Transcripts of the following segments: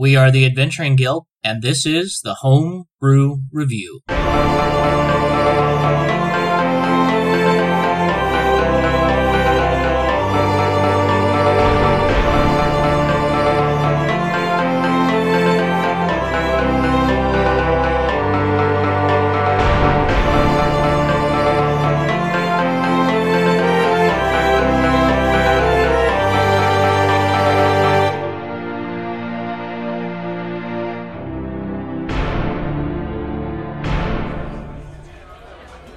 We are the Adventuring Guild, and this is the Homebrew Review.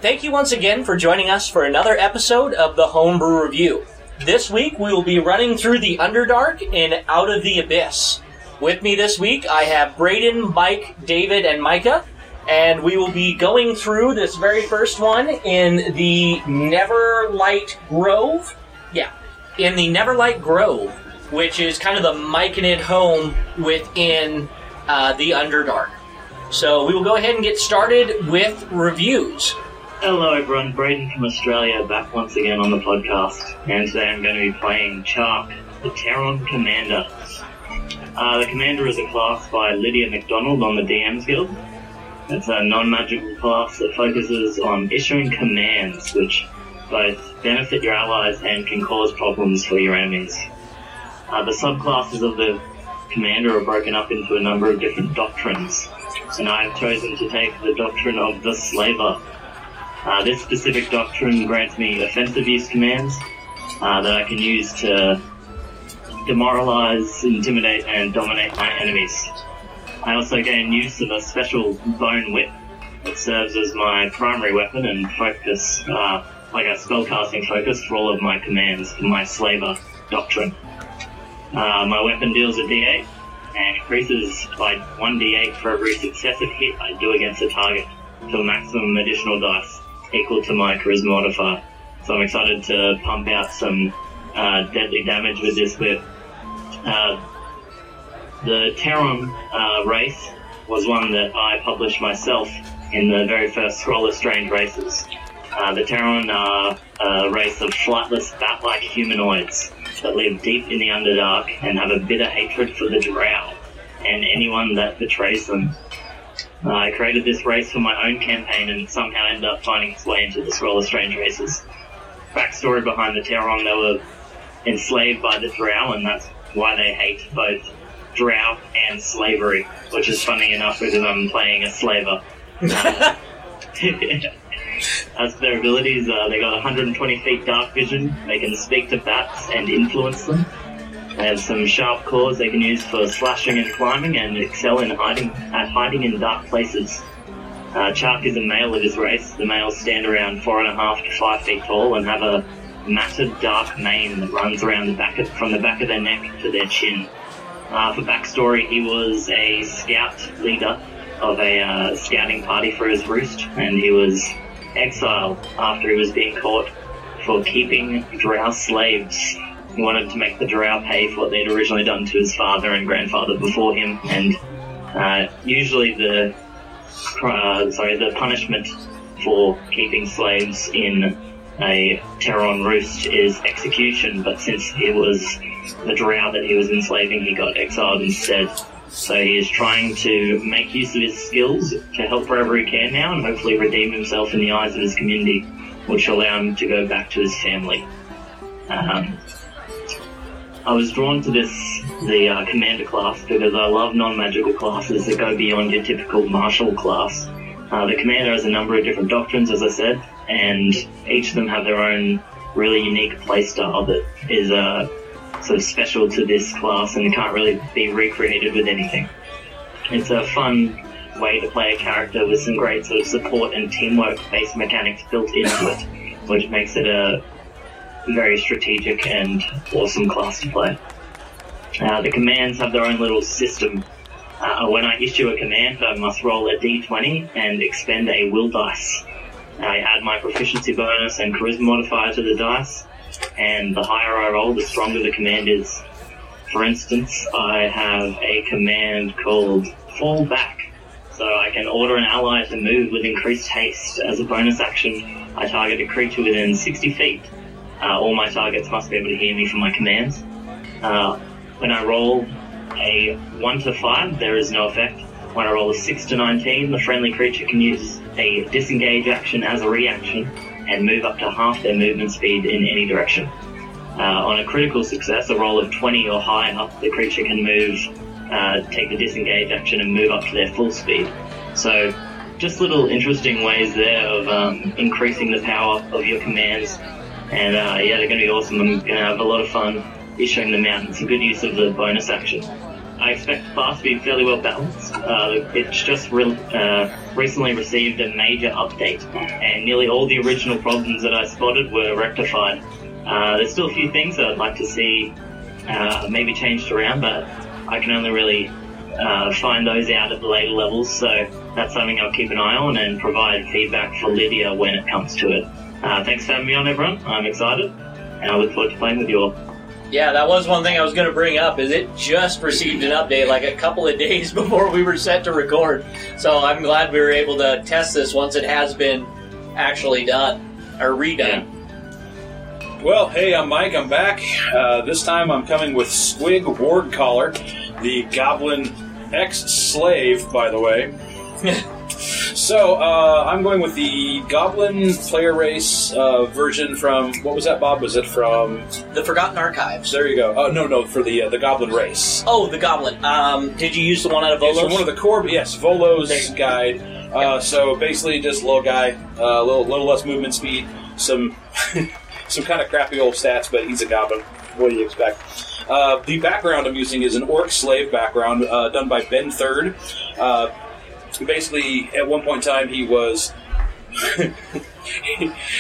Thank you once again for joining us for another episode of the Homebrew Review. This week we will be running through the Underdark and Out of the Abyss. With me this week I have Braden, Mike, David, and Micah, and we will be going through this very first one in the Neverlight Grove. Yeah, in the Neverlight Grove, which is kind of the Myconid home within uh, the Underdark. So we will go ahead and get started with reviews. Hello everyone, Braden from Australia back once again on the podcast, and today I'm going to be playing Chark, the Terran Commander. Uh, the Commander is a class by Lydia McDonald on the DM's Guild. It's a non-magical class that focuses on issuing commands which both benefit your allies and can cause problems for your enemies. Uh, the subclasses of the Commander are broken up into a number of different doctrines, and I've chosen to take the doctrine of the Slaver uh, this specific doctrine grants me offensive use commands uh, that I can use to demoralize, intimidate, and dominate my enemies. I also gain use of a special bone whip that serves as my primary weapon and focus, uh, like a spellcasting focus for all of my commands for my slaver doctrine. Uh, my weapon deals a d8 and increases by 1d8 for every successive hit I do against a target to a maximum additional dice equal to my charisma modifier. So I'm excited to pump out some uh, deadly damage with this whip. Uh, the Terron uh, race was one that I published myself in the very first Scroll of Strange races. Uh, the Terron are a race of flightless, bat-like humanoids that live deep in the Underdark and have a bitter hatred for the Drow and anyone that betrays them. Uh, I created this race for my own campaign and somehow ended up finding its way into the Scroll of Strange Races. Backstory behind the Terron, they were enslaved by the Drow, and that's why they hate both Drow and slavery, which is funny enough because I'm playing a slaver. As their abilities, uh, they got 120 feet dark vision, they can speak to bats and influence them. Have some sharp claws they can use for slashing and climbing and excel in hiding at hiding in dark places. Uh, Chark is a male of his race. The males stand around four and a half to five feet tall and have a matted dark mane that runs around the back of, from the back of their neck to their chin. Uh, for backstory, he was a scout leader of a uh, scouting party for his roost, and he was exiled after he was being caught for keeping drow slaves he wanted to make the Drow pay for what they'd originally done to his father and grandfather before him, and uh, usually the uh, sorry the punishment for keeping slaves in a Terron roost is execution. But since it was the Drow that he was enslaving, he got exiled instead. So he is trying to make use of his skills to help wherever he can now, and hopefully redeem himself in the eyes of his community, which will allow him to go back to his family. Um, I was drawn to this, the uh, commander class, because I love non-magical classes that go beyond your typical martial class. Uh, the commander has a number of different doctrines, as I said, and each of them have their own really unique playstyle that is uh, sort of special to this class and can't really be recreated with anything. It's a fun way to play a character with some great sort of support and teamwork based mechanics built into it, which makes it a very strategic and awesome class to play. Uh, the commands have their own little system. Uh, when I issue a command, I must roll a d20 and expend a will dice. I add my proficiency bonus and charisma modifier to the dice, and the higher I roll, the stronger the command is. For instance, I have a command called Fall Back, so I can order an ally to move with increased haste. As a bonus action, I target a creature within 60 feet uh, all my targets must be able to hear me from my commands. Uh, when I roll a 1 to 5, there is no effect. When I roll a 6 to 19, the friendly creature can use a disengage action as a reaction and move up to half their movement speed in any direction. Uh, on a critical success, a roll of 20 or higher, the creature can move, uh, take the disengage action and move up to their full speed. So, just little interesting ways there of um, increasing the power of your commands. And uh, yeah, they're going to be awesome. I'm going to have a lot of fun issuing them out. It's a good use of the bonus action. I expect the class to be fairly well balanced. Uh, it's just re- uh, recently received a major update, and nearly all the original problems that I spotted were rectified. Uh, there's still a few things that I'd like to see uh, maybe changed around, but I can only really uh, find those out at the later levels, so that's something I'll keep an eye on and provide feedback for Lydia when it comes to it. Uh, thanks for having me on, everyone. I'm excited, and I look forward to playing with you all. Yeah, that was one thing I was going to bring up. Is it just received an update like a couple of days before we were set to record? So I'm glad we were able to test this once it has been actually done or redone. Well, hey, I'm Mike. I'm back. Uh, this time I'm coming with Squig Wardcaller, the Goblin ex-slave, by the way. So uh, I'm going with the Goblin player race uh, version from what was that, Bob? Was it from? The Forgotten Archives. There you go. Oh no, no, for the uh, the Goblin race. Oh, the Goblin. Um, did you use the one out of It's Volos? from one of the core, yes, Volo's guide. Uh, so basically, just a little guy, uh, a little little less movement speed, some some kind of crappy old stats, but he's a goblin. What do you expect? Uh, the background I'm using is an orc slave background uh, done by Ben Third. Uh, basically, at one point in time, he was.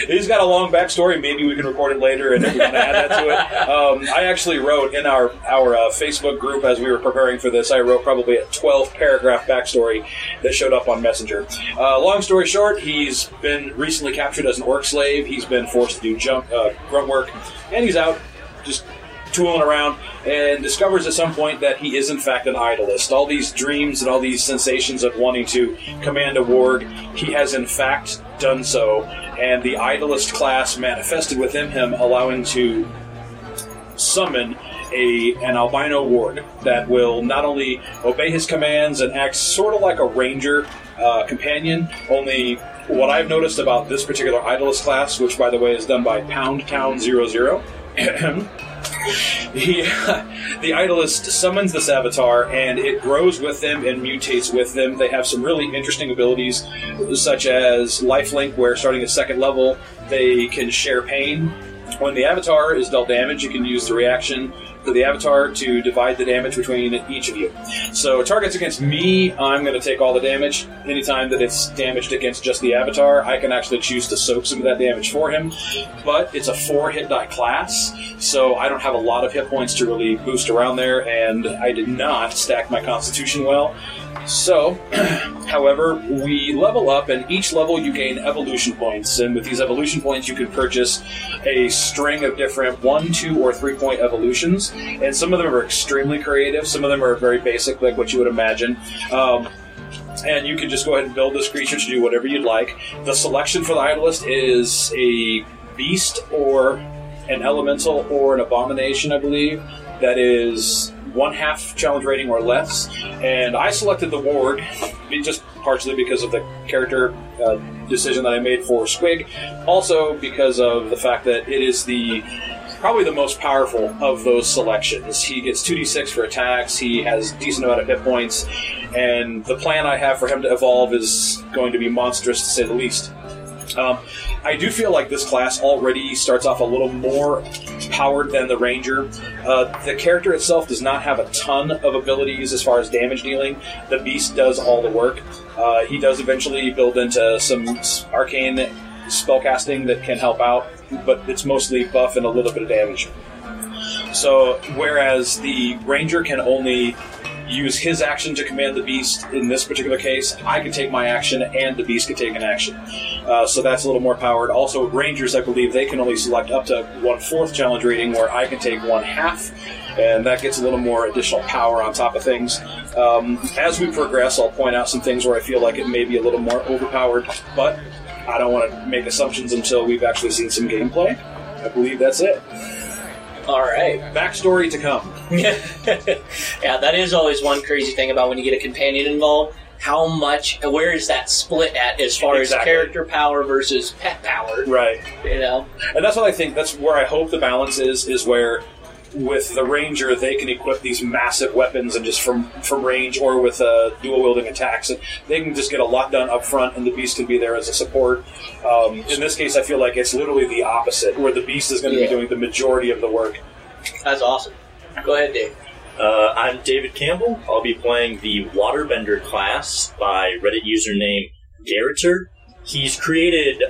He's got a long backstory. Maybe we can record it later, and if we want to add that to it. Um, I actually wrote in our our uh, Facebook group as we were preparing for this. I wrote probably a twelve paragraph backstory that showed up on Messenger. Uh, long story short, he's been recently captured as an orc slave. He's been forced to do jump uh, grunt work, and he's out just tooling around and discovers at some point that he is in fact an idolist. All these dreams and all these sensations of wanting to command a warg, he has in fact done so, and the idolist class manifested within him, allowing to summon a an albino warg that will not only obey his commands and act sort of like a ranger uh, companion, only what I've noticed about this particular idolist class, which by the way is done by Pound Town 00, he, the idolist summons this avatar and it grows with them and mutates with them. They have some really interesting abilities, such as lifelink, where starting at second level, they can share pain. When the avatar is dealt damage, you can use the reaction for the avatar to divide the damage between each of you. So, targets against me, I'm going to take all the damage. Anytime that it's damaged against just the avatar, I can actually choose to soak some of that damage for him. But it's a four hit die class, so I don't have a lot of hit points to really boost around there, and I did not stack my constitution well. So, however, we level up, and each level you gain evolution points. And with these evolution points, you can purchase a string of different one, two, or three point evolutions. And some of them are extremely creative, some of them are very basic, like what you would imagine. Um, and you can just go ahead and build this creature to do whatever you'd like. The selection for the idolist is a beast or an elemental or an abomination, I believe, that is one half challenge rating or less. And I selected the warg just partially because of the character uh, decision that I made for Squig, also because of the fact that it is the probably the most powerful of those selections. He gets 2d6 for attacks, he has decent amount of hit points, and the plan I have for him to evolve is going to be monstrous to say the least. Um, I do feel like this class already starts off a little more powered than the Ranger. Uh, the character itself does not have a ton of abilities as far as damage dealing. The Beast does all the work. Uh, he does eventually build into some arcane spellcasting that can help out, but it's mostly buff and a little bit of damage. So, whereas the Ranger can only use his action to command the beast in this particular case, I can take my action and the beast can take an action. Uh, so that's a little more powered. Also, Rangers, I believe, they can only select up to one fourth challenge rating, where I can take one half, and that gets a little more additional power on top of things. Um, as we progress, I'll point out some things where I feel like it may be a little more overpowered, but I don't want to make assumptions until we've actually seen some gameplay. I believe that's it. All right. Backstory to come. yeah, that is always one crazy thing about when you get a companion involved. How much, where is that split at as far Exactly. as character power versus pet power? Right. You know, And that's what I think. That's where I hope the balance is. Is where with the ranger they can equip these massive weapons and just from from range or with uh, dual wielding attacks, and they can just get a lot done up front, and the beast can be there as a support. Um, in this case, I feel like it's literally the opposite, where the beast is going to Yeah. be doing the majority of the work. that's awesome. Go ahead, Dave. Uh, I'm David Campbell. I'll be playing the Waterbender class by Reddit username Garreter. He's created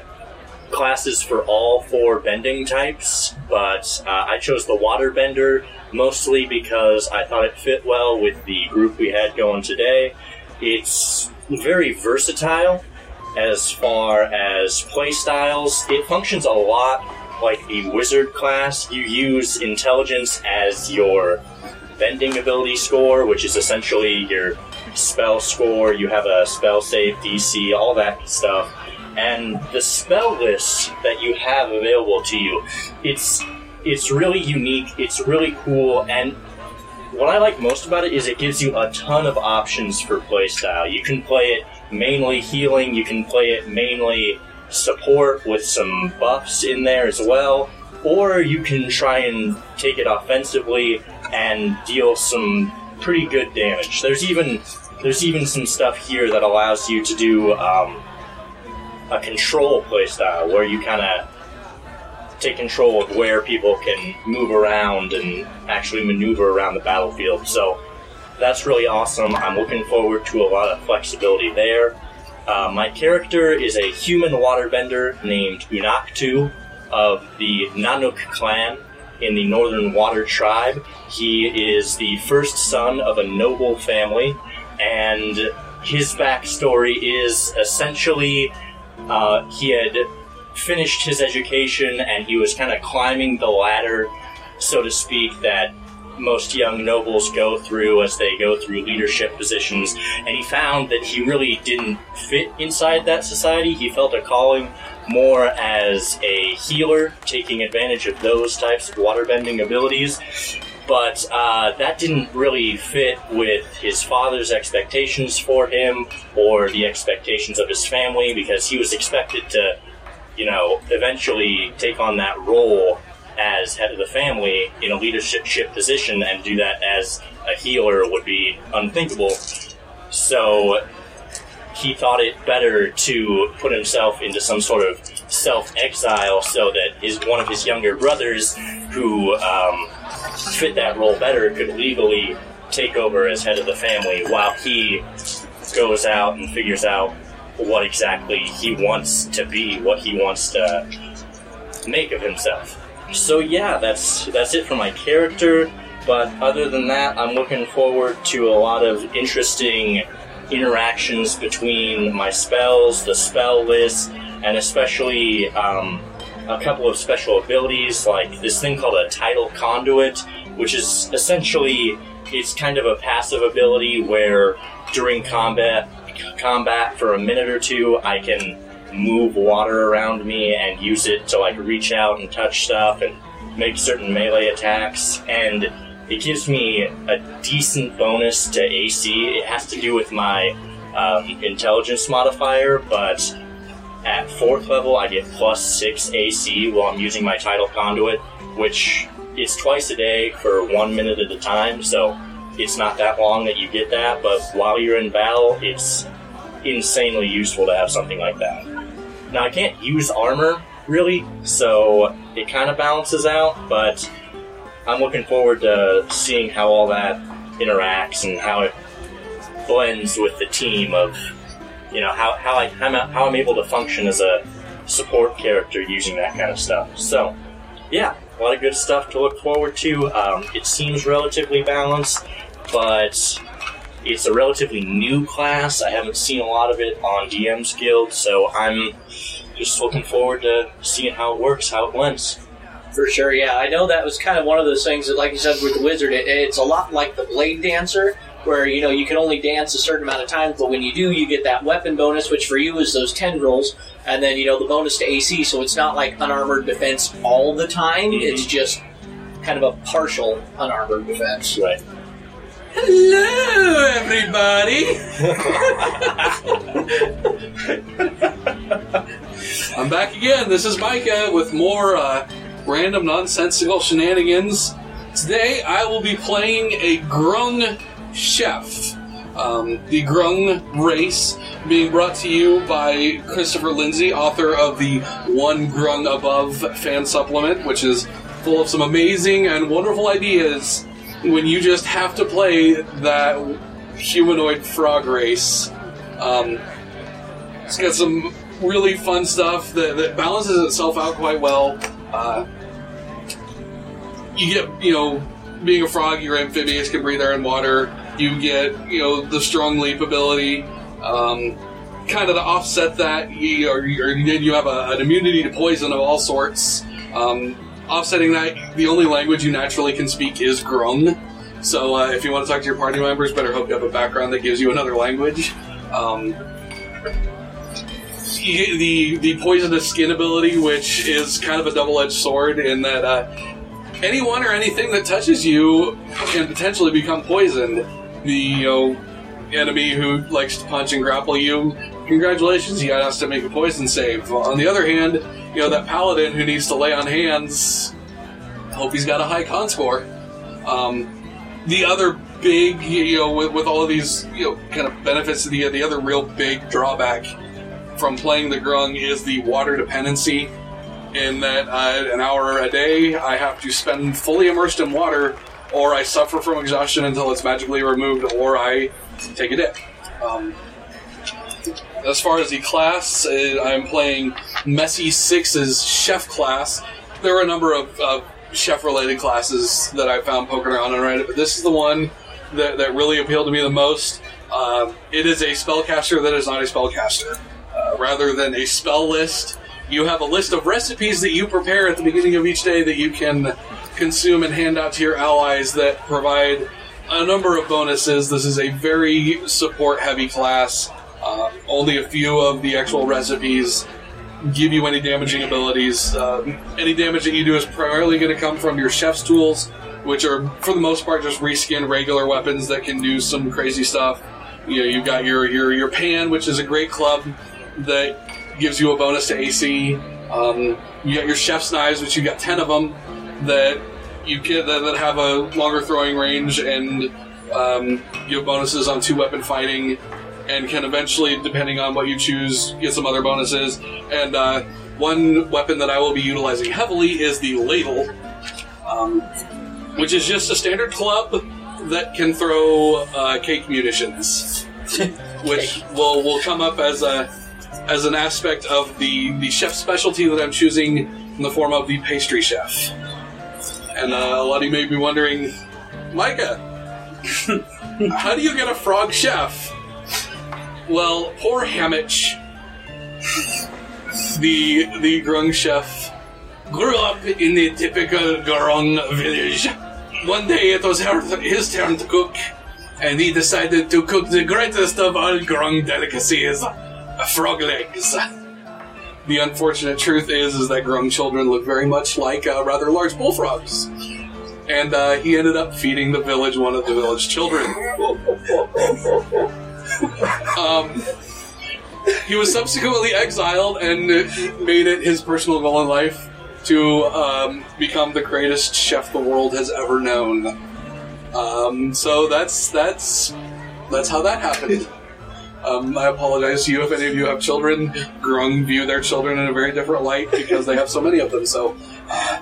classes for all four bending types, but uh, I chose the Waterbender mostly because I thought it fit well with the group we had going today. It's very versatile as far as play styles. It functions a lot like the Wizard class. You use intelligence as your bending ability score, which is essentially your spell score. You have a spell save, DC, all that stuff. And the spell list that you have available to you, it's it's really unique. It's really cool, and what I like most about it is it gives you a ton of options for playstyle. You can play it mainly healing. You can play it mainly support with some buffs in there as well, or you can try and take it offensively and deal some pretty good damage. There's even there's even some stuff here that allows you to do um, a control playstyle where you kind of take control of where people can move around and actually maneuver around the battlefield. So that's really awesome. I'm looking forward to a lot of flexibility there. Uh, my character is a human waterbender named Unaktu of the Nanuk clan in the Northern Water Tribe. He is the first son of a noble family, and his backstory is essentially uh, he had finished his education and he was kind of climbing the ladder, so to speak, that most young nobles go through as they go through leadership positions. And he found that he really didn't fit inside that society. He felt a calling more as a healer, taking advantage of those types of waterbending abilities. But uh, that didn't really fit with his father's expectations for him or the expectations of his family because he was expected to you know, eventually take on that role as head of the family in a leadership position and do that as a healer would be unthinkable. So he thought it better to put himself into some sort of self exile so that his one of his younger brothers, who um, fit that role better, could legally take over as head of the family while he goes out and figures out what exactly he wants to be, what he wants to make of himself. So yeah, that's that's it for my character. But other than that, I'm looking forward to a lot of interesting interactions between my spells, the spell list, and especially um, a couple of special abilities like this thing called a tidal conduit, which is essentially it's kind of a passive ability where during combat combat for a minute or two I can move water around me and use it to like reach out and touch stuff and make certain melee attacks and it gives me a decent bonus to AC. It has to do with my um, intelligence modifier, but at fourth level I get plus six AC while I'm using my tidal conduit, which is twice a day for one minute at a time. So it's not that long that you get that, but while you're in battle, it's insanely useful to have something like that. Now I can't use armor really, so it kind of balances out, but I'm looking forward to seeing how all that interacts and how it blends with the team of, you know, how, how, I, I'm, how I'm able to function as a support character using that kind of stuff. So, yeah, a lot of good stuff to look forward to. Um, it seems relatively balanced, but it's a relatively new class. I haven't seen a lot of it on DM's Guild, so I'm just looking forward to seeing how it works, how it blends. For sure, yeah. I know that was kind of one of those things that, like you said, with the wizard, it, it's a lot like the blade dancer, where you know you can only dance a certain amount of times, but when you do, you get that weapon bonus, which for you is those tendrils, and then you know the bonus to AC. So it's not like unarmored defense all the time. Mhm. It's just kind of a partial unarmored defense. Right. Hello, everybody. I'm back again. This is Micah with more uh, random nonsensical shenanigans. Today I will be playing a Grung chef. Um, the Grung race being brought to you by Christopher Lindsay, author of the One Grung Above fan supplement, which is full of some amazing and wonderful ideas when you just have to play that humanoid frog race. Um, it's got some really fun stuff that, that balances itself out quite well. Uh, you get, you know, being a frog, you're amphibious, can breathe air and water. You get, you know, the strong leap ability. Um, kind of to offset that, you, or, you have a, an immunity to poison of all sorts. Um, offsetting that, the only language you naturally can speak is Grung. So uh, if you want to talk to your party members, better hope you have a background that gives you another language. Um, the the poisonous skin ability, which is kind of a double edged sword in that uh, anyone or anything that touches you can potentially become poisoned. The you know, enemy who likes to punch and grapple you, congratulations, you got to make a poison save. On the other hand, you know that paladin who needs to lay on hands. Hope he's got a high con score. Um, the other big, you know, with, with all of these, you know, kind of benefits, the the other real big drawback from playing the grung is the water dependency. In that uh, an hour a day, I have to spend fully immersed in water, or I suffer from exhaustion until it's magically removed, or I take a dip. Um, as far as the class, uh, I'm playing Messy Six's chef class. There are a number of uh, chef related classes that I found poking around on Reddit, but this is the one that, that really appealed to me the most. Um, it is a spellcaster that is not a spellcaster. Uh, rather than a spell list, you have a list of recipes that you prepare at the beginning of each day that you can consume and hand out to your allies that provide a number of bonuses. This is a very support heavy class. Uh, only a few of the actual recipes give you any damaging abilities. Uh, any damage that you do is primarily going to come from your chef's tools, which are for the most part just reskin regular weapons that can do some crazy stuff. You know, you've got your your your pan, which is a great club that gives you a bonus to AC. Um, you got your chef's knives, which you got ten of them that you get that, that have a longer throwing range and um, you have bonuses on two weapon fighting and can eventually, depending on what you choose, get some other bonuses. And uh, one weapon that I will be utilizing heavily is the ladle, um, which is just a standard club that can throw uh, cake munitions, which will will come up as a as an aspect of the the chef specialty that I'm choosing in the form of the pastry chef. And uh, a lot of you may be wondering, Micah, how do you get a frog chef? Well, poor Hamich, the the Grung chef, grew up in the typical Grung village. One day it was her, his turn to cook, and he decided to cook the greatest of all Grung delicacies, frog legs. The unfortunate truth is, is that Grung children look very much like uh, rather large bullfrogs. And uh, he ended up feeding the village one of the village children. Um, he was subsequently exiled and made it his personal goal in life to um, become the greatest chef the world has ever known. Um, so that's that's that's how that happened. Um, I apologize to you if any of you have children. Grung view their children in a very different light because they have so many of them. So, uh,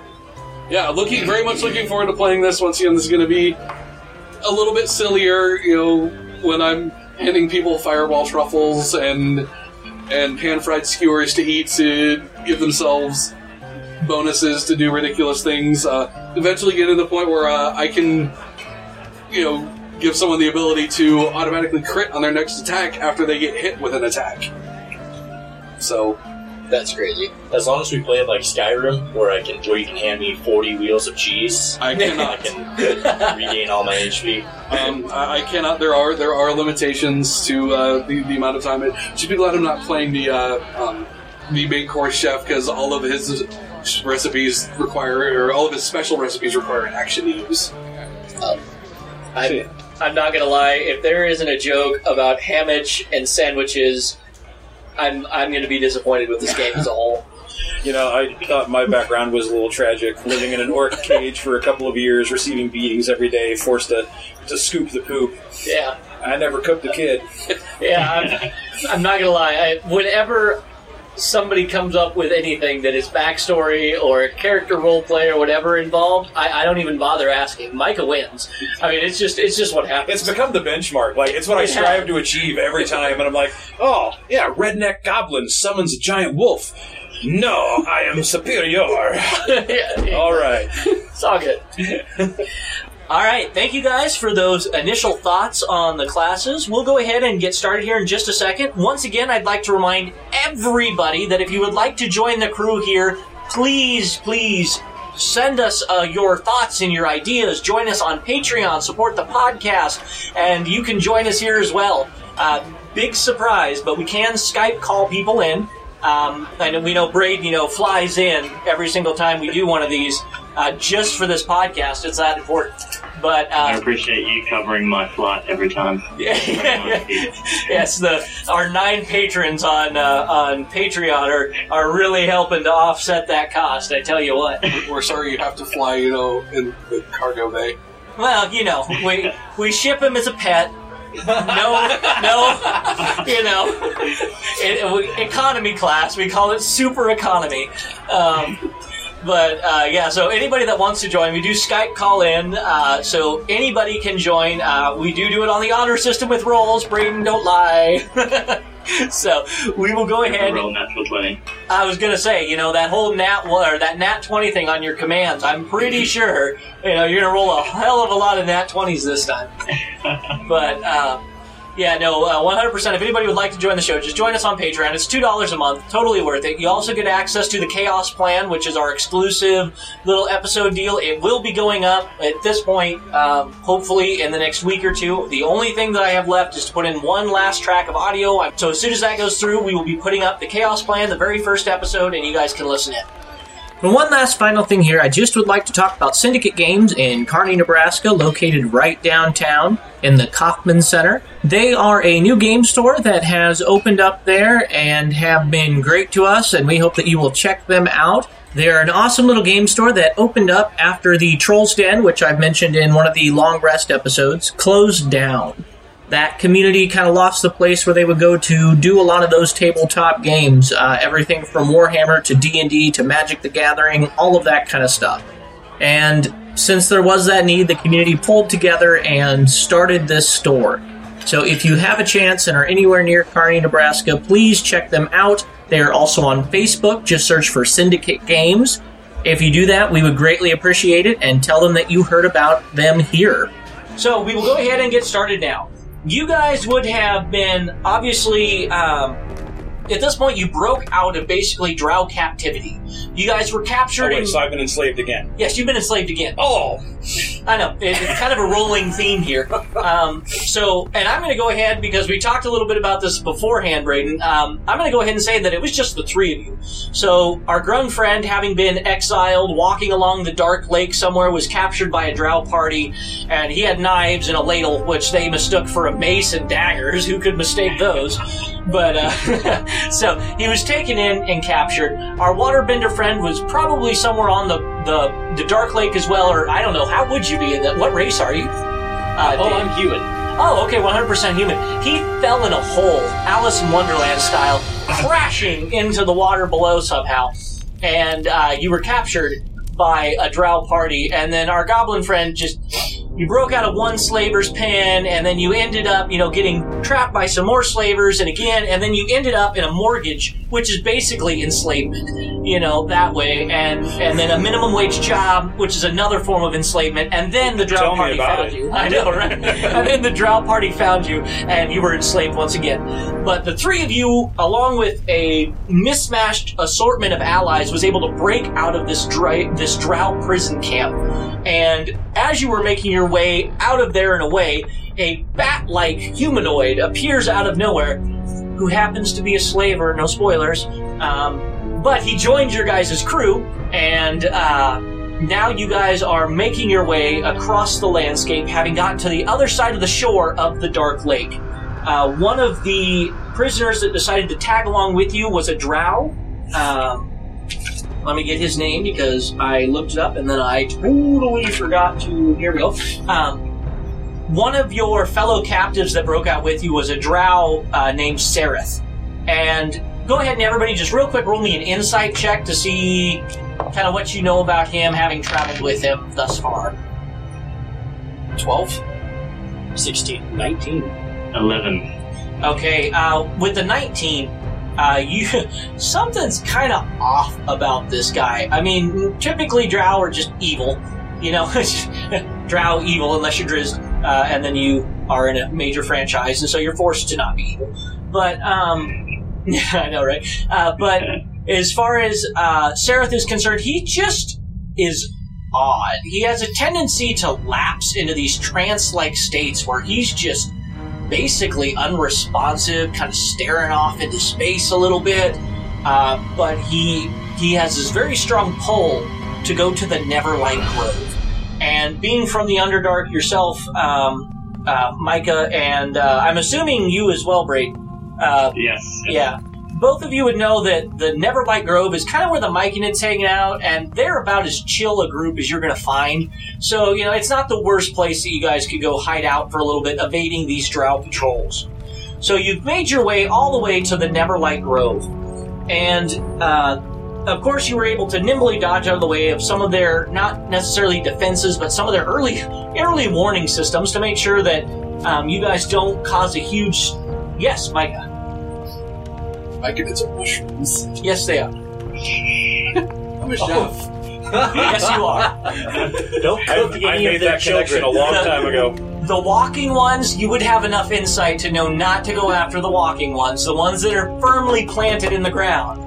yeah, looking very much looking forward to playing this. Once again, this is going to be a little bit sillier. You know, when I'm handing people fireball truffles and and pan fried skewers to eat to give themselves bonuses to do ridiculous things. Uh, eventually, get to the point where uh, I can, you know, give someone the ability to automatically crit on their next attack after they get hit with an attack. So, That's crazy. As long as we play it like Skyrim, where I can, where you can hand me forty wheels of cheese, I I cannot. can regain all my HP. Um, I, I cannot. There are there are limitations to uh, the, the amount of time. It should be glad I'm not playing the uh, um, the main course chef because all of his recipes require, or all of his special recipes require action to use. I'm, I'm not gonna lie. If there isn't a joke about hammage and sandwiches, I'm I'm gonna be disappointed with this game as a whole. You know, I thought my background was a little tragic. Living in an orc cage for a couple of years, receiving beatings every day, forced to, to scoop the poop. Yeah, I never cooked a kid. yeah. I'm, I'm not gonna lie. I, whenever somebody comes up with anything that is backstory or character roleplay or whatever involved, I, I don't even bother asking. Micah wins. I mean, it's just it's just what happens. It's become the benchmark. Like, it's what I strive to achieve every time. And I'm like, oh, yeah, redneck goblin summons a giant wolf. No, I am superior. Yeah, All right. It's all good. all right, thank you guys for those initial thoughts on the classes. We'll go ahead and get started here in just a second. Once again, I'd like to remind everybody that if you would like to join the crew here, please, please send us uh, your thoughts and your ideas. Join us on Patreon, support the podcast, and you can join us here as well. Uh, big surprise, but we can Skype call people in. Um, I know we know Braden, you know, flies in every single time we do one of these, uh, just for this podcast. It's that important. But I uh, appreciate you covering my flight every time. yes, the our nine patrons on uh, on Patreon are are really helping to offset that cost. I tell you what. We're sorry you have to fly, you know, in the cargo bay. Well, you know, we we ship him as a pet. No, no, you know, it, we- economy class. We call it super economy. Um, but uh, yeah, so anybody that wants to join, we do Skype call in. Uh, so anybody can join. Uh, we do do it on the honor system with rolls. Braden, don't lie. so we will go ahead. Roll natural 20. I was gonna say, you know, that whole nat or that nat twenty thing on your commands. I'm pretty sure, you know, you're gonna roll a hell of a lot of nat twenties this time. but uh, yeah, no, uh, 100%. If anybody would like to join the show, just join us on Patreon. It's two dollars a month, totally worth it. You also get access to the Chaos Plan, which is our exclusive little episode deal. It will be going up at this point, um, hopefully in the next week or two. The only thing that I have left is to put in one last track of audio. So as soon as that goes through, we will be putting up the Chaos Plan, the very first episode, and you guys can listen in. And one last final thing here, I just would like to talk about Syndicate Games in Kearney, Nebraska, located right downtown in the Kaufman Center. They are a new game store that has opened up there and have been great to us, and we hope that you will check them out. They're an awesome little game store that opened up after the Trolls Den, which I've mentioned in one of the Long Rest episodes, closed down that community kind of lost the place where they would go to do a lot of those tabletop games uh, everything from warhammer to d&d to magic the gathering all of that kind of stuff. And since there was that need the community pulled together and started this store. So if you have a chance and are anywhere near kearney nebraska please check them out. They are also on facebook. Just search for syndicate games. If you do that we would greatly appreciate it and tell them that you heard about them here. So we will go ahead and get started now. You guys would have been obviously um, at this point. You broke out of basically drow captivity. You guys were captured. Oh, captured. wait, and, so I've been enslaved again. yes, you've been enslaved again. Oh! I know it- it's kind of a rolling theme here. Um, so, and I'm going to go ahead because we talked a little bit about this beforehand, Braden. Um, I'm going to go ahead and say that it was just the three of you. So, our Grung friend, having been exiled, walking along the dark lake somewhere, was captured by a drow party, and he had knives and a ladle, which they mistook for a mace and daggers. Who could mistake those? But uh, so he was taken in and captured. Our waterbender friend was probably somewhere on the, the the dark lake as well, or I don't know. How would you be in that? What race are you? Uh, Oh, Dave? I'm human. Oh, okay, 100% human. He fell in a hole, Alice in Wonderland style, crashing into the water below somehow. And uh, you were captured by a drow party, and then our goblin friend just. You broke out of one slaver's pen, and then you ended up, you know, getting trapped by some more slavers, and again, and then you ended up in a mortgage, which is basically enslavement, you know, that way, and and then a minimum wage job, which is another form of enslavement, and then the drow Tell party found it. you. I know, right? and then the drow party found you, and you were enslaved once again. But the three of you, along with a mismatched assortment of allies, was able to break out of this dra- this drow prison camp. And as you were making your way out of there and away, a bat-like humanoid appears out of nowhere, who happens to be a slaver. No spoilers. Um, but he joins your guys' crew, and uh, now you guys are making your way across the landscape, having gotten to the other side of the shore of the Dark Lake. Uh, one of the prisoners that decided to tag along with you was a drow. Um, let me get his name because I looked it up and then I totally forgot to. Here we go. Um, one of your fellow captives that broke out with you was a drow uh, named Sarith. And go ahead and everybody just real quick roll me an insight check to see kind of what you know about him having traveled with him thus far. 12? 16. 19. 11. Okay, uh, with the 19, uh, you something's kind of off about this guy. I mean, typically Drow are just evil, you know, Drow evil unless you're Drizzt, uh, and then you are in a major franchise, and so you're forced to not be evil. But um, I know, right? Uh, but as far as uh, Sarith is concerned, he just is odd. He has a tendency to lapse into these trance-like states where he's just basically unresponsive, kind of staring off into space a little bit. Uh, but he he has this very strong pull to go to the Neverlight Grove. And being from the Underdark yourself, um, uh, Micah, and uh, I'm assuming you as well, Braid. Uh, Yes. yeah. Both of you would know that the Neverlight Grove is kind of where the Myconids hang out, and they're about as chill a group as you're going to find. So, you know, it's not the worst place that you guys could go hide out for a little bit, evading these drow patrols. So you've made your way all the way to the Neverlight Grove. And, uh, of course, you were able to nimbly dodge out of the way of some of their, not necessarily defenses, but some of their early, early warning systems to make sure that um, you guys don't cause a huge. Yes, Micah. I give it some mushrooms. Yes, they are. I'm a chef. Yes, you are. Don't I, cook I any made of their that connection children. a long time ago. The walking ones, you would have enough insight to know not to go after the walking ones. The ones that are firmly planted in the ground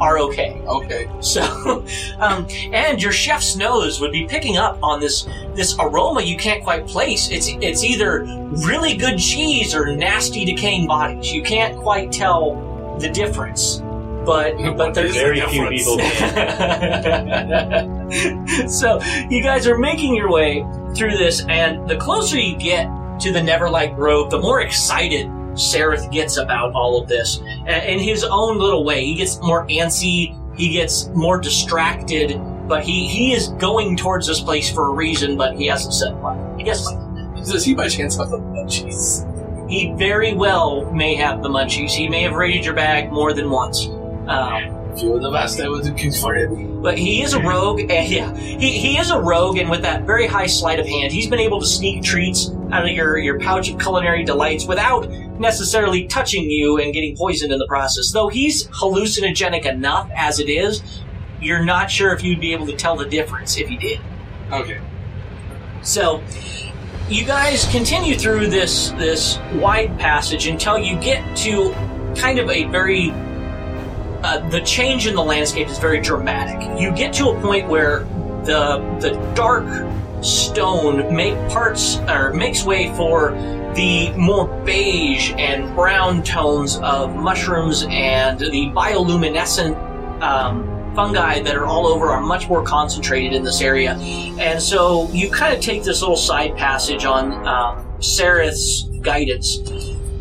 are okay. Okay. So, um, and your chef's nose would be picking up on this this aroma you can't quite place. It's it's either really good cheese or nasty decaying bodies. You can't quite tell the difference. But but there's Very few people so you guys are making your way through this, and the closer you get to the Neverlight Grove, the more excited Sarith gets about all of this. A- In his own little way, he gets more antsy, he gets more distracted, but he, he is going towards this place for a reason, but he hasn't said what. Yes, Does he by chance have the munchies? He very well may have the munchies. He may have raided your bag more than once. Um, If you were the best, I would for him. But he is a rogue, and yeah, he, he is a rogue, and with that very high sleight of hand, he's been able to sneak treats out of your, your pouch of culinary delights without necessarily touching you and getting poisoned in the process. Though he's hallucinogenic enough as it is, you're not sure if you'd be able to tell the difference if he did. Okay. So, you guys continue through this this wide passage until you get to kind of a very uh, the change in the landscape is very dramatic. You get to a point where the the dark stone make parts or makes way for the more beige and brown tones of mushrooms and the bioluminescent um, fungi that are all over are much more concentrated in this area. And so you kind of take this little side passage on um, Sarith's guidance,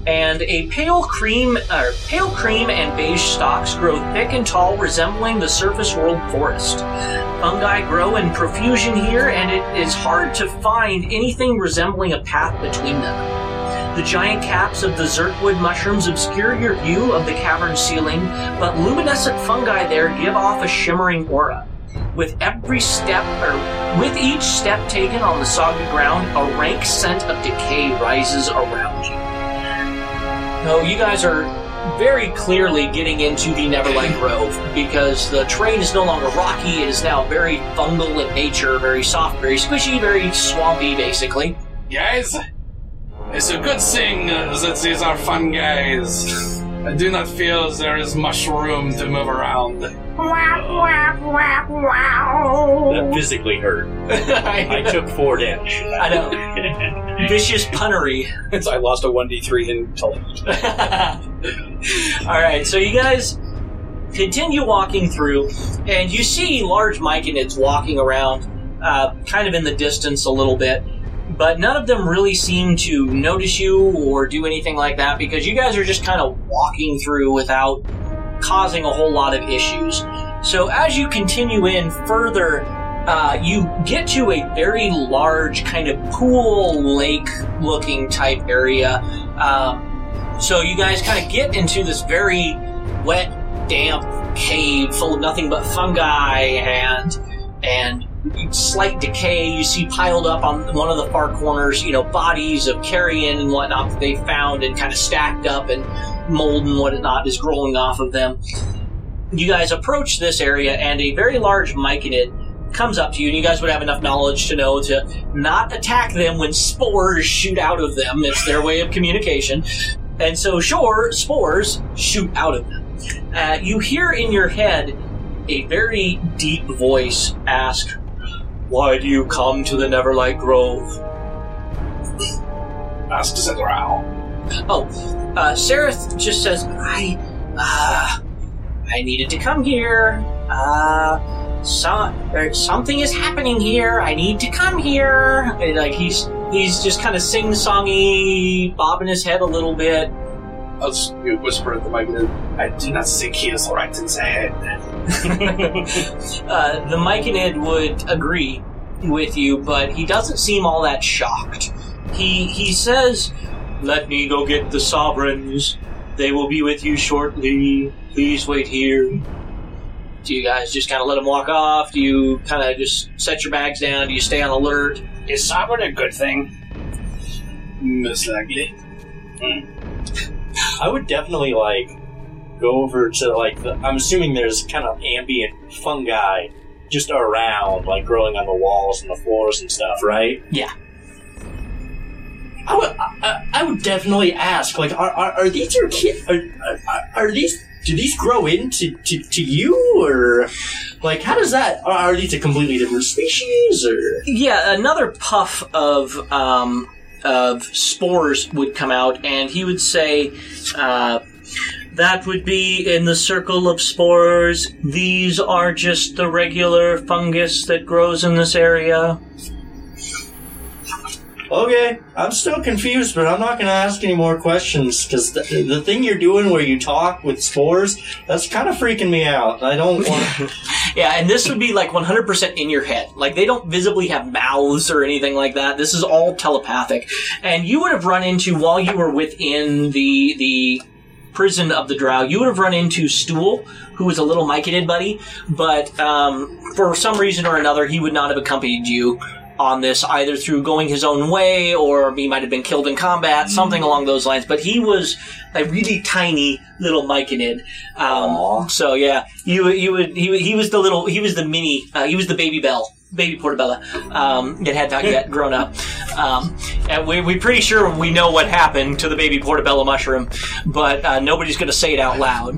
and a pale cream, or pale cream and beige stalks grow thick and tall, resembling the surface world forest. Fungi grow in profusion here, and it is hard to find anything resembling a path between them. The giant caps of the zurkhwood mushrooms obscure your view of the cavern ceiling, but luminescent fungi there give off a shimmering aura. With every step, or with each step taken on the soggy ground, a rank scent of decay rises around you. No, you guys are very clearly getting into the Neverlight Grove because the terrain is no longer rocky. It is now very fungal in nature, very soft, very squishy, very swampy, basically. Guys, it's a good thing that these are fun guys. I do not feel there is much room to move around. That physically hurt. I I took four damage. I know. Vicious punnery. Since I lost a 1d3 in intelligence. All right, so you guys continue walking through, and you see large myconids walking around, uh, kind of in the distance a little bit. But none of them really seem to notice you or do anything like that because you guys are just kind of walking through without causing a whole lot of issues. So as you continue in further, uh, you get to a very large kind of pool lake looking type area. Um, so you guys kind of get into this very wet, damp cave full of nothing but fungi and and slight decay. You see piled up on one of the far corners, you know, bodies of carrion and whatnot that they found and kind of stacked up and mold and whatnot is growing off of them. You guys approach this area and a very large myconid comes up to you and you guys would have enough knowledge to know to not attack them when spores shoot out of them. It's their way of communication. And so, sure, spores shoot out of them. Uh, you hear in your head a very deep voice ask, Why do you come to the Neverlight Grove? Ask Zendrau. Oh, uh, Sarith just says, I, uh, I needed to come here. Uh, so, er, something is happening here. I need to come here. And, like, he's, he's just kind of sing-songy, bobbing his head a little bit. I'll just whisper at the mic. I do not think he is right in the head. uh, the Myconid would agree with you, but he doesn't seem all that shocked. He he says, "Let me go get the sovereigns. They will be with you shortly. Please wait here." Do you guys just kind of let him walk off? Do you kind of just set your bags down? Do you stay on alert? Is sovereign a good thing? Most likely. I would definitely like go over to like the, I'm assuming there's kind of ambient fungi just around, like growing on the walls and the floors and stuff, right? Yeah. I would, I, I would definitely ask, like, are, are, are these your kids? Are, are, are these? Do these grow into to, to you, or like how does that? Are, are these a completely different species, or Yeah, another puff of um, of spores would come out, and he would say, uh, "That would be in the circle of spores. These are just the regular fungus that grows in this area." Okay, I'm still confused, but I'm not going to ask any more questions because the, the thing you're doing where you talk with spores, that's kind of freaking me out. I don't want. Yeah, and this would be like 100% in your head. Like, they don't visibly have mouths or anything like that. This is all telepathic. And you would have run into, while you were within the, the prison of the drow, you would have run into Stool, who was a little Myconid buddy, but um, for some reason or another, he would not have accompanied you on this, either through going his own way or he might have been killed in combat, something along those lines. But he was a really tiny little Myconid. Um, so yeah, you you would he he was the little he was the mini uh, he was the baby bell. Baby portabella um, that had not yet grown up, um, and we, we're pretty sure we know what happened to the baby portabella mushroom, but uh, nobody's going to say it out loud.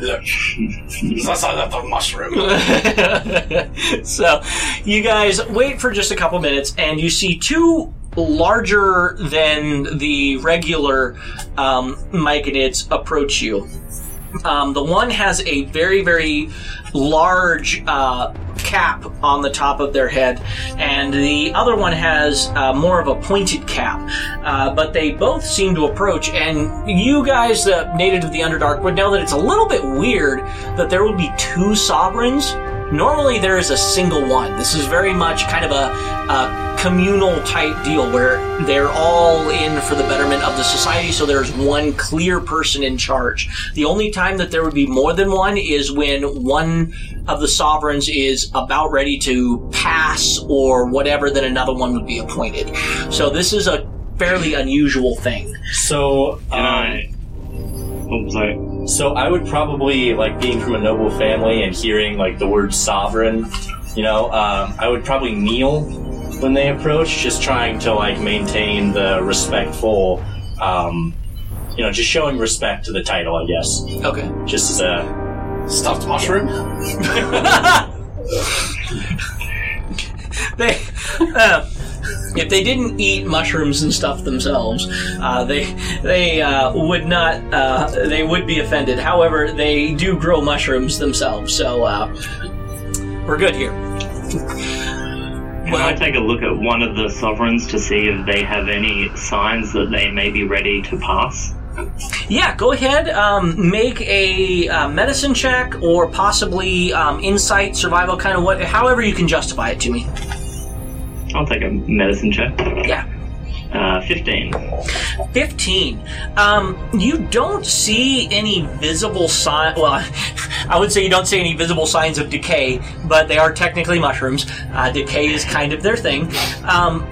Look, that's a little mushroom. so you guys wait for just a couple minutes and you see two larger than the regular um, myconids approach you um, the one has a very very large uh, cap on the top of their head and the other one has uh, more of a pointed cap. Uh, but they both seem to approach and you guys the native of the underdark would know that it's a little bit weird that there would be two sovereigns Normally, there is a single one. This is very much kind of a, a communal type deal where they're all in for the betterment of the society, so there's one clear person in charge. The only time that there would be more than one is when one of the sovereigns is about ready to pass or whatever, then another one would be appointed. So, this is a fairly unusual thing. so, Can um, I? Sorry. so I would probably like being from a noble family and hearing like the word sovereign. You know, um, I would probably kneel when they approach, just trying to like maintain the respectful. Um, you know, just showing respect to the title, I guess. Okay. Just as a Stuffed mushroom? they, uh, if they didn't eat mushrooms and stuff themselves, uh, they they uh, would not uh, they would be offended. However, they do grow mushrooms themselves, so uh, we're good here. Can I take a look at one of the sovereigns to see if they have any signs that they may be ready to pass? Yeah, go ahead. Um, make a uh, medicine check or possibly um, insight, survival, kind of what, however you can justify it to me. I'll take a medicine check. Yeah. Uh, 15. 15. Um, you don't see any visible sign. Well, I would say you don't see any visible signs of decay, but they are technically mushrooms. Uh, decay is kind of their thing. Um,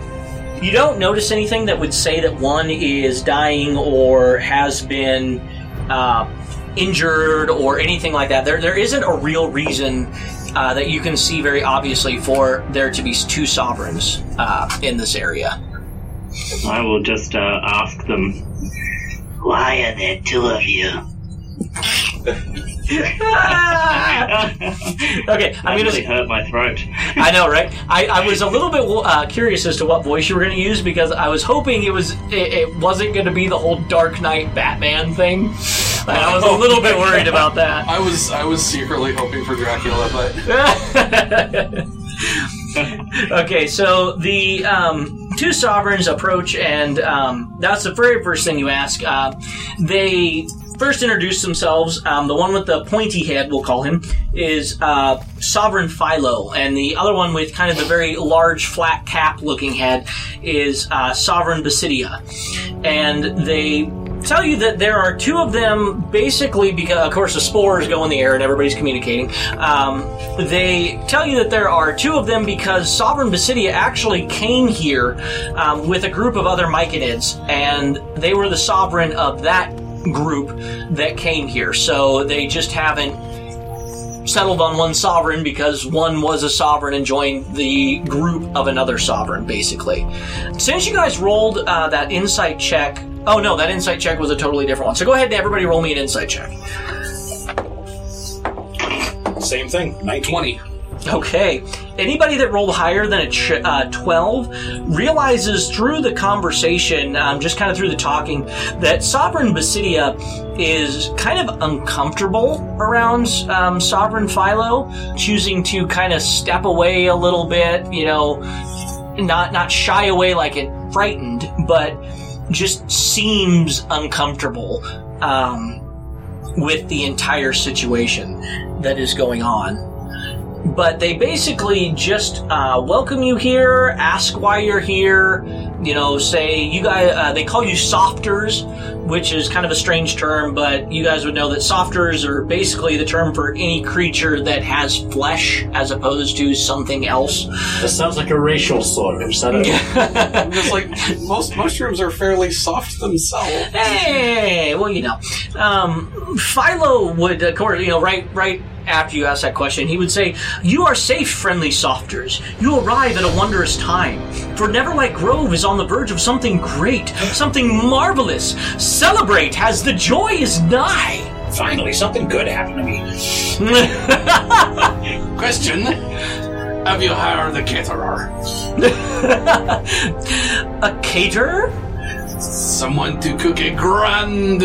you don't notice anything that would say that one is dying or has been uh, injured or anything like that. There, there isn't a real reason uh, that you can see very obviously for there to be two sovereigns uh, in this area. I will just uh, ask them, why are there two of you? okay, That I'm gonna. really hurt my throat. I know, right? I, I was a little bit uh, curious as to what voice you were going to use because I was hoping it was it, it wasn't going to be the whole Dark Knight Batman thing. And I was a little bit worried about that. I was I was secretly hoping for Dracula, but okay, so the um, two sovereigns approach, and um, that's the very first thing you ask. Uh, they first introduce themselves. Um, the one with the pointy head, we'll call him, is uh, Sovereign Phylo, and the other one with kind of the very large, flat cap looking head is uh, Sovereign Basidia. And they tell you that there are two of them basically because of course the spores go in the air and everybody's communicating um, they tell you that there are two of them because sovereign basidia actually came here um, with a group of other myconids and they were the sovereign of that group that came here so they just haven't settled on one sovereign because one was a sovereign and joined the group of another sovereign, basically. Since you guys rolled uh, that insight check, oh no, that insight check was a totally different one. So go ahead and everybody roll me an insight check. Same thing. 19. twenty. Okay. Anybody that rolled higher than a ch- uh, 12 realizes through the conversation, um, just kind of through the talking, that Sovereign Basidia is kind of uncomfortable around um, Sovereign Phylo, choosing to kind of step away a little bit, you know, not, not shy away like it frightened, but just seems uncomfortable um, with the entire situation that is going on but they basically just uh, welcome you here, ask why you're here, you know, say you guys, uh, they call you softers, which is kind of a strange term, but you guys would know that softers are basically the term for any creature that has flesh as opposed to something else. That sounds like a racial slur. Is that a- I'm just like most mushrooms are fairly soft themselves. Hey, well, you know, um, Phylo would, of course, you know, right, right after you ask that question, he would say, "You are safe, friendly softers. You arrive at a wondrous time. For Neverlight Grove is on the verge of something great, something marvelous. Celebrate, as the joy is nigh." Finally, something good happened to me. Question: Have you hired the caterer? a caterer? Someone to cook a grand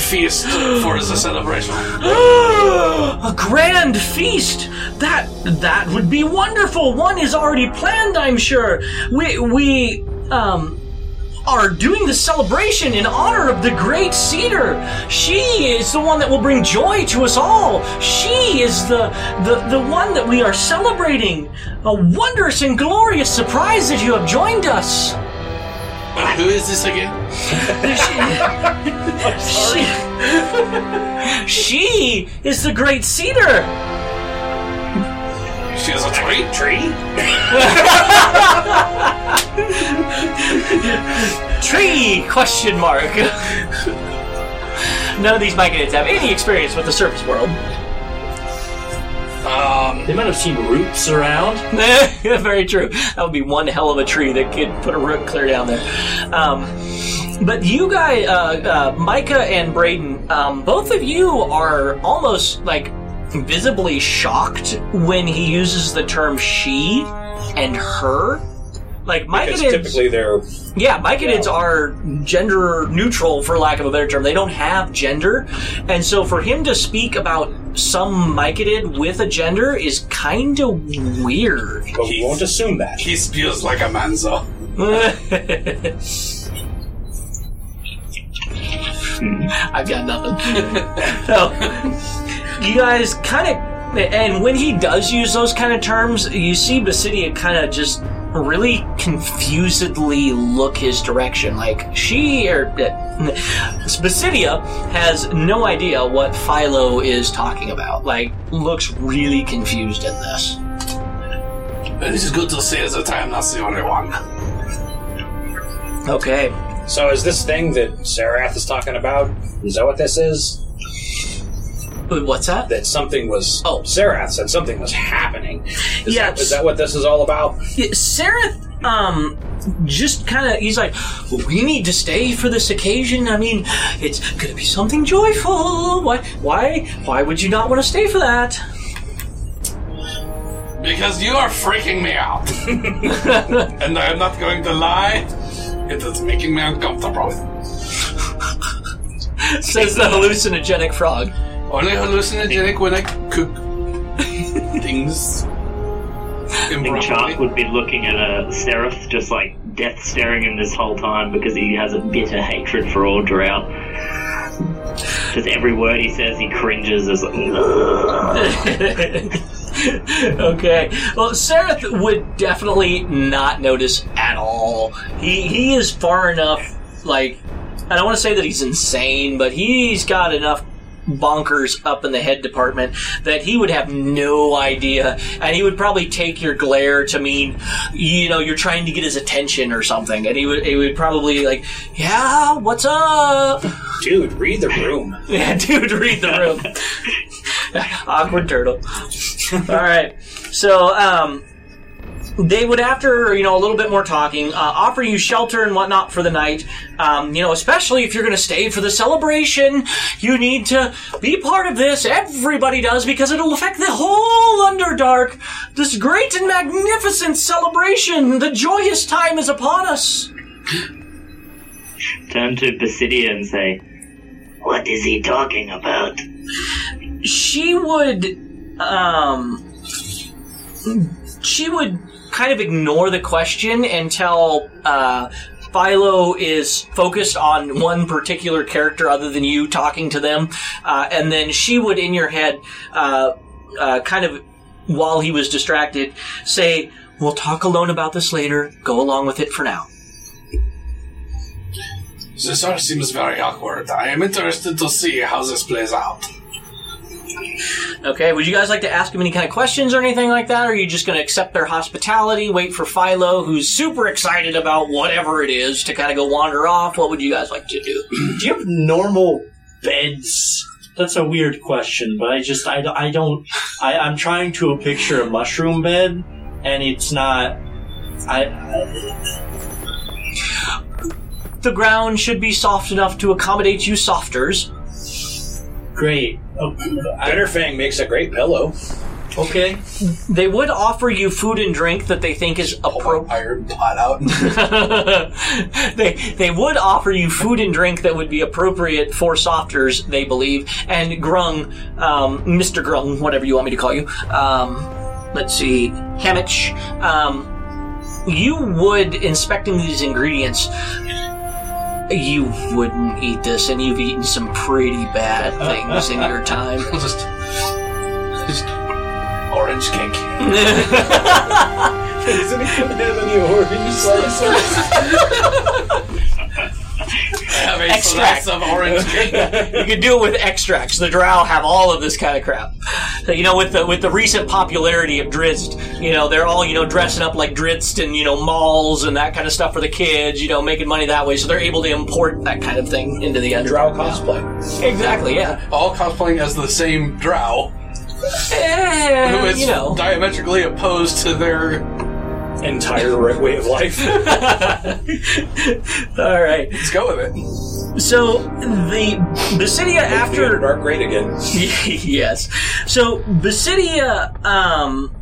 feast for the celebration. a grand feast. That that would be wonderful. One is already planned, I'm sure. We we um are doing the celebration in honor of the great cedar. She is the one that will bring joy to us all. She is the the, the one that we are celebrating. A wondrous and glorious surprise that you have joined us. But who is this again? She, she is the great cedar. She is a tree. Tree? Tree? Question mark. None of these myconids have any experience with the surface world. Um, They might have seen roots around. Very true. That would be one hell of a tree that could put a root clear down there. Um, but you guys, uh, uh, Micah and Braden, um, both of you are almost like visibly shocked when he uses the term she and her. Like Because myconids, typically they're yeah, myconids are gender neutral, for lack of a better term. They don't have gender, and so for him to speak about some myconid with a gender is kind of weird. but we won't assume that. He spews like a man, though. I've got nothing. so, you guys kind of, and when he does use those kind of terms, you see Basidia kind of just really confusedly look his direction. Like she or uh, Basidia has no idea what Phylo is talking about. Like looks really confused in this. It is good to see that I am not the only one. Okay. So is this thing that Sarith is talking about? Is that what this is? What's that? That something was. Oh. Sarith said something was happening. Is Yeah, That, is that what this is all about? Sarah, um, just kind of, he's like, we need to stay for this occasion. I mean, it's gonna be something joyful. Why, why, why would you not want to stay for that? Because you are freaking me out. and I am not going to lie, it is making me uncomfortable. Says the hallucinogenic frog. Only hallucinogenic when I cook things I think Shark would be looking at a Sarith just like death staring him this whole time because he has a bitter hatred for all Drow. Just every word he says, he cringes as like, okay. Well, Sarith would definitely not notice at all. He he is far enough. Like, I don't want to say that he's insane, but he's got enough bonkers up in the head department that he would have no idea, and he would probably take your glare to mean, you know, you're trying to get his attention or something, and he would he would probably like, yeah, what's up? Dude, read the room. Yeah, dude, read the room. Awkward turtle. All right. So, um, they would, after you know a little bit more talking, uh, offer you shelter and whatnot for the night. Um, you know, especially if you're going to stay for the celebration, you need to be part of this. Everybody does because it'll affect the whole Underdark. This great and magnificent celebration. The joyous time is upon us. turn to Basidia and say, What is he talking about? she would um she would kind of ignore the question until uh Phylo is focused on one particular character other than you talking to them, uh, and then she would, in your head, uh, uh, kind of while he was distracted, say, "We'll talk alone about this later. Go along with it for now." This all seems very awkward. I am interested to see how this plays out. Okay, would you guys like to ask him any kind of questions or anything like that? Or are you just going to accept their hospitality, wait for Phylo, who's super excited about whatever it is, to kind of go wander off? What would you guys like to do? Do you have normal beds? That's a weird question, but I just I, I don't I, I'm trying to picture a mushroom bed, and it's not. I, I The ground should be soft enough to accommodate you softers. Great. Oh, Bitterfang makes a great pillow. okay. They would offer you food and drink that they think is appropriate. Iron pot out. they they would offer you food and drink that would be appropriate for softers, they believe. And Grung, um, Mr. Grung, whatever you want me to call you. Um, let's see, Hamich. Um, you would inspecting these ingredients. You wouldn't eat this, and you've eaten some pretty bad uh, things in uh, your time. just, just orange cake. Isn't he putting in any orange Have a Extract. slice of orange cake. you could do it with extracts. The Drow have all of this kind of crap. So, you know, with the with the recent popularity of Drizzt, you know, they're all you know dressing up like Drizzt and you know malls and that kind of stuff for the kids. You know, making money that way. So they're able to import that kind of thing into the Drow Underdark. cosplay. Exactly. Yeah. All cosplaying as the same drow, who Eh, is you know. diametrically opposed to their. Entire right way of life. all right. Let's go with it. So the Basidia after Dark great again. yes. So Basidia, um,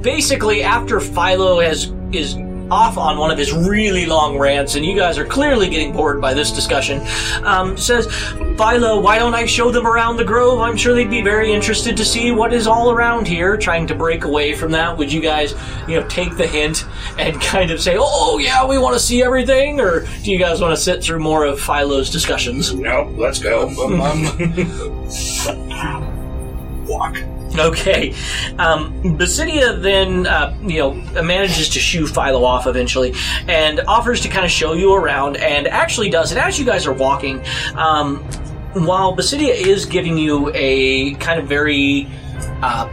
basically after Phylo has is off on one of his really long rants, and you guys are clearly getting bored by this discussion. Um, says, Phylo, why don't I show them around the grove? I'm sure they'd be very interested to see what is all around here. Trying to break away from that, would you guys, you know, take the hint and kind of say, oh yeah, we want to see everything, or do you guys want to sit through more of Phylo's discussions? No, let's go. Um, Walk. Okay. Um, Basidia then, uh, you know, manages to shoo Phylo off eventually and offers to kind of show you around and actually does it as you guys are walking. Um, while Basidia is giving you a kind of very uh,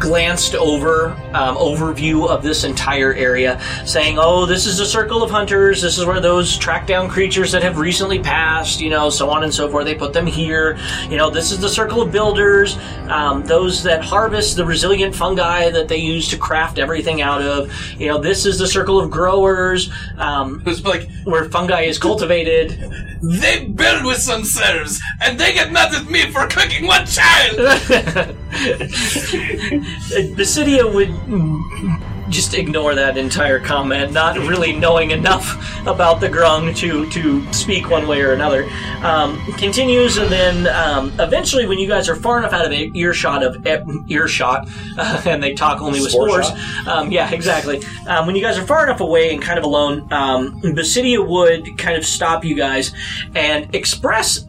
glanced over um, overview of this entire area, saying, "Oh, this is a circle of hunters. This is where those track down creatures that have recently passed, you know, so on and so forth. They put them here. You know, this is the circle of builders. Um, those that harvest the resilient fungi that they use to craft everything out of. You know, this is the circle of growers um, It's like where fungi is cultivated." they build with some serfs, and they get mad at me for cooking one child. Basidia would just ignore that entire comment, not really knowing enough about the Grung to, to speak one way or another. Um, continues, and then um, eventually, when you guys are far enough out of earshot of earshot, uh, and they talk only with Spore spores, um, yeah, exactly. Um, when you guys are far enough away and kind of alone, um, Basidia would kind of stop you guys and express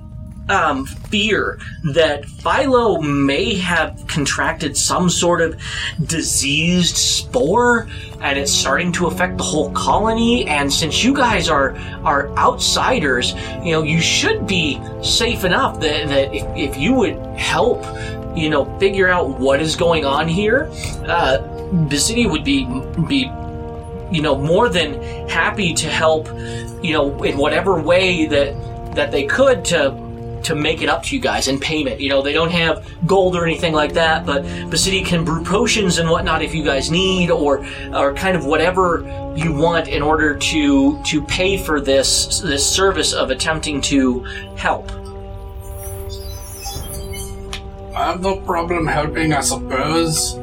um, fear that Phylo may have contracted some sort of diseased spore, and it's starting to affect the whole colony. And since you guys are are outsiders, you know you should be safe enough that, that if, if you would help, you know, figure out what is going on here, uh, Basidia would be be you know more than happy to help you know in whatever way that that they could to to make it up to you guys in payment. You know, they don't have gold or anything like that, but Basidia can brew potions and whatnot if you guys need, or or kind of whatever you want in order to to pay for this this service of attempting to help. I have no problem helping, I suppose.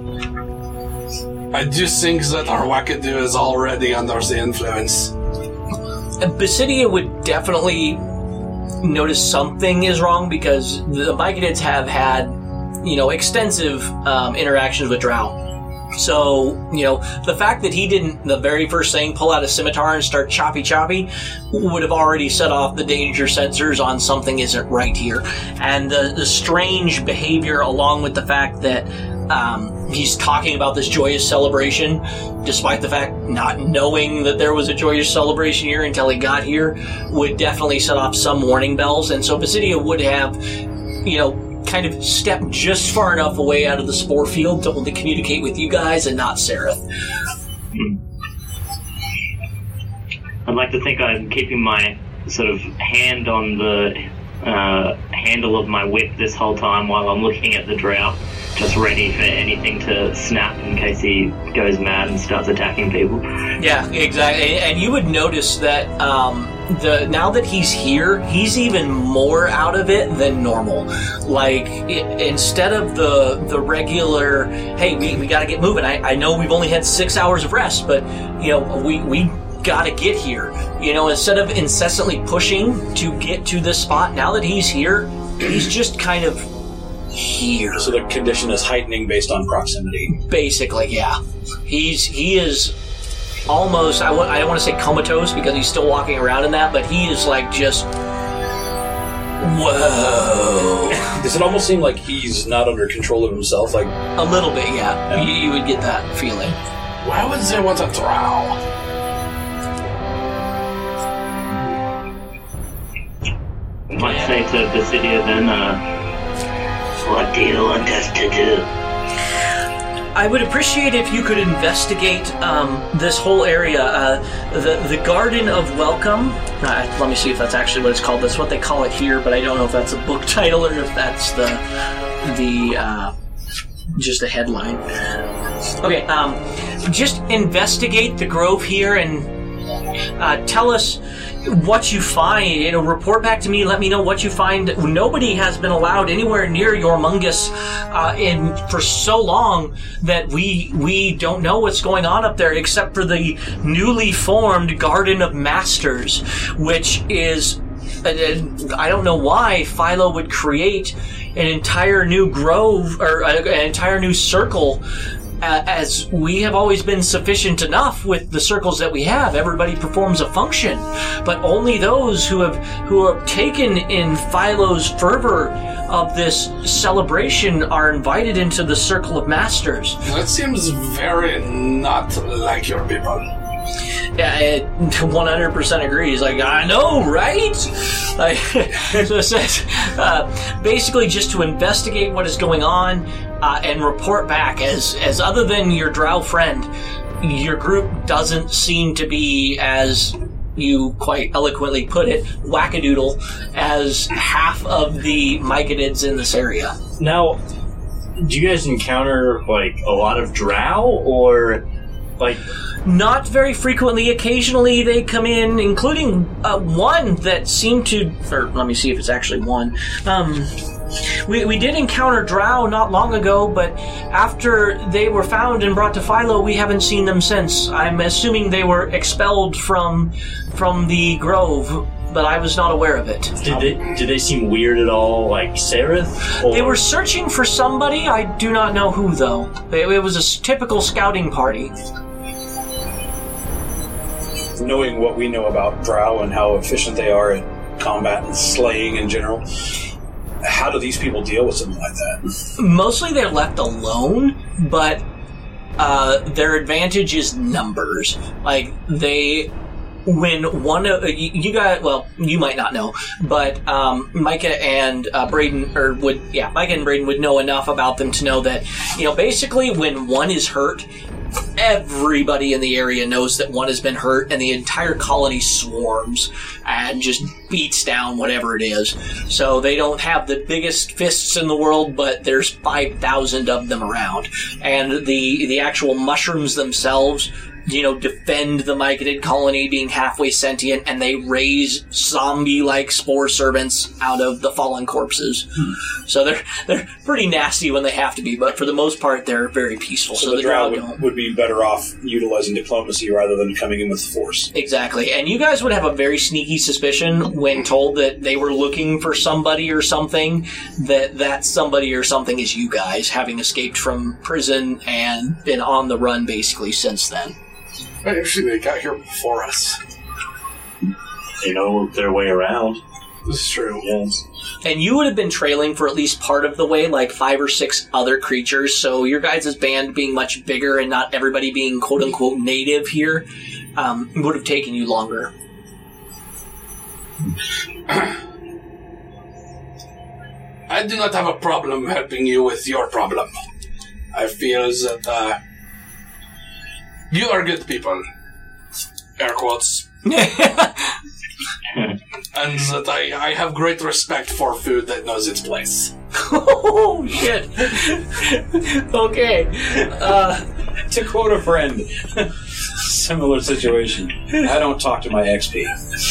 I do think that our wackadoo is already under the influence. Basidia would definitely notice something is wrong because the Myconids have had, you know, extensive um, interactions with Drow. So, you know, the fact that he didn't, the very first thing, pull out a scimitar and start choppy choppy would have already set off the danger sensors on something isn't right here. And the, the strange behavior, along with the fact that um, he's talking about this joyous celebration, despite the fact not knowing that there was a joyous celebration here until he got here, would definitely set off some warning bells. And so Basidia would have, you know, kind of stepped just far enough away out of the spore field to only communicate with you guys and not Sarith. I'd like to think I'm keeping my sort of hand on the uh, handle of my whip this whole time while I'm looking at the drow, just ready for anything to snap in case he goes mad and starts attacking people. Yeah, exactly. And you would notice that um, the now that he's here, he's even more out of it than normal. Like i instead of the the regular, hey, we, we got to get moving. I, I know we've only had six hours of rest, but you know we we got to get here. You know, instead of incessantly pushing to get to this spot, now that he's here, he's just kind of here. So the condition is heightening based on proximity. Basically, yeah. He's he is almost I w- I don't want to say comatose because he's still walking around in that, but he is like just whoa, Does it almost seem like he's not under control of himself? Like, a little bit, yeah. You, you would get that feeling. Why would they want a drow? Might say to Basidia then, uh, what do you want us to do? I would appreciate if you could investigate um, this whole area, uh, the the Garden of Welcome. Uh, let me see if that's actually what it's called. That's what they call it here, but I don't know if that's a book title or if that's the the uh, just a headline. Okay, um, just investigate the grove here and uh, tell us what you find. You know, report back to me. Let me know what you find. Nobody has been allowed anywhere near Yormungus uh, in for so long that we we don't know what's going on up there, except for the newly formed Garden of Masters, which is. I don't know why Phylo would create an entire new grove or uh, an entire new circle uh, as we have always been sufficient enough with the circles that we have. Everybody performs a function, but only those who have who have taken in Phylo's fervor of this celebration are invited into the circle of masters. That seems very not like your people. Yeah, it 100% agrees. Like, I know, right? Like, so it says, uh, basically just to investigate what is going on uh, and report back. As, as other than your drow friend, your group doesn't seem to be as you quite eloquently put it, wackadoodle as half of the myconids in this area. Now, do you guys encounter like a lot of drow or like Not very frequently. Occasionally they come in, including uh, one that seemed to. Or let me see if it's actually one. Um, we, we did encounter Drow not long ago, but after they were found and brought to Phylo, we haven't seen them since. I'm assuming they were expelled from from the grove, but I was not aware of it. did they did they seem weird at all like Sarith? Or, They were searching for somebody. I do not know who, though. It, it was a typical scouting party. Knowing what we know about Drow and how efficient they are at combat and slaying in general, how do these people deal with something like that? mostly they're left alone, but uh, their advantage is numbers. Like they, when one of you, got well, you might not know, but um, Micah and uh, Braden, or would yeah, Micah and Braden would know enough about them to know that you know basically when one is hurt. Everybody in the area knows that one has been hurt, and the entire colony swarms and just beats down whatever it is. So they don't have the biggest fists in the world, but there's 5,000 of them around. And the, the actual mushrooms themselves, you know, defend the myconid colony being halfway sentient, and they raise zombie-like spore servants out of the fallen corpses. Hmm. So they're, they're pretty nasty when they have to be, but for the most part, they're very peaceful. So, So, the the Drow Drow would, would be better off utilizing diplomacy rather than coming in with force. Exactly. And you guys would have a very sneaky suspicion when told that they were looking for somebody or something, that that somebody or something is you guys, having escaped from prison and been on the run basically since then. Actually, they got here before us. they know their way around. This is true. Yes. And you would have been trailing for at least part of the way, like five or six other creatures, so your guys' band being much bigger and not everybody being quote unquote native here, um, would have taken you longer. I do not have a problem helping you with your problem. I feel that uh, you are good people. Air quotes. and that I, I have great respect for food that knows its place. Oh, shit. okay. Uh, To quote a friend, similar situation. I don't talk to my XP.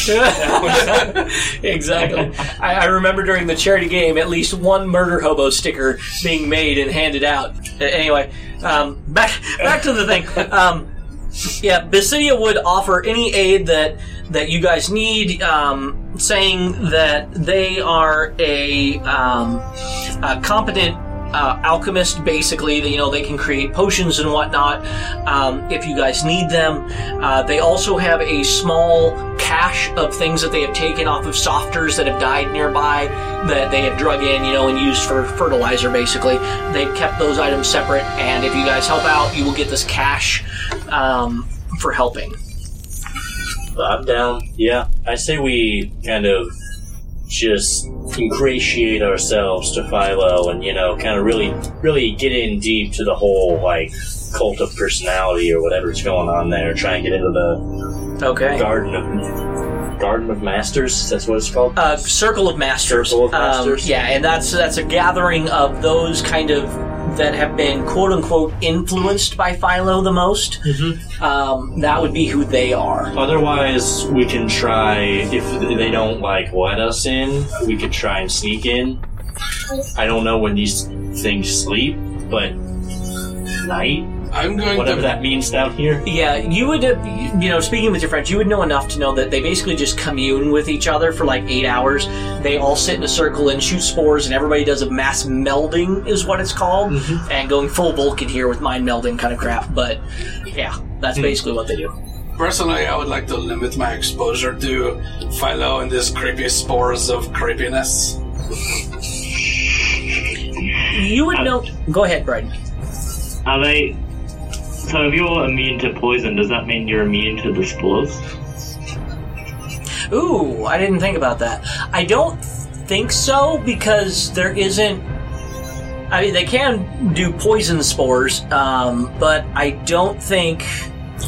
exactly. I, I remember during the charity game at least one murder hobo sticker being made and handed out. Uh, Anyway, um, back back to the thing. Um, yeah, Basidia would offer any aid that that you guys need, um, saying that they are a, um, a competent uh, alchemist, basically. That you know they can create potions and whatnot um, if you guys need them. Uh, they also have a small cache of things that they have taken off of softers that have died nearby that they have drug in, you know, and used for fertilizer. Basically, they've kept those items separate. And if you guys help out, you will get this cache um, for helping. I'm down. Yeah, I say we kind of just ingratiate ourselves to Phylo and, you know, kind of really, really get in deep to the whole, like, cult of personality or whatever's going on there. Try and get into the Okay. Garden of Garden of Masters. That's what it's called. uh, Circle of Masters. Circle of Um, Masters. yeah, and that's that's a gathering of those kind of that have been quote unquote influenced by Phylo the most, um, that would be who they are. Otherwise, we can try if they don't like let us in. We could try and sneak in. I don't know when these things sleep, but night, I'm going whatever to. that means down here. Yeah, you would, uh, you know, speaking with your friends, you would know enough to know that they basically just commune with each other for like eight hours. They all sit in a circle and shoot spores, and everybody does a mass melding, is what it's called. And going full Vulcan here with mind melding kind of crap. But yeah, that's basically what they do. Personally, I would like to limit my exposure to Phylo and these creepy spores of creepiness. You would know. Go ahead, Bryden. Are they? So if you're immune to poison, does that mean you're immune to the spores? Ooh, I didn't think about that. I don't think so because there isn't. I mean, they can do poison spores, um, but I don't think.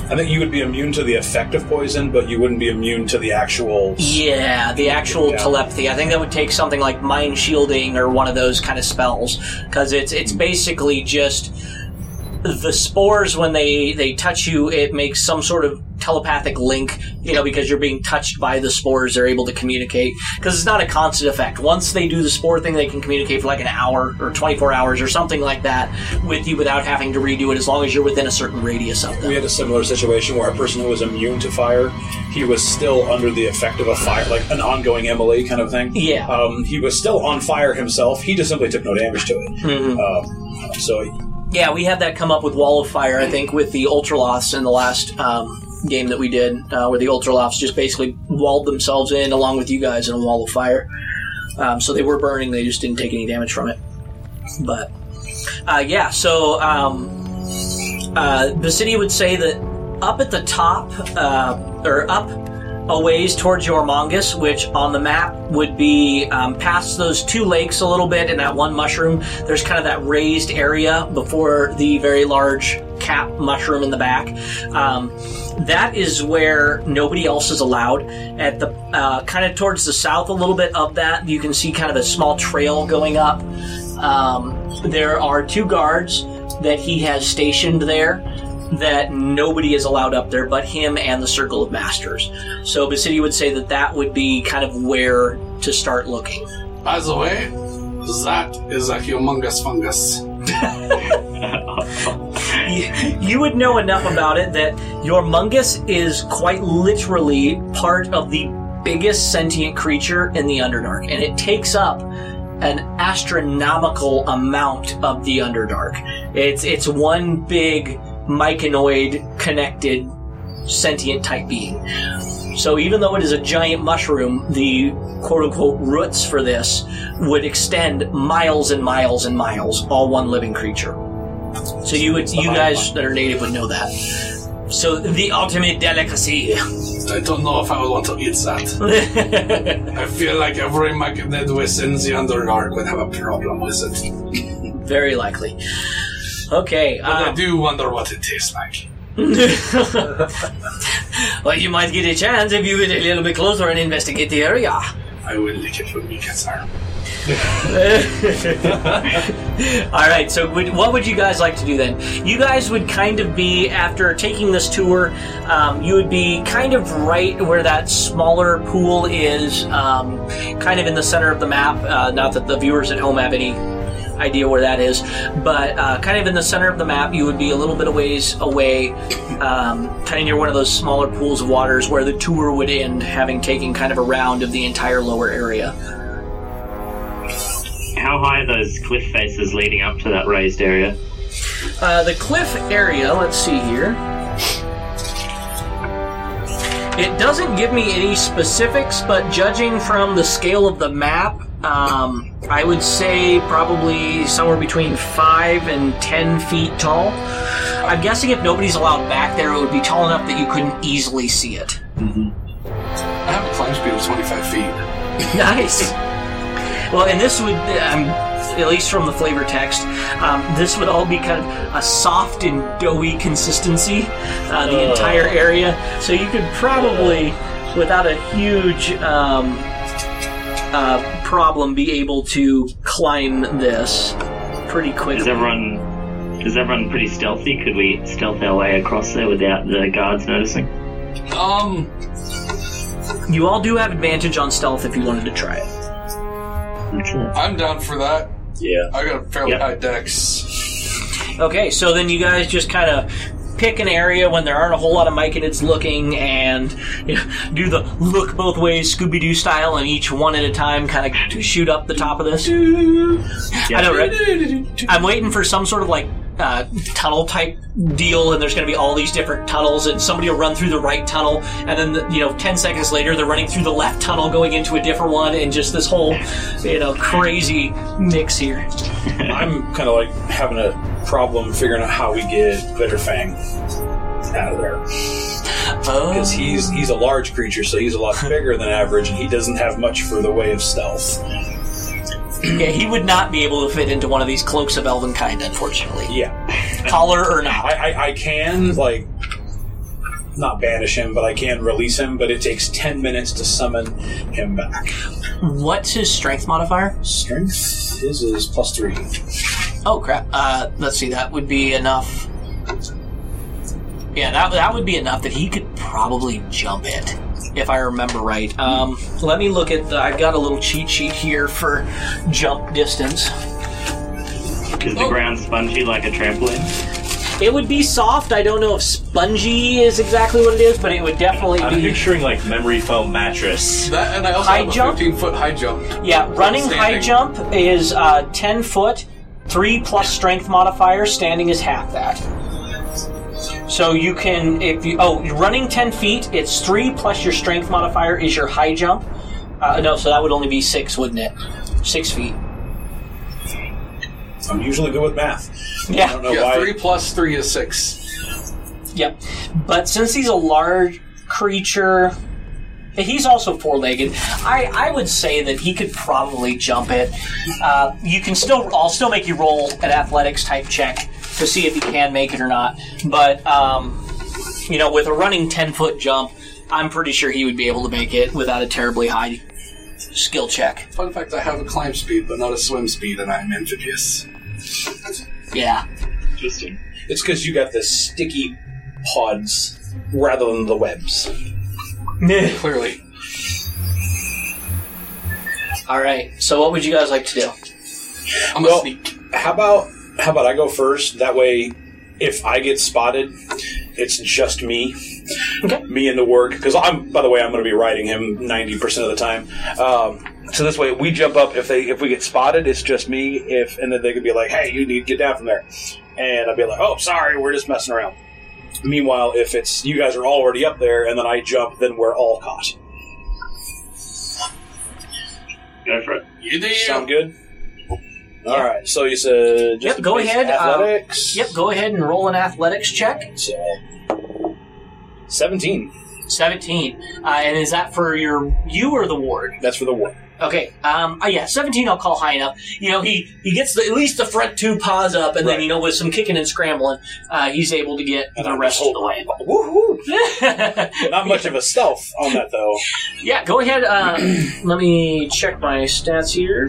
I think you would be immune to the effect of poison, but you wouldn't be immune to the actual. Yeah, the actual Yeah. telepathy. I think that would take something like mind shielding or one of those kind of spells because it's it's basically just the spores when they they touch you. It makes some sort of telepathic link, you know, because you're being touched by the spores. They're able to communicate because it's not a constant effect. Once they do the spore thing, they can communicate for like an hour or 24 hours or something like that with you without having to redo it. As long as you're within a certain radius of them. We had a similar situation where a person who was immune to fire, he was still under the effect of a fire, like an ongoing Emily kind of thing. Yeah. Um, he was still on fire himself. He just simply took no damage to it. Mhm. Um, so Yeah, we had that come up with Wall of Fire, I think, with the Ultroloths in the last um, game that we did, uh, where the Ultroloths just basically walled themselves in along with you guys in a wall of fire. Um, so they were burning, they just didn't take any damage from it. But, uh, yeah, so um, uh, the city would say that up at the top, uh, or up a ways towards Yormongus, which on the map would be um, past those two lakes a little bit and that one mushroom. There's kind of that raised area before the very large cap mushroom in the back. Um, that is where nobody else is allowed. At the uh, kind of towards the south a little bit of that, you can see kind of a small trail going up. Um, there are two guards that he has stationed there that nobody is allowed up there but him and the Circle of Masters. So Basidia would say that that would be kind of where to start looking. By the way, that is a humongous fungus. You, you would know enough about it that your mungus is quite literally part of the biggest sentient creature in the Underdark, and it takes up an astronomical amount of the Underdark. It's it's one big myconid connected sentient type being. So even though it is a giant mushroom, the quote unquote roots for this would extend miles and miles and miles, all one living creature. So you would, you guys that are native would know that. So the ultimate delicacy. I don't know if I would want to eat that. I feel like every magnet within the Underdark would have a problem with it. Very likely. Okay. But I Um, do wonder what it tastes like. well, you might get a chance if you get a little bit closer and investigate the area. I will lick it when we get. All right. So, would, what would you guys like to do then? You guys would kind of be after taking this tour. Um, you would be kind of right where that smaller pool is, um, kind of in the center of the map. Uh, not that the viewers at home have any idea where that is, but uh, kind of in the center of the map, you would be a little bit of ways away, um, kind of near one of those smaller pools of waters where the tour would end, having taken kind of a round of the entire lower area. How high are those cliff faces leading up to that raised area? Uh, the cliff area, let's see here. It doesn't give me any specifics, but judging from the scale of the map, um, I would say probably somewhere between 5 and 10 feet tall. I'm guessing if nobody's allowed back there, it would be tall enough that you couldn't easily see it. I have a climb speed of 25 feet. Nice. Well, and this would, um, at least from the flavor text, um, this would all be kind of a soft and doughy consistency, uh, the Ugh. entire area. So you could probably, without a huge um, uh, problem, be able to climb this. pretty quickly. Is everyone is everyone pretty stealthy? Could we stealth our way across there without the guards noticing? Um, You all do have advantage on stealth if you wanted to try it. That's. I'm down for that. Yeah. I got a fairly Yep. high dex. Okay, so then you guys just kind of pick an area when there aren't a whole lot of mic and it's looking and you know, do the look both ways Scooby Doo style and each one at a time kind of to shoot up the top of this. I know, right? I'm waiting for some sort of like uh, tunnel type deal, and there's going to be all these different tunnels, and somebody will run through the right tunnel, and then the, you know, ten seconds later they're running through the left tunnel, going into a different one, and just this whole you know crazy mix here. I'm kind of like having a problem figuring out how we get Glitterfang out of there Oh, because he's he's a large creature, so he's a lot bigger than average, and he doesn't have much for the way of stealth. Yeah, he would not be able to fit into one of these cloaks of Elvenkind, unfortunately. Yeah, Collar or not. I, I I can like not banish him, but I can release him. But it takes ten minutes to summon him back. What's his strength modifier? Strength. This is plus three. Oh crap! Uh, let's see. That would be enough. Yeah, that that would be enough that he could probably jump it, if I remember right. Um, let me look at. The, I've got a little cheat sheet here for jump distance. Is the ground spongy like a trampoline? It would be soft. I don't know if spongy is exactly what it is, but it would definitely be I'm be. picturing like memory foam mattress. That and I also High have a jump? 15 foot high jump. Yeah, running high Standing. jump is uh, 10 foot, 3 plus strength modifier, standing is half that. So you can, if you, oh, you're running 10 feet, it's 3 plus your strength modifier is your high jump. Uh, no, so that would only be 6, wouldn't it? 6 feet. I'm usually good with math. I Yeah, don't know Yeah, why. three plus three is six. yep. But since he's a large creature, he's also four legged. I, I would say that he could probably jump it. Uh, you can still, I'll still make you roll an athletics type check to see if he can make it or not. But, um, you know, with a running 10 foot jump, I'm pretty sure he would be able to make it without a terribly high skill check. Fun fact: I have a climb speed, but not a swim speed, and I'm amphibious. Yeah. Interesting. It's because you got the sticky pods rather than the webs. Yeah, Clearly, All right. So, what would you guys like to do? I'm Well- a sneak. How about how about I go first? That way, if I get spotted, it's just me, Okay. me and the warg. Because I'm, by the way, I'm going to be riding him ninety percent of the time. Um, so this way, we jump up. If they if we get spotted, it's just me. If and then they could be like, "Hey, you need to get down from there," and I'd be like, "Oh, sorry, we're just messing around." Meanwhile, if it's you guys are already up there and then I jump, then we're all caught. Go for it. You do. Sound good? All right. So you said just Yep, go basic ahead, Athletics. Yep, go ahead and roll an athletics check. So seventeen. 17. Uh, and is that for your you or the warg? That's for the warg. Okay. Um. uh, yeah. Seventeen. I'll call high enough. You know, he he gets the, at least the front two paws up, and then Right. you know with some kicking and scrambling, uh, he's able to get And the I'm rest just of the way. Woohoo! Not much of a stealth on that though. yeah. Go ahead. Uh, let me check my stats here.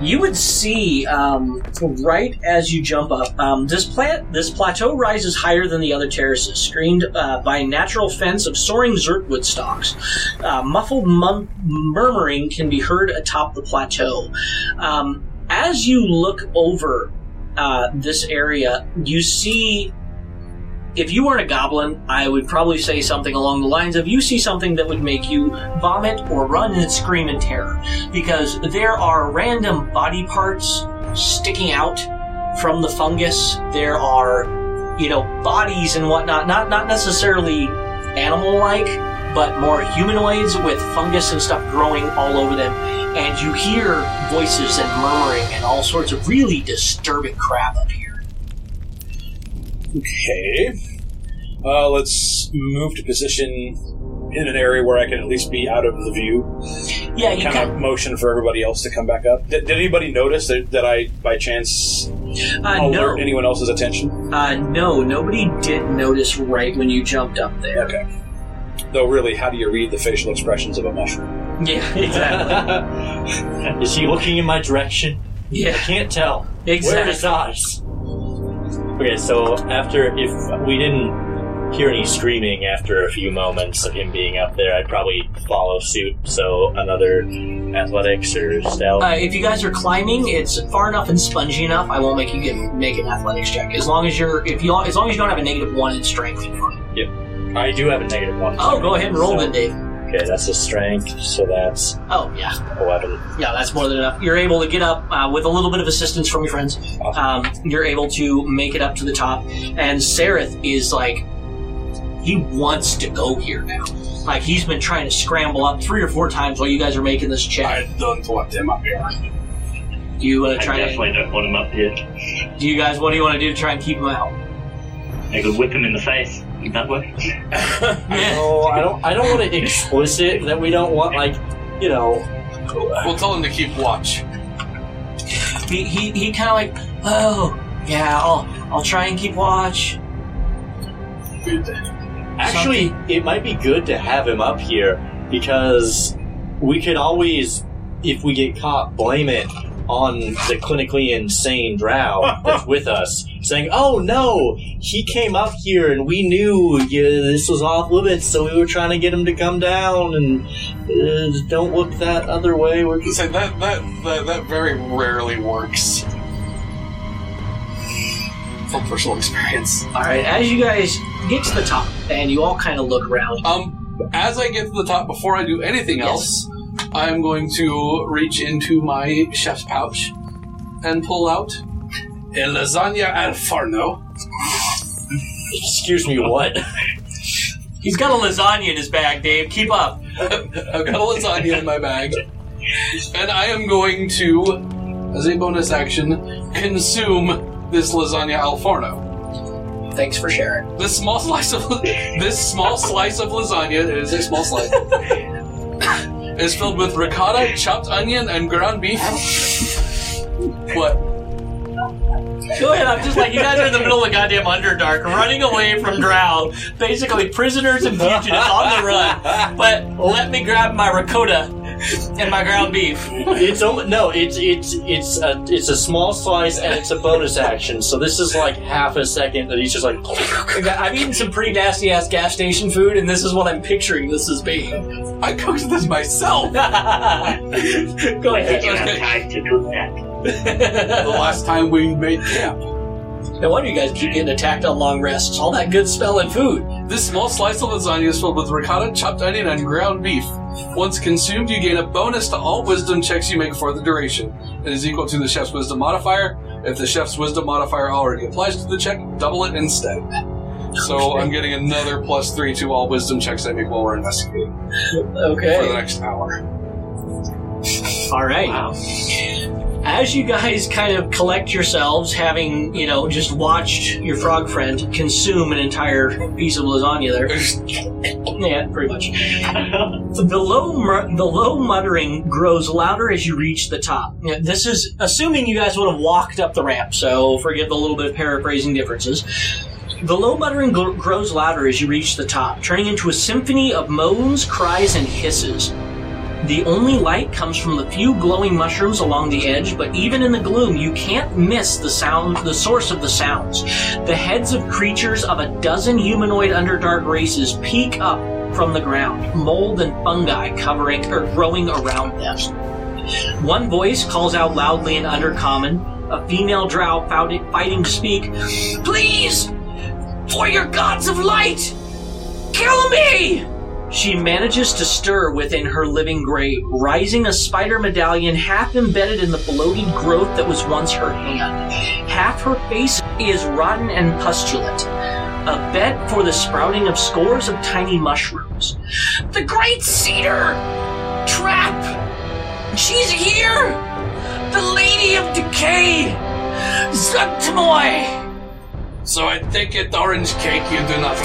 You would see um, right as you jump up. Um, this plant, this plateau rises higher than the other terraces, screened uh, by a natural fence of soaring zurkhwood stalks. Uh, muffled mum- murmuring can be heard atop the plateau. Um, as you look over uh, this area, you see. If you weren't a goblin, I would probably say something along the lines of you see something that would make you vomit or run and scream in terror. Because there are random body parts sticking out from the fungus. There are, you know, bodies and whatnot, not, not necessarily animal like, but more humanoids with fungus and stuff growing all over them. And you hear voices and murmuring and all sorts of really disturbing crap up here. Okay. Uh, let's move to position in an area where I can at least be out of the view. Yeah, you Kind can. of motion for everybody else to come back up. Did, did anybody notice that, that I, by chance, Uh, alert no, anyone else's attention? uh, no, nobody did notice right when you jumped up there. Okay. Though, really, how do you read the facial expressions of a mushroom? Yeah, exactly. Is he looking in my direction? Yeah, Can't tell. Where exactly. is Oz? Okay, so after if we didn't hear any screaming after a few moments of him being up there, I'd probably follow suit. So another athletics or stealth. Uh, if you guys are climbing, it's far enough and spongy enough. I won't make you get make an athletics check. As long as you're, if you, as long as you don't have a negative one in strength. you're. I do have a negative one. Oh, go ahead and roll So- then, Dave. Okay, that's a strength, so that's Oh yeah, eleven. yeah, that's more than enough. You're able to get up uh, with a little bit of assistance from your friends. Um, you're able to make it up to the top, and Sarith is like, he wants to go here now. Like he's been trying to scramble up three or four times while you guys are making this check. I don't want him up here. Do you want I to try to? definitely don't want him up here. Do you guys? What do you want to do to try and keep him out? I could whip him in the face. Would that work? No, I don't. I don't want to explicit that we don't want like, you know. We'll tell him to keep watch. He he, he kind of like, oh yeah, I'll I'll try and keep watch. Actually, it might be good to have him up here because we could always, if we get caught, blame it on the clinically insane drow that's with us, saying, "Oh no, he came up here and we knew yeah, this was off limits, so we were trying to get him to come down and uh, don't look that other way." We're So that, that that that very rarely works. From personal experience. All right, as you guys get to the top and you all kind of look around. Um, as I get to the top, before I do anything else, I'm going to reach into my chef's pouch and pull out a lasagna al forno. Excuse me, what? He's got a lasagna in his bag, Dave. Keep up. I've got a lasagna in my bag, and I am going to, as a bonus action, consume this lasagna al forno. Thanks for sharing. This small slice of this small slice of lasagna it is a small slice is filled with ricotta, chopped onion, and ground beef. What? Go ahead. I'm just like you guys are in the middle of goddamn Underdark, running away from Drow, basically prisoners and fugitives on the run. But let me grab my ricotta and my ground beef. It's only no. It's it's it's a it's a small slice and it's a bonus action. So this is like half a second that he's just like. I've eaten some pretty nasty ass gas station food, and this is what I'm picturing this as being. I cooked this myself. Go ahead You ahead. have time to do that. the last time we made camp. No wonder you guys keep getting attacked on long rests. All that good smelling food. This small slice of lasagna is filled with ricotta, chopped onion, and ground beef. Once consumed, you gain a bonus to all wisdom checks you make for the duration. It is equal to the chef's wisdom modifier. If the chef's wisdom modifier already applies to the check, double it instead. So I'm getting another plus three to all wisdom checks I make while we're investigating Okay. for the next hour. All right. Wow. As you guys kind of collect yourselves, having you know just watched your frog friend consume an entire piece of lasagna there. Yeah, pretty much. The low, mur- the low muttering grows louder as you reach the top. Now, This is assuming you guys would have walked up the ramp, so forgive the little bit of paraphrasing differences. The low muttering gl- grows louder as you reach the top, turning into a symphony of moans, cries, and hisses. The only light comes from the few glowing mushrooms along the edge, but even in the gloom, you can't miss the sound, the source of the sounds. The heads of creatures of a dozen humanoid underdark races peek up from the ground, mold and fungi covering or growing around them. One voice calls out loudly in Undercommon, a female drow fighting to speak. Please, for your gods of light, kill me! She manages to stir within her living grave, rising a spider medallion half embedded in the bloated growth that was once her hand. Half her face is rotten and pustulent, a bed for the sprouting of scores of tiny mushrooms. The Great Cedar! Trap! She's here! The Lady of Decay! Zuggtmoy! So I take it orange cake you do not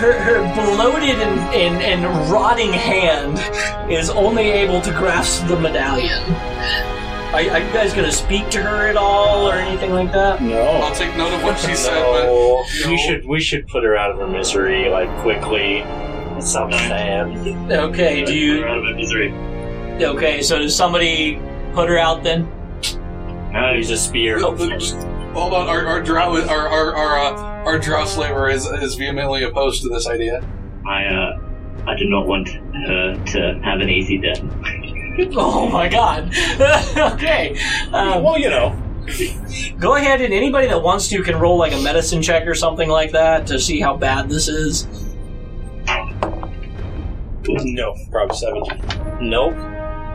her, her bloated and, and, and rotting hand is only able to grasp the medallion. Are, are you guys going to speak to her at all or anything like that? No. I'll take note of what she said, but No, we should we should put her out of her misery like quickly. That sounds sad. Okay, do you? We're out of my misery. Okay, so does somebody put her out then? No, he's a spear. No, the- just- hold on, our our drow, our our our, uh, our drow slaver is is vehemently opposed to this idea. I uh, I do not want her to have an easy death. Oh my god. okay. Um, well, you know. go ahead and anybody that wants to can roll like a medicine check or something like that to see how bad this is. No, probably 17. Nope.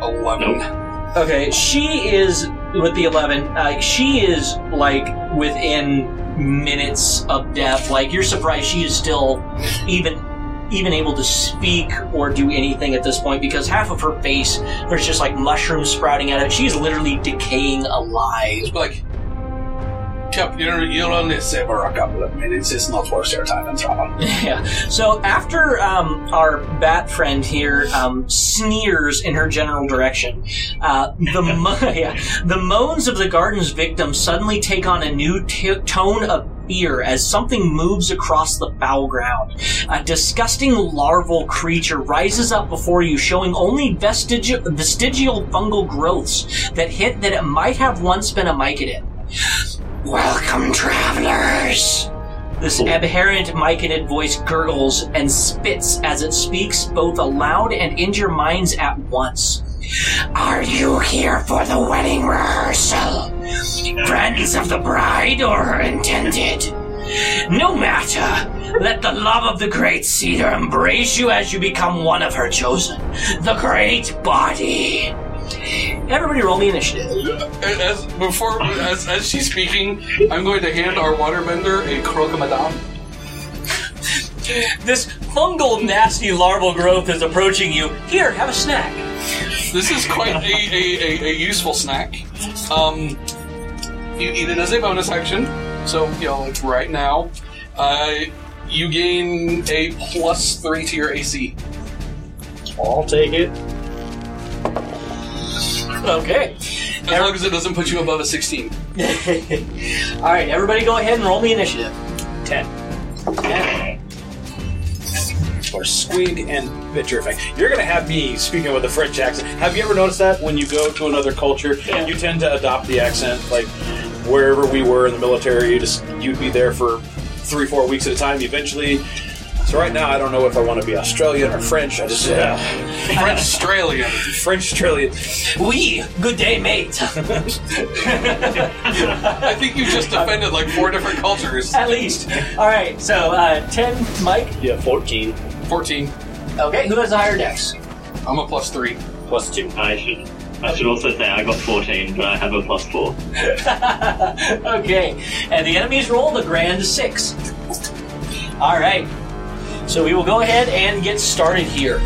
Eleven. Okay, she is with the 11. Uh, she is like within minutes of death. Like you're surprised she is still even even able to speak or do anything at this point because half of her face there's just like mushrooms sprouting out of it. She's literally decaying alive. Like, Cap, you're, you'll only savor a couple of minutes. It's not worth your time and trouble. Yeah. So after um, our bat friend here um, sneers in her general direction, uh, the mo- yeah, the moans of the garden's victim suddenly take on a new t- tone of fear as something moves across the foul ground. A disgusting larval creature rises up before you, showing only vestigial, vestigial fungal growths that hint that it might have once been a myconid. Welcome, travelers. This abhorrent myconid voice gurgles and spits as it speaks both aloud and in your minds at once. Are you here for the wedding rehearsal? Friends of the bride or her intended? No matter. Let the love of the great cedar embrace you as you become one of her chosen. The great body. Everybody roll me initiative. As before, as, as she's speaking, I'm going to hand our waterbender a croque-madame. This fungal, nasty larval growth is approaching you. Here, have a snack. This is quite a, a, a, a useful snack. Um, you eat it as a bonus action, so you know like right now, uh, you gain a plus three to your AC. I'll take it. Okay. As long as it doesn't put you above a 16. All right, everybody, go ahead and roll me initiative. 10. or squig and petrifying. You're going to have me speaking with a French accent. Have you ever noticed that when you go to another culture, you tend to adopt the accent? Like wherever we were in the military, you just you'd be there for three, four weeks at a time. Eventually, so right now I don't know if I want to be Australian or French. I just yeah, French Australian. French Australian. We, good day, mate. I think you just offended like four different cultures. At least. All right, so uh, 10, Mike. Yeah, 14 14. Okay, who has a higher dex? I'm a plus three. plus 2. I should I should also say I got 14, but I have a plus 4. okay, and the enemies rolled the grand six. All right, so we will go ahead and get started here.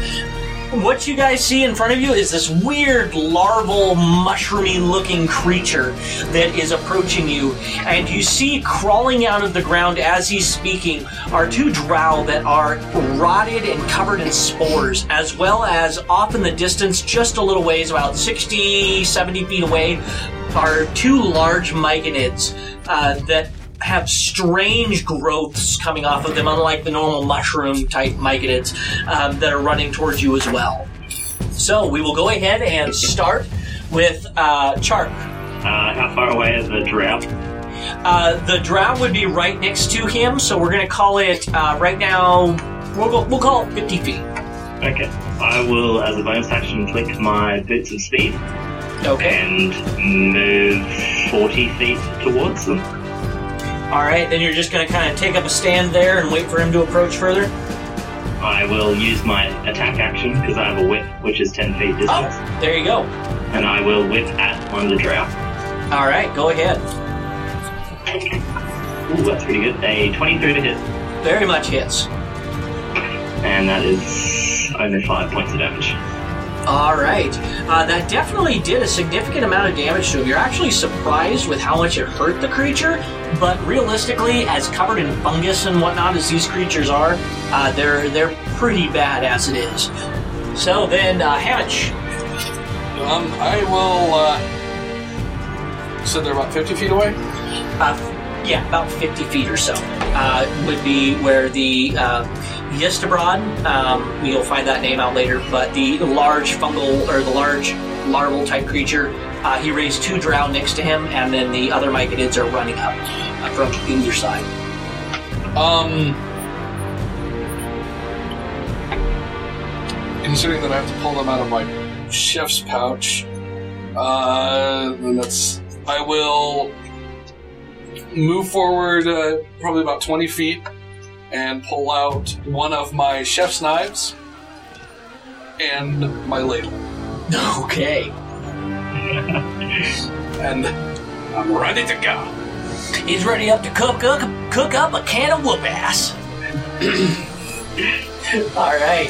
What you guys see in front of you is this weird larval, mushroomy looking creature that is approaching you. And you see crawling out of the ground as he's speaking are two drow that are rotted and covered in spores, as well as off in the distance, just a little ways, about 60, 70 feet away, are two large myconids uh, that have strange growths coming off of them, unlike the normal mushroom type myconids um, that are running towards you as well. So we will go ahead and start with uh, Chark. Uh, how far away is the drought? Uh, the drow would be right next to him, so we're going to call it uh, right now. We'll go, we'll call it 50 feet. Okay. I will, as a bonus action, click my boots of speed Okay. and move 40 feet towards them. All right. Then you're just going to kind of take up a stand there and wait for him to approach further. I will use my attack action because I have a whip, which is 10 feet oh, distance, Oh, there you go. and I will whip at one of the drow. All right. Go ahead. Ooh, that's pretty good. A 23 to hit, Very much hits. and that is only 5 points of damage. All right. Uh, that definitely did a significant amount of damage to him. You're actually surprised with how much it hurt the creature, but realistically, as covered in fungus and whatnot as these creatures are, uh, they're they're pretty bad as it is. So then, uh, Hamish. Um, I will. Uh, so they're about 50 feet away. Uh, yeah, about 50 feet or so uh, would be where the uh, Yestabrod, um, you'll find that name out later, but the large fungal or the large larval type creature, uh, he raised two drow next to him, and then the other myconids are running up uh, from either side. Um, considering that I have to pull them out of my chef's pouch, uh, then that's I will move forward uh, probably about twenty feet and pull out one of my chef's knives and my ladle, Okay. and I'm ready to go. He's ready up to cook cook, cook up a can of whoop ass. All right.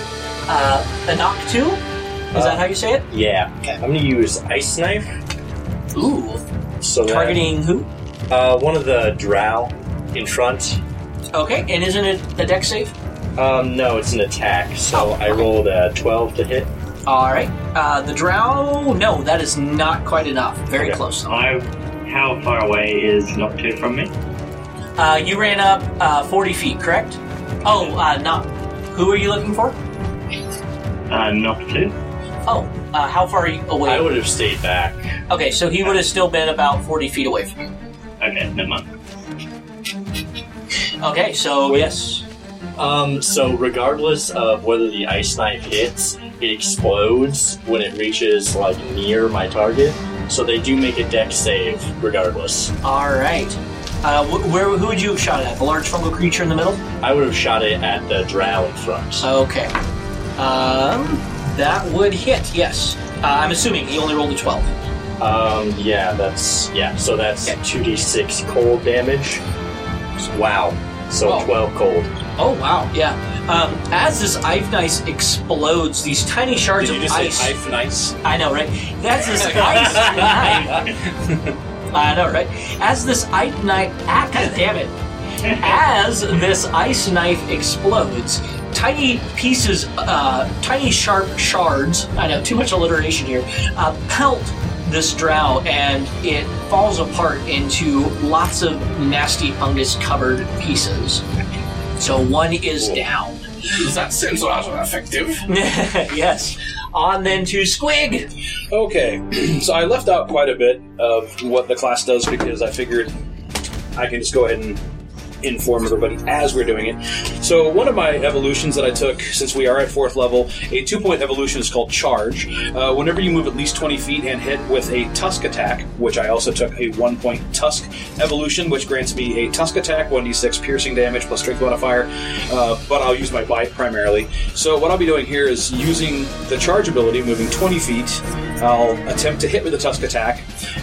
Uh, a knock two? Is that how you say it? Yeah. I'm gonna use ice knife. Ooh. So that- Targeting who? uh, one of the drow in front. Okay, and isn't it a dex save? Um, no, it's an attack. So I rolled a 12 to hit. All right. Uh, the drow, no, that is not quite enough. Very Okay. close. though. I, how far away is Noctu from me? Uh, you ran up uh, 40 feet, correct? Oh, uh, not. Who are you looking for? Uh, Noctu? Oh, uh, how far are you away? I would have stayed back. Okay, so he would have still been about 40 feet away from you. Okay, never mind. Okay, so yes. Um, so regardless of whether the ice knife hits, it explodes when it reaches like near my target. So they do make a dex save regardless. All right. Uh, wh- where, who would you have shot at? The large fungal creature in the middle? I would have shot it at the drow in front. Okay. Um, that would hit, yes. Uh, I'm assuming he only rolled a 12. Um, yeah, that's yeah. So that's two d six cold damage. Wow. So Whoa. twelve cold. Oh, wow, yeah. Um, as this ice knife explodes, these tiny shards Did of ice. say knife nice? I know, right? That's this ice knife. I know, right? As this ice knife, ah, God damn it! As this ice knife explodes, tiny pieces, uh, tiny sharp shards. I know, too much alliteration here. Uh, pelt this drow, and it falls apart into lots of nasty fungus-covered pieces. So one is down. That seems rather effective. yes. On then to Squig. Okay, so I left out quite a bit of what the class does because I figured I can just go ahead and inform everybody as we're doing it. So one of my evolutions that I took, since we are at fourth level, a two-point evolution is called Charge. Uh, whenever you move at least 20 feet and hit with a Tusk attack, which I also took a one-point Tusk evolution, which grants me a Tusk attack, 1d6 piercing damage plus Strength modifier, uh, but I'll use my Bite primarily. So what I'll be doing here is using the Charge ability, moving 20 feet, I'll attempt to hit with a Tusk attack.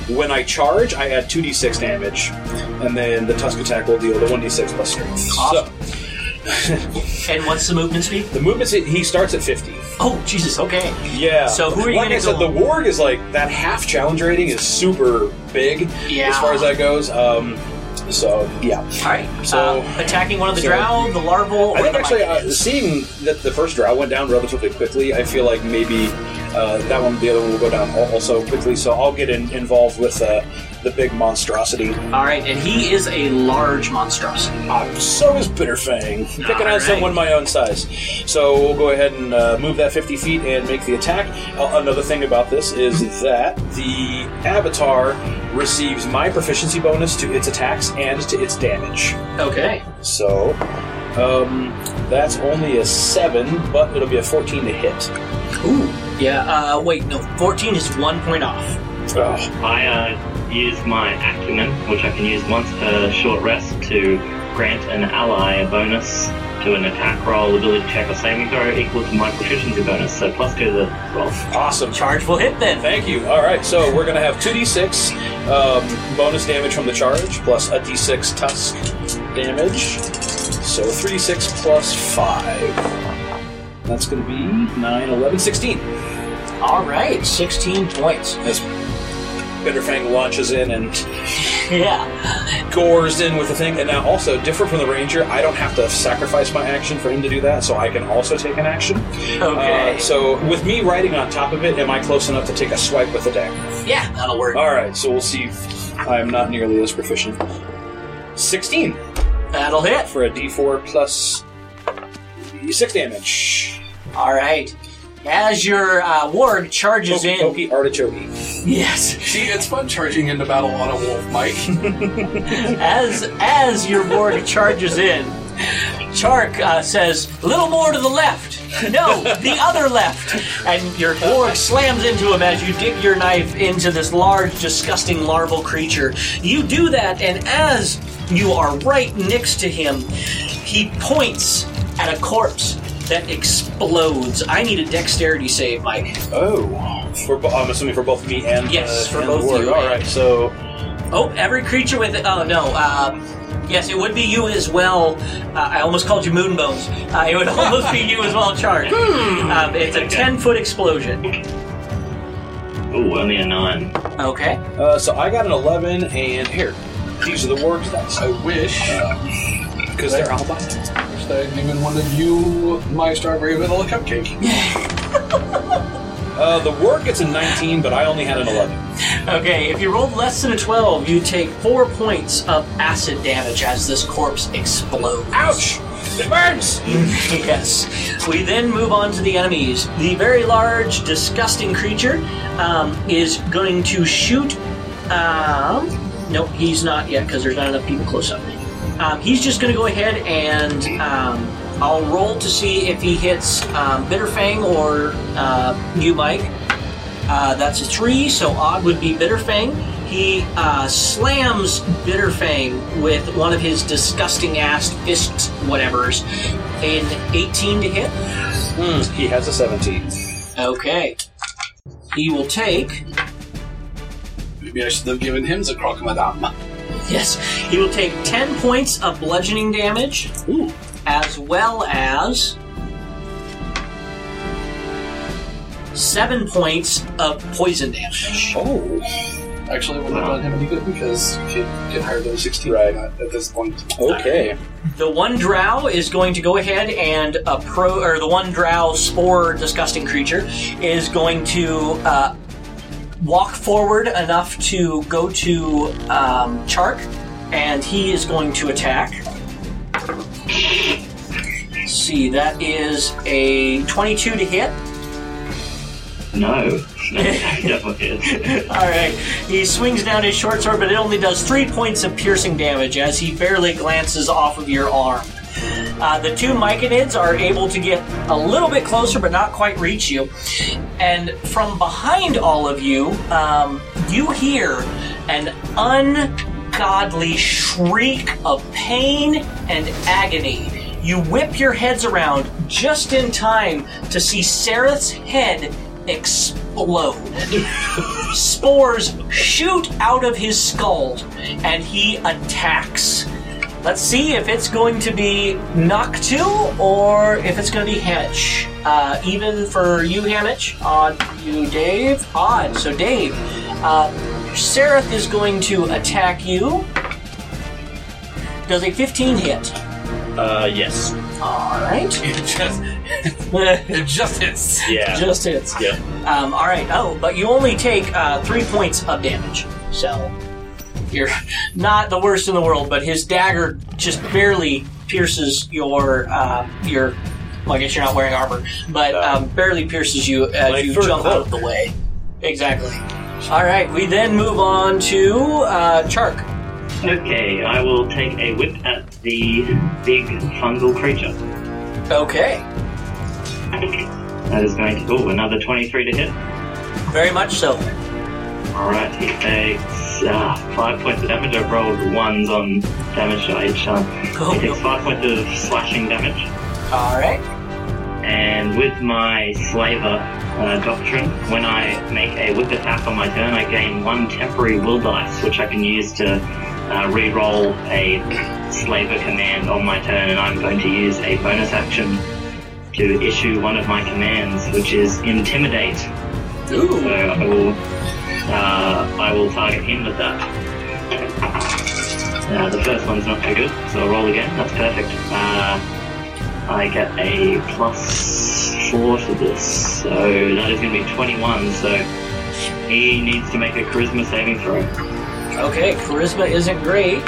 When I charge, I add 2d6 damage, and then the Tusk attack will deal the 1d6 plus strength. Awesome. So, And what's the movement speed? the movement, speed, he starts at 50. Oh, Jesus, okay. Yeah. So who are you Like I said, go- the warg is like that half challenge rating is super big Yeah. as far as that goes. Um, so yeah. Alright, So- uh, attacking one of the so- drow, the larval, or I think the actually, uh, seeing that the first drow went down relatively quickly, I feel like maybe uh, that one, the other one, will go down also quickly. So I'll get in, involved with uh, the big monstrosity. Alright, and he is a large monstrosity. Uh, so is Bitterfang, picking on Alright. someone my own size. So we'll go ahead and uh, move that 50 feet and make the attack. Uh, another thing about this is that the avatar receives my proficiency bonus to its attacks and to its damage. Okay. So um, that's only a 7, but it'll be a 14 to hit. Ooh. Yeah, uh, wait, no, 14 is one point off. Ugh. I uh, use my acumen, which I can use once per short rest to grant an ally a bonus to an attack roll, ability check, or saving throw equal to my proficiency bonus. So plus two to the roll. awesome. Charge will hit then. Thank you. All right, so we're going to have 2d6 um, bonus damage from the charge, plus a d6 tusk damage. So 3d6 plus 5. That's going to be 9, 11, 16. Alright, 16 points. As Bitterfang launches in and Yeah. gores in with the thing. And now, also, different from the ranger, I don't have to sacrifice my action for him to do that, so I can also take an action. Okay. Uh, so, with me riding on top of it, am I close enough to take a swipe with the dagger? yeah, that'll work. All right, so we'll see if I'm not nearly as proficient. 16 That'll hit. for a d4 plus Six damage. All right. As your uh, warg charges Pokey, in, pokey, artichoke. yes, See, it's fun charging into battle on a wolf, Mike. as as your warg charges in, Chark uh, says, "A little more to the left." No, the other left. And your warg slams into him as you dig your knife into this large, disgusting larval creature. You do that, and as you are right next to him, he points at a corpse that explodes. I need a dexterity save, Mike. Oh, for bo- I'm assuming for both me and Yes, uh, for and both the warg. you All and- right, so Oh, every creature with oh no, um, yes, it would be you as well. Uh, I almost called you Moonbones. Uh, it would almost be you as well, Charge. Um, it's a ten foot explosion. Ooh, only a nine. Okay. uh, so I got an eleven, and here, these are the words dice I wish, because they're all albino. Wish that I one of you my strawberry vanilla cupcake. Uh, the warg gets a 19, but I only had an 11. Okay. If you rolled less than a twelve, you take four points of acid damage as this corpse explodes. Ouch! It burns. yes. We then move on to the enemies. The very large, disgusting creature um, is going to shoot. Um, nope, he's not yet because there's not enough people close up. Um, he's just going to go ahead and um, I'll roll to see if he hits um, Bitterfang or uh, you, Mike. Uh, that's a three, so odd would be Bitterfang. He uh, slams Bitterfang with one of his disgusting ass fist whatevers in 18 to hit. Hmm, he has a 17. Okay. He will take, Maybe I should have given him the croque madame. Yes, he will take 10 points of bludgeoning damage, Ooh. as well as 7 points of poison damage. Oh. Actually, it wouldn't have done him any good because you can't get higher than 16 Right. at at this point. Okay. The one drow is going to go ahead and uh, pro, or the one drow spore disgusting creature is going to uh, walk forward enough to go to um, Chark, and he is going to attack. Let's see, that is a 22 to hit. No. Definitely is. All right, he swings down his short sword, but it only does three points of piercing damage as he barely glances off of your arm. Uh, the two Myconids are able to get a little bit closer, but not quite reach you. And from behind all of you, um, you hear an ungodly shriek of pain and agony. You whip your heads around just in time to see Sarith's head explode. Spores shoot out of his skull, and he attacks. Let's see if it's going to be Noctu or if it's going to be Hamich. Uh, even for you, Hamich. Odd you, Dave. Odd. So, Dave, uh, Sarith is going to attack you. Does a 15 hit? Uh, yes. All right. It just, it just hits. Yeah. Just hits. yeah. Um, all right. Oh, but you only take uh, three points of damage, so you're not the worst in the world. But his dagger just barely pierces your uh, your. Well, I guess you're not wearing armor, but um, barely pierces you as My you fur jump out of the way. Exactly. All right. We then move on to uh, Chark. Okay, I will take a whip at the big fungal creature. Okay. That is going to, oh, another 23 to hit. Very much so. Alright, he takes uh, 5 points of damage. I've rolled ones on damage to each time. He takes 5 points of slashing damage. All right. And with my slaver uh, doctrine, when I make a whip attack on my turn, I gain one temporary will dice, which I can use to uh, re-roll a slaver command on my turn, and I'm going to use a bonus action to issue one of my commands, which is intimidate. So Ooh. I will, uh, I will target him with that. Uh, the first one's not too good, so I'll roll again. That's perfect. Uh, I get a plus four to this, so that is going to be 21. So he needs to make a charisma saving throw. Okay. Charisma isn't great.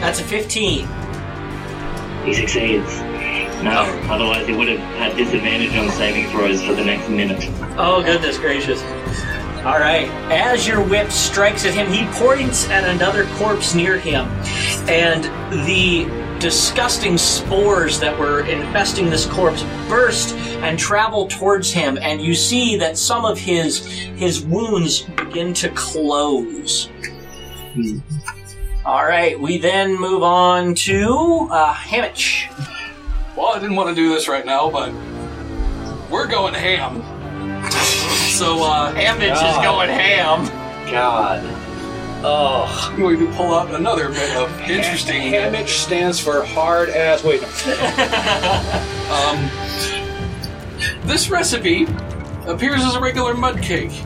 That's a 15. He succeeds. No, otherwise it would have had disadvantage on saving throws for the next minute. Oh, goodness gracious. All right. As your whip strikes at him, he points at another corpse near him. And the disgusting spores that were infesting this corpse burst and travel towards him. And you see that some of his, his wounds begin to close. All right. We then move on to uh, Hamich. Well, I didn't want to do this right now, but we're going ham. So, uh, Hamich is going ham. God. Oh. I'm going to pull out another bit of interesting. Hamich stands for hard ass. Wait. Um, this recipe appears as a regular mud cake,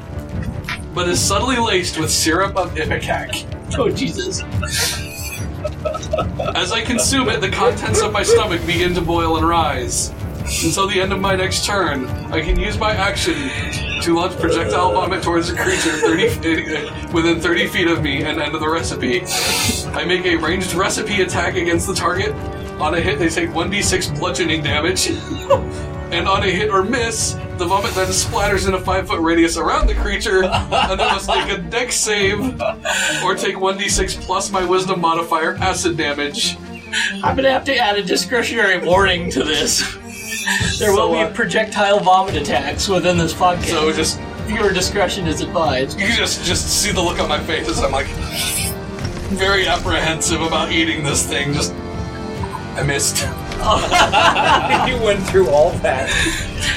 but is subtly laced with syrup of ipecac. Oh, Jesus. As I consume it, the contents of my stomach begin to boil and rise. Until the end of my next turn, I can use my action to launch projectile vomit towards a creature 30 feet, within 30 feet of me and end of the recipe. I make a ranged recipe attack against the target. On a hit, they take 1d6 bludgeoning damage. And on a hit or miss, the vomit then splatters in a 5 foot radius around the creature, and then must make a dex save or take 1d6 plus my wisdom modifier acid damage. I'm gonna have to add a discretionary warning to this. There will So, uh, be projectile vomit attacks within this podcast. So just your discretion is advised. you can just just see the look on my face as I'm like very apprehensive about eating this thing. Just I missed. you went through all that.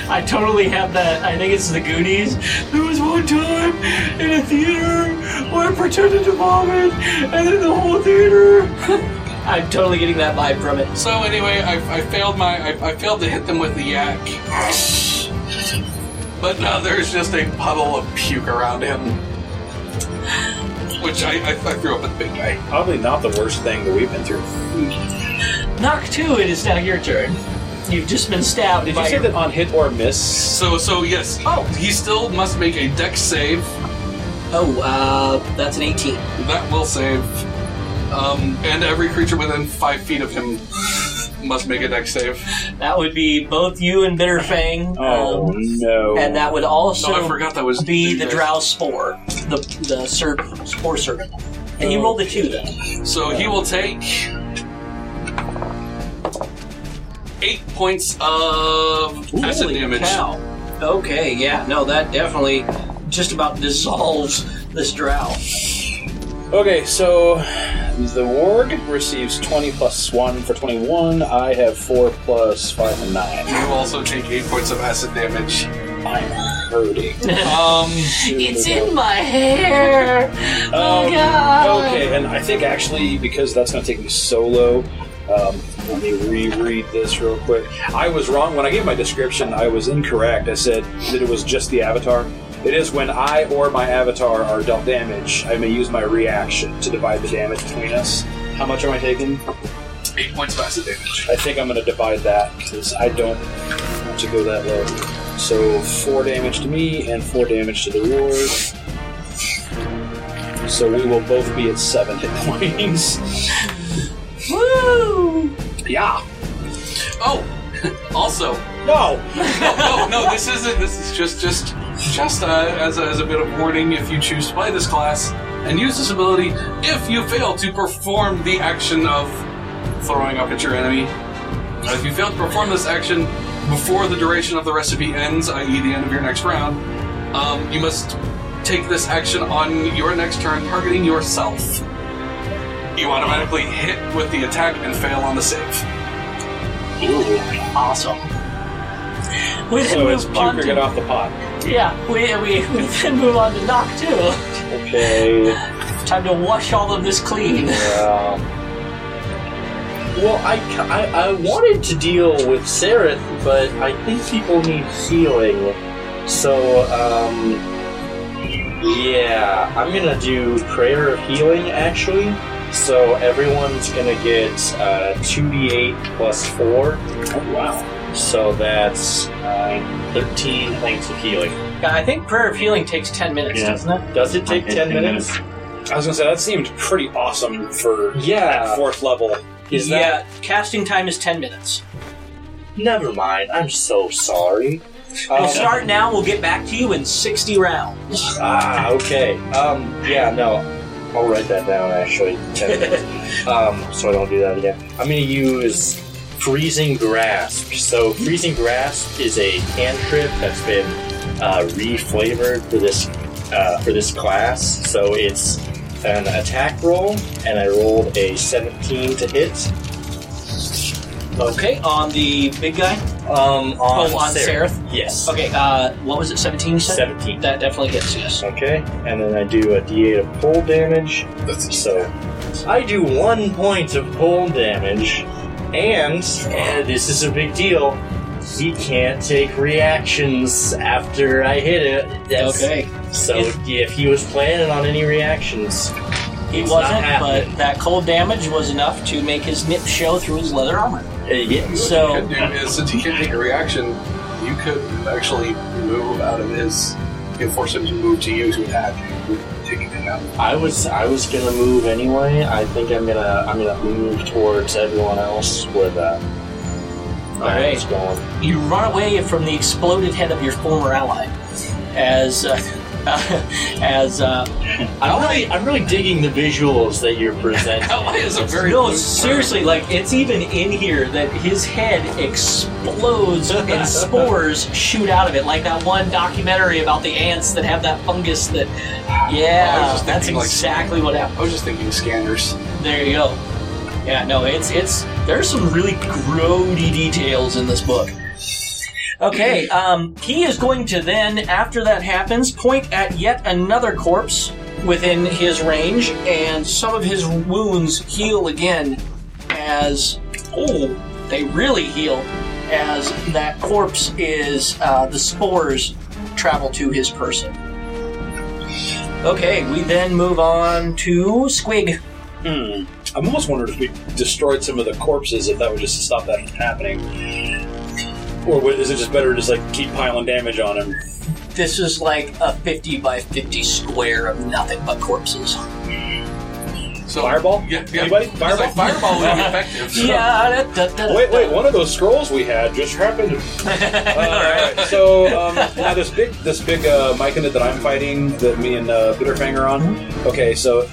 I totally have that. I think it's the Goonies. There was one time in a theater where I pretended to vomit, and then the whole theater. I'm totally getting that vibe from it. So anyway, I, I failed my I, I failed to hit them with the yak. But now there's just a puddle of puke around him. Which I, I, I threw up at the big guy. Probably not the worst thing that we've been through. Noctu. It is now your turn. You've just been stabbed Did by you say your- that on hit or miss? So so yes. Oh, he still must make a dex save. Oh, uh, that's an 18. That will save. Um, and every creature within five feet of him must make a dex save. That would be both you and Bitterfang. Oh um, no! and that would also No, I forgot that was be the drow spore, the the serp, spore servant. And he rolled a two then. So he will take eight points of acid Holy damage. cow. Okay, yeah, no, that definitely just about dissolves this drow. Okay, so the warg receives 20 plus 1 for 21. I have 4 plus 5 and 9. You also take eight points of acid damage. I'm hurting. Um, It's in my hair. Oh Um, god. Okay, and I think actually because that's going to take me solo, um, let me reread this real quick. I was wrong when I gave my description. I was incorrect. I said that it was just the avatar. It is when I or my avatar are dealt damage, I may use my reaction to divide the damage between us. How much am I taking? eight points of acid damage. I think I'm going to divide that because I don't want to go that low. So four damage to me and four damage to the warg. So we will both be at seven hit points. Yeah. Oh, also, No. no, no, this isn't. This is just, just, just uh, as, a, as a bit of warning. If you choose to play this class and use this ability, if you fail to perform the action of throwing up at your enemy, if you fail to perform this action before the duration of the recipe ends, i.e., the end of your next round, um, you must take this action on your next turn, targeting yourself. You automatically hit with the attack and fail on the save. Ooh, Awesome. We then So it's move on puke or to, get off the pot. Yeah, we, we, we then move on to knock two. Okay. Time to wash all of this clean. Uh, Well, I, I, I wanted to deal with Sarith, but I think people need healing. So, um, yeah, I'm gonna do Prayer of Healing actually. So everyone's gonna get uh, 2d8 plus 4. oh wow. So that's uh, 13 points of healing. Yeah, I think prayer of healing takes ten minutes, Yeah. doesn't it? Does it take 10 10 minutes? I was gonna say that seemed pretty awesome for Yeah. that fourth level. Is yeah, that casting time is ten minutes. Never mind. I'm so sorry. We'll Um, start now. We'll get back to you in 60 rounds. Ah, okay. Um, yeah, no. I'll write that down actually. Um, so I don't do that again. I'm gonna use freezing grasp. So freezing grasp is a cantrip that's been uh, reflavored for this uh, for this class. So it's an attack roll, and I rolled a 17 to hit. Okay, on the big guy. Um, on, Oh, on Seraph. Seraph? Yes. Okay, uh, what was it? 17 you said? 17. That definitely hits, yes. Okay, and then I do a d8 of pull damage. So I do one point of pull damage, and, and this is a big deal. He can't take reactions after I hit it. That's- Okay. So Is- if he was planning on any reactions, He It's wasn't, but that cold damage was enough to make his nip show through his leather armor. uh, yeah. So- what you could do is, since he can't take a reaction, you could actually move out of his. You force him to move to you to attack you, taking it out. I was I was gonna move anyway. I think I'm gonna I'm gonna move towards everyone else where that Alright. is going. You run away from the exploded head of your former ally. As, uh, as, uh, I'm really, I'm really digging the visuals that you're presenting. Is a very no, seriously, like, it's even in here that his head explodes and spores shoot out of it, like that one documentary about the ants that have that fungus that, yeah, that's thinking, like, exactly what happened. I was just thinking scanners. There you go. Yeah, no, it's it's there's some really grody details in this book. Okay, um, he is going to then, after that happens, point at yet another corpse within his range, and some of his wounds heal again as oh, they really heal as that corpse is uh, the spores travel to his person. Okay, we then move on to Squig. Hmm. I'm almost wondering if we destroyed some of the corpses, if that would just stop that from happening. Or is it just better to just like keep piling damage on him? This is like a 50 by 50 square of nothing but corpses. So Fireball? Yeah, yeah. Anybody? Fireball? like fireball would be effective. so- Yeah. da, da, da, Wait, wait! One of those scrolls we had just happened. Uh, alright, so um, now this big, this big uh, Myconid that I'm fighting, that me and uh, Bitterfang are on. Okay, so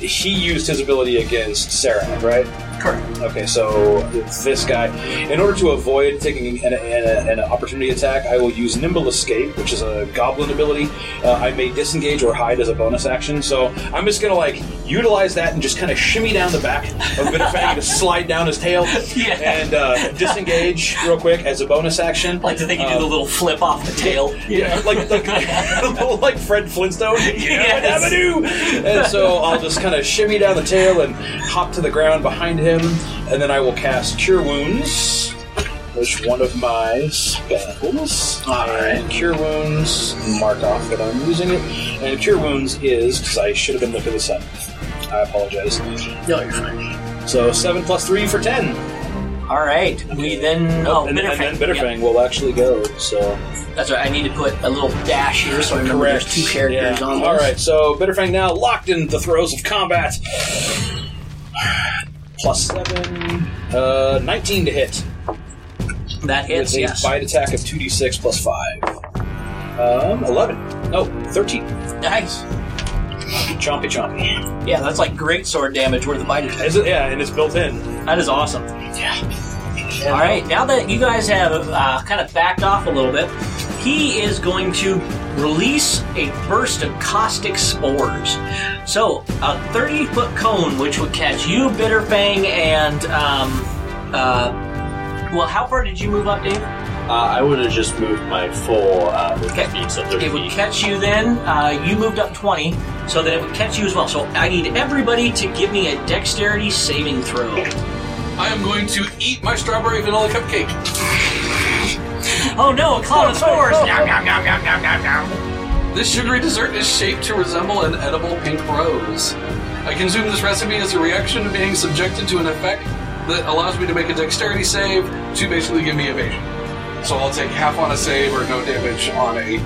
he used his ability against Sarah, right? Correct. Okay, so it's this guy. In order to avoid taking an, an, an opportunity attack, I will use Nimble Escape, which is a goblin ability. Uh, I may disengage or hide as a bonus action, so I'm just gonna like utilize that and just kind of shimmy down the back of Bitterfang to slide down his tail Yeah. and uh, disengage real quick as a bonus action. like to think you do the little flip off the tail. Yeah, like like, like Fred Flintstone. Yes. Yabba-dabba-doo. And so I'll just kind of shimmy down the tail and hop to the ground behind him, and then I will cast Cure Wounds. Which one of my spells? And Cure Wounds, mark off that I'm using it. And Cure Wounds is, because I should have been looking this up. I apologize. No, you're fine. So 7 plus 3 for 10. All right. We then. Oh, and, and Bitterfang. then Bitterfang will actually go, so. That's right. I need to put a little dash here so I remember there's two characters Yeah. on All right, so Bitterfang now locked in the throes of combat. Plus seven, uh, 19 to hit. That hits, with a yes. bite attack of 2d6 plus 5. Um, 11. No, 13. Nice. Chompy chompy. Yeah, that's like great sword damage worth of bite attack. Is it? Yeah, and it's built in. That is awesome. Yeah. All right, now that you guys have uh, kind of backed off a little bit, he is going to release a burst of caustic spores. So, a 30 foot cone, which would catch you, Bitterfang, and. Um, uh, well, how far did you move up, Dave? Uh, I would have just moved my full uh, movement Okay. speed, so 30 It would feet. catch you then. Uh, you moved up 20, so that it would catch you as well. So, I need everybody to give me a dexterity saving throw. I am going to eat my strawberry vanilla cupcake. Oh no, a cloud of spores! Nom, nom, nom, nom, nom, nom, nom. This sugary dessert is shaped to resemble an edible pink rose. I consume this recipe as a reaction to being subjected to an effect that allows me to make a dexterity save to basically give me evasion. So I'll take half on a save or no damage on a.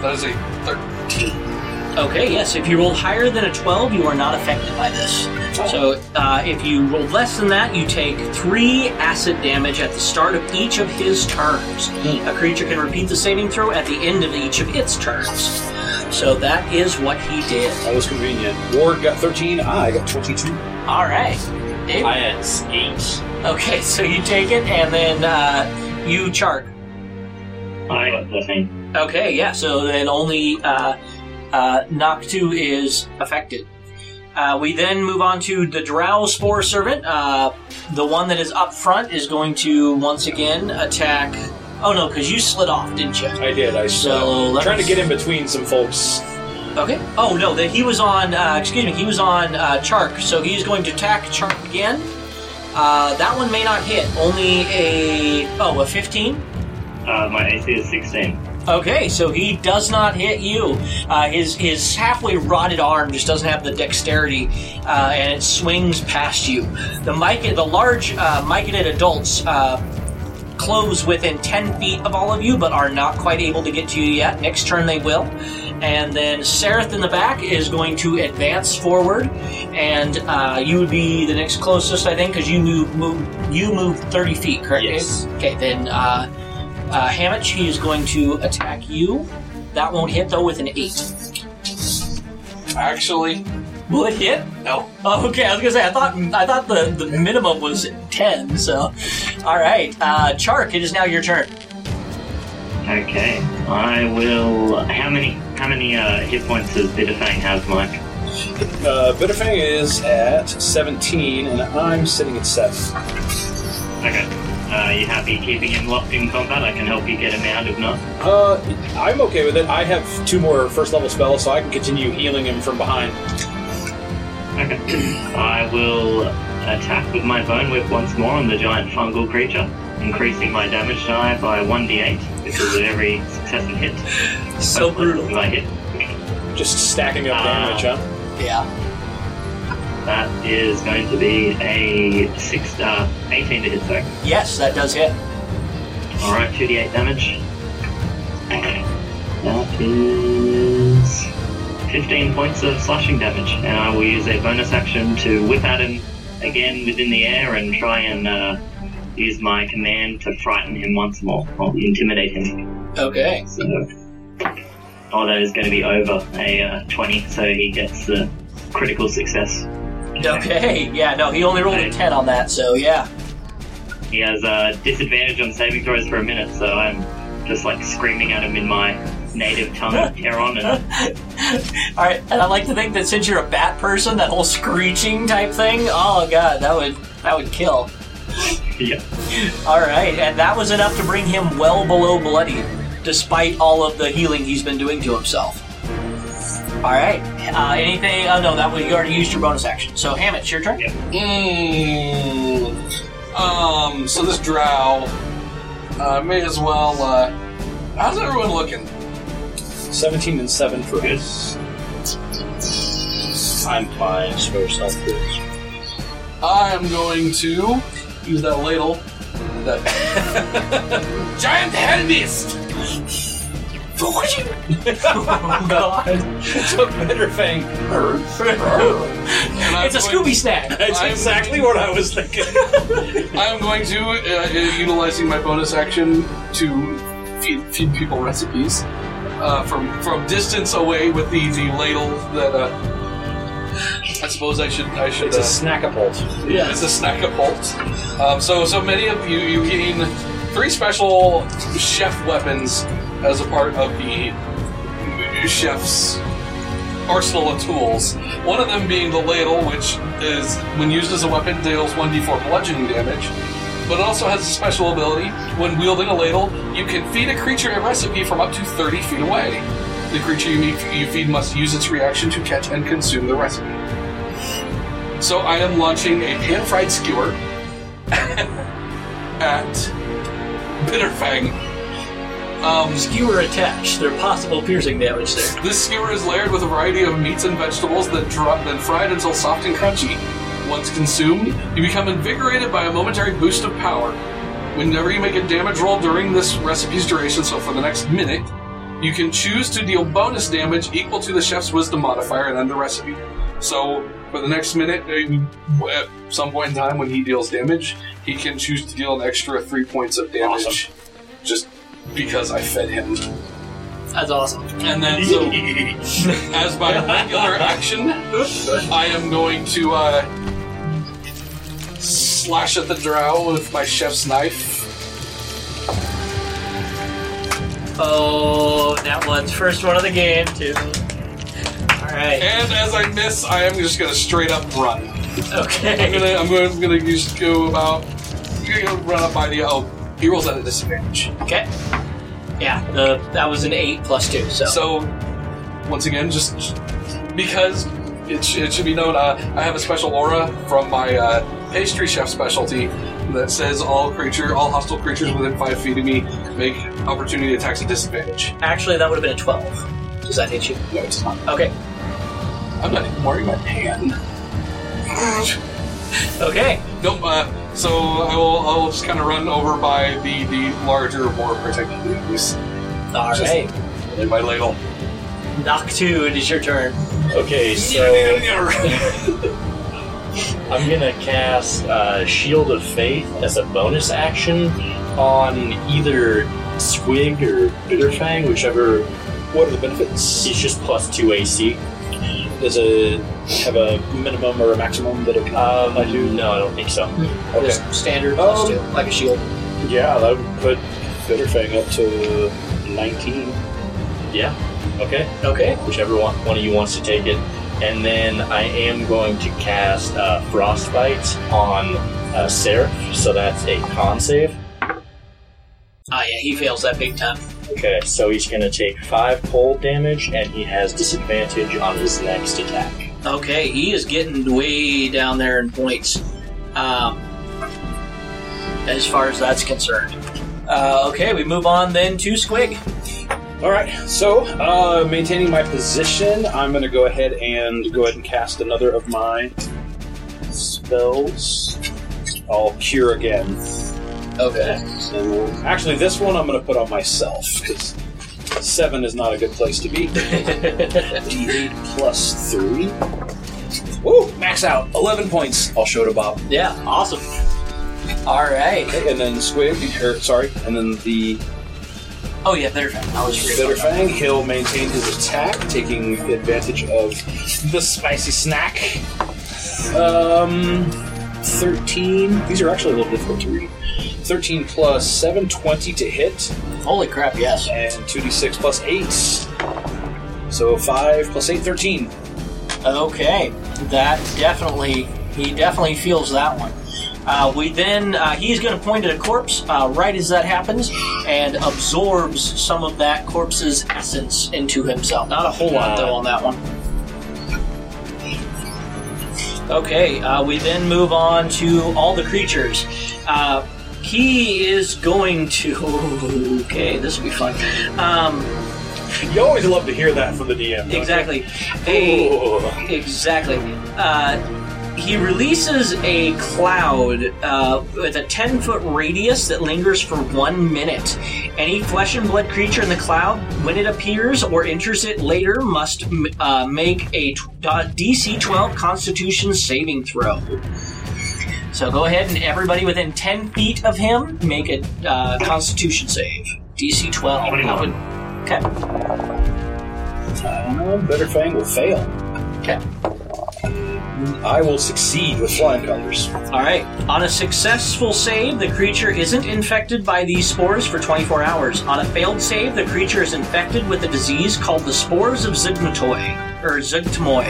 That is a 13. Okay, yes. If you roll higher than a 12, you are not affected by this. So uh, if you roll less than that, you take three acid damage at the start of each of his turns. A creature can repeat the saving throw at the end of each of its turns. So that is what he did. That was convenient. Ward got 13, I got 22. All right. David? I had eight. Okay, so you take it, and then uh, you chart. I got 13. Okay, yeah. So then only uh, uh, Noctu is affected. Uh, we then move on to the Drow Spore Servant. Uh, the one that is up front is going to once again attack. Oh no, because you slid off, didn't you? I did. I So, saw. trying to get in between some folks. Okay. Oh no, that he was on. Uh, excuse me, he was on uh, Chark, so he's going to attack Chark again. Uh, that one may not hit. Only a oh a fifteen. Uh, my AC is 16. Okay, so he does not hit you. Uh, his his halfway rotted arm just doesn't have the dexterity, uh, and it swings past you. The mic, the large uh, myconid adults uh, close within ten feet of all of you, but are not quite able to get to you yet. Next turn they will. And then Sarith in the back is going to advance forward, and uh, you would be the next closest, I think, because you move, move you move thirty feet, correct? Yes. Okay, then. Uh, uh, Hammett, he is going to attack you. That won't hit though with an eight. Actually, Will it hit? no. Oh, okay. I was gonna say I thought I thought the, the minimum was ten. So, all right, uh, Chark, it is now your turn. Okay. I will. How many how many uh, hit points does Bitterfang have, Mike? Uh, Bitterfang is at 17, and I'm sitting at 7. Okay. Uh, you happy keeping him locked in combat? I can help you get him out if not. Uh, I'm okay with it. I have two more first level spells, so I can continue healing him from behind. Okay. I will attack with my bone whip once more on the giant fungal creature, increasing my damage die by 1d8 because of every successive hit. So Hopefully, brutal. If I hit, Just stacking up damage, huh? Yeah. That is going to be a six, uh, 18 to hit, sorry. Yes, that does hit. Alright, 2d8 damage. That is 15 points of slashing damage, and I will use a bonus action to whip at him again within the air and try and uh, use my command to frighten him once more, or intimidate him. Okay. So, oh, that is going to be over a uh, 20, so he gets the critical success. Okay. Yeah. No, he only rolled a ten on that. So yeah. He has uh, disadvantage on saving throws for a minute, so I'm just like screaming at him in my native tongue of Terran, and All right. And I like to think that since you're a bat person, that whole screeching type thing. Oh god, that would that would kill. yeah. All right, and that was enough to bring him well below bloody, despite all of the healing he's been doing to himself. All right. Uh, anything? Oh no, that was you already used your bonus action. So Hammett, it's your turn. Yeah. Mm, um, so this drow uh, may as well. Uh, how's everyone looking? 17 and 7 for us. I'm fine far as health. I am going to use that ladle. That giant hand beast. Oh god, Took Bitterfang. And I'm it's a going- Scooby snack. That's I'm- exactly what I was thinking. I'm going to, uh, uh, utilizing my bonus action to feed, feed people recipes uh, from from distance away with the, the ladle that uh, I suppose I should I should. it's a uh, snackapult. Yeah, it's a snackapult. Um, so, so many of you you gain three special chef weapons as a part of the chef's arsenal of tools. One of them being the ladle, which is when used as a weapon deals 1d4 bludgeoning damage. But it also has a special ability. When wielding a ladle, you can feed a creature a recipe from up to 30 feet away. The creature you, meet, you feed must use its reaction to catch and consume the recipe. So I am launching a pan-fried skewer at Bitterfang. Um, Skewer attached. There are possible piercing damage there. this skewer is layered with a variety of meats and vegetables that drop, then fried until soft and crunchy. Once consumed, you become invigorated by a momentary boost of power. Whenever you make a damage roll during this recipe's duration, so for the next minute, You can choose to deal bonus damage equal to the chef's wisdom modifier and under recipe. So, for the next minute, uh, at some point in time when he deals damage, he can choose to deal an extra three points of damage. Just because I fed him. That's awesome. And then, so, as my regular action, I am going to uh, slash at the drow with my chef's knife. Oh, that one's first one of the game, too. Alright. And as I miss, I am just gonna straight up run. I'm Okay. gonna, I'm gonna, I'm gonna just go about, I'm gonna run up by the. Oh, he rolls at a disadvantage. Okay. Yeah, the, that was an 8 plus 2, so. So, once again, just because it, sh- it should be known, uh, I have a special aura from my uh, pastry chef specialty that says all creature, all hostile creatures within five feet of me make opportunity attacks at disadvantage. Actually, that would have been a 12. Does that hit you? No, it's not. Okay. I'm not even wearing my pan. Okay. Nope. Uh, so I will. I will just kind of run over by the the larger, more protected enemies Alright. in my ladle. Noctu, it is your turn. Okay, so I'm gonna cast uh, Shield of Faith as a bonus action on either Squig or Bitterfang, whichever. What are the benefits? It's just plus two AC. Does it have a minimum or a maximum that it can Um, I do? No, I don't think so. Okay. Just standard plus Um, 2, like a shield. Yeah, that would put Bitterfang up to 19. Yeah. Okay. Okay. Whichever one, one of you wants to take it. And then I am going to cast uh, Frostbite on uh, Sarith, so that's a con save. Ah, yeah, he fails that big time. Okay, so he's going to take five cold damage, and he has disadvantage on his next attack. Okay, he is getting way down there in points. Um, as far as that's concerned. Uh, okay, we move on then to Squig. All right, so uh, maintaining my position, I'm going to go ahead and go ahead and cast another of my spells. I'll cure again. Okay. So actually, this one I'm going to put on myself because seven is not a good place to be. D8 plus three. Ooh, max out. Eleven points. I'll show it to Bob. yeah, awesome. All right. Okay, and then Squig, or sorry, and then the Oh yeah, Bitterfang. I was Bitterfang, he'll maintain his attack, taking advantage of the spicy snack. Um, 13. These are actually a little difficult to read. 13 plus 720 to hit. Holy crap! Yes. and 2d6 plus 8. So 5 plus 8, 13. Okay, that definitely he definitely feels that one. Uh, we then uh, he's going to point at a corpse uh, right as that happens and absorbs some of that corpse's essence into himself. Not a whole lot though on that one. Okay, uh, we then move on to all the creatures. Uh, he is going to. Okay, this will be fun. Um, You always love to hear that from the DM. exactly. A. Exactly. Uh, he releases a cloud uh, with a 10 foot radius that lingers for one minute. Any flesh and blood creature in the cloud, when it appears or enters it later, must m- uh, make a t- uh, DC 12 Constitution saving throw. So go ahead and everybody within 10 feet of him make a uh, Constitution save. DC 12. That would- Okay. Uh, Bitterfang will fail. Okay. I will succeed with flying colors. All right. On a successful save, the creature isn't infected by these spores for 24 hours. On a failed save, the creature is infected with a disease called the spores of Zygmutoy or Zuggtmoy,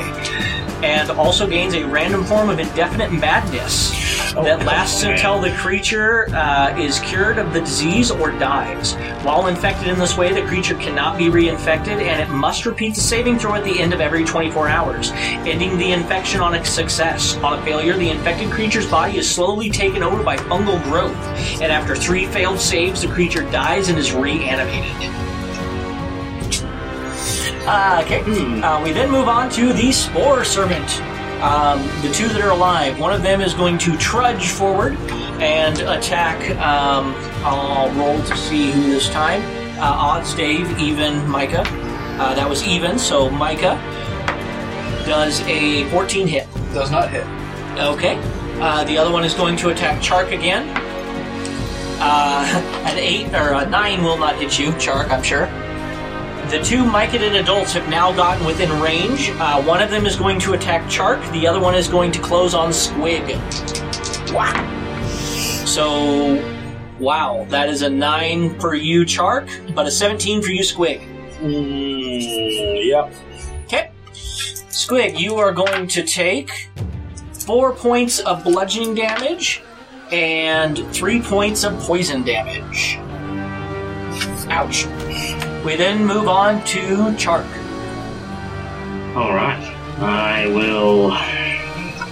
and also gains a random form of indefinite madness that lasts until the creature uh, is cured of the disease or dies. While infected in this way, the creature cannot be reinfected, and it must repeat the saving throw at the end of every 24 hours, ending the infection on a success. On a failure, the infected creature's body is slowly taken over by fungal growth, and after three failed saves, the creature dies and is reanimated. Uh, okay. Uh, we then move on to the Spore Servant. Um, the two that are alive. One of them is going to trudge forward and attack. Um, I'll roll to see who this time. odds, Dave, even, Micah. Uh, that was even, so Micah does a 14 hit. Does not hit. Okay. Uh, the other one is going to attack Chark again. Uh, an 8 or a 9 will not hit you, Chark, I'm sure. The two myconid adults have now gotten within range. Uh, one of them is going to attack Chark, the other one is going to close on Squig. Wow. So, wow, that is a 9 for you, Chark, but a 17 for you, Squig. Mm, yep. Okay. Squig, you are going to take four points of bludgeoning damage and three points of poison damage. Ouch. We then move on to Chark. Alright. I will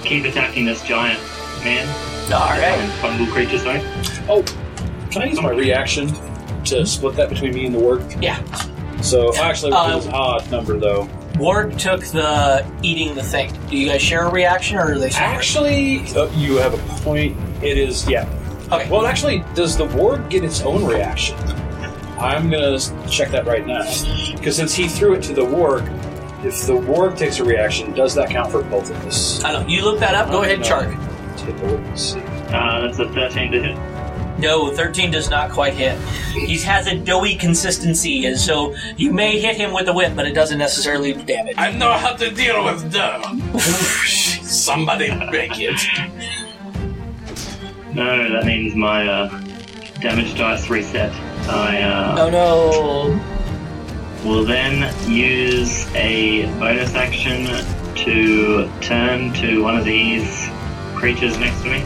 keep attacking this giant man. Alright. And fungal creature, sorry. Oh, can I use my reaction to split that between me and the ward? Yeah. So actually, Uh, it's an odd number though. Ward took the eating the thing. Do you guys share a reaction or are they separate? Actually, uh, you have a point. It is yeah. Okay. Well, actually, does the ward get its own reaction? I'm gonna check that right now because since he threw it to the ward, if the ward takes a reaction, does that count for both of us? I don't know. You look that up. Go ahead, No. Chark. Take a look and see. Uh, that's a 13 to hit. No, 13 does not quite hit. He has a doughy consistency, and so you may hit him with a whip, but it doesn't necessarily do damage. I know how to deal with dough. Somebody make it. No, that means my uh, damage dice reset. I uh, Oh no. We'll then use a bonus action to turn to one of these creatures next to me.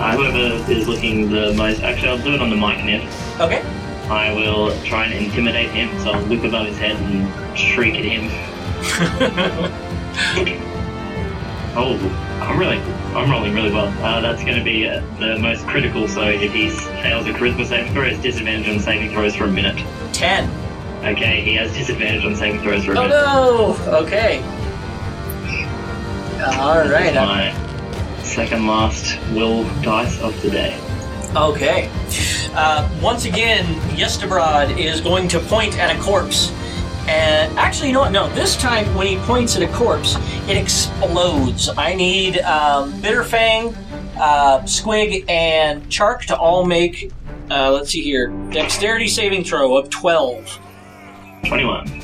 Uh, whoever is looking the most. Actually, I'll do it on the myconid. Okay. I will try and intimidate him, so I'll look above his head and shriek at him. oh, I'm really, I'm rolling really well. Uh, that's going to be uh, the most critical. So if he fails a charisma saving throw, it's disadvantage on saving throws for a minute. 10. Okay, he has disadvantage on saving throws for a Oh minute. no! Okay. Alright. I'm- My second last will dice of the day. Okay. Uh, once again, Yestabrod is going to point at a corpse. And actually, you know what? No, this time when he points at a corpse, it explodes. I need um, Bitterfang, uh, Squig, and Chark to all make, uh, let's see here, dexterity saving throw of 12. 21.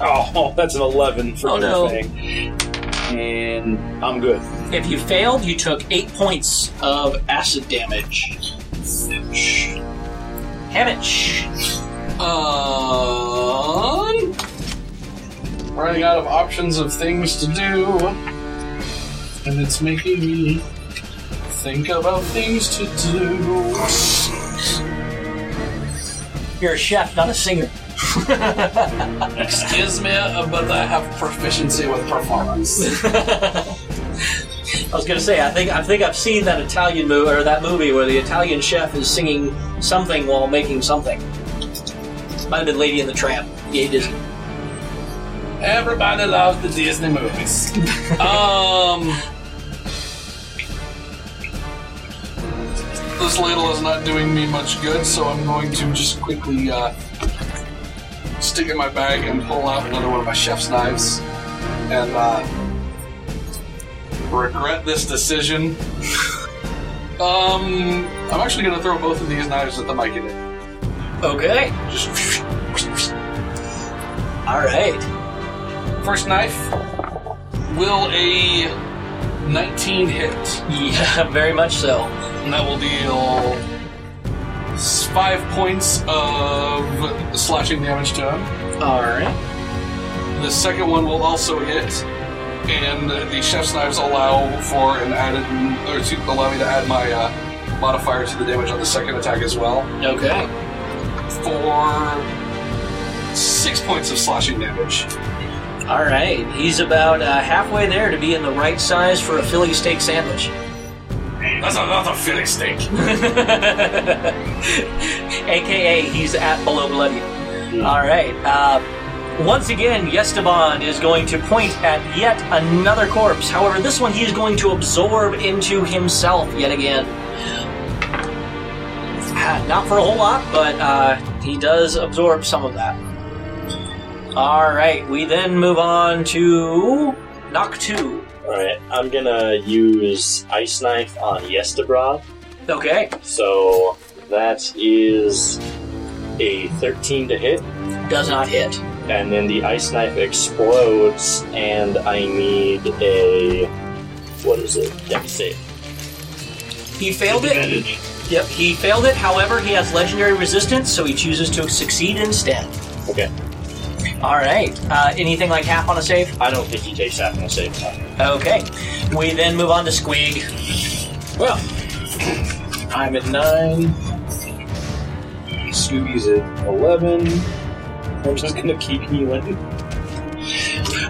Oh, that's an eleven for Oh, no. And I'm good. If you failed, you took 8 points of acid damage. Hemich. Um, running out of options of things to do, and it's making me think about things to do. You're a chef, not a singer. Excuse me, but I have proficiency with performance. I was gonna say, I think I think I've seen that Italian movie or that movie where the Italian chef is singing something while making something. Might have been Lady in the Tramp. Yeah, Disney. Everybody loves the Disney movies. um, this ladle is not doing me much good, so I'm going to just quickly uh, stick in my bag and pull out another one of my chef's knives and uh, regret this decision. um, I'm actually going to throw both of these knives at the myconid. Okay. Just All right. first knife. Will a 19 hit? Yeah, very much so. And that will deal five points of slashing damage to him. All right. The second one will also hit, and the chef's knives allow for an added, or to allow me to add my uh, modifier to the damage on the second attack as well, Okay. for six points of slashing damage. All right. He's about uh, halfway there to be in the right size for a Philly steak sandwich. That's another Philly steak. AKA, he's at below bloody. All right. Uh, once again, Yestabrod is going to point at yet another corpse. However, this one he is going to absorb into himself yet again. Ah, Not for a whole lot, but uh, he does absorb some of that. All right, we then move on to Noctu. Alright, I'm gonna use Ice Knife on Yestabrod. Okay, So that is a 13 to hit, does not hit. and then the Ice Knife explodes, and I need a. What is it? Dex save. He failed it. Advantage. Yep, he failed it. However, he has legendary resistance, so he chooses to succeed instead. Okay. All right. Uh, anything like half on a save? I don't think he takes half on a save. Okay. We then move on to Squig. Well, I'm at nine. Scooby's at eleven. I'm just gonna keep healing.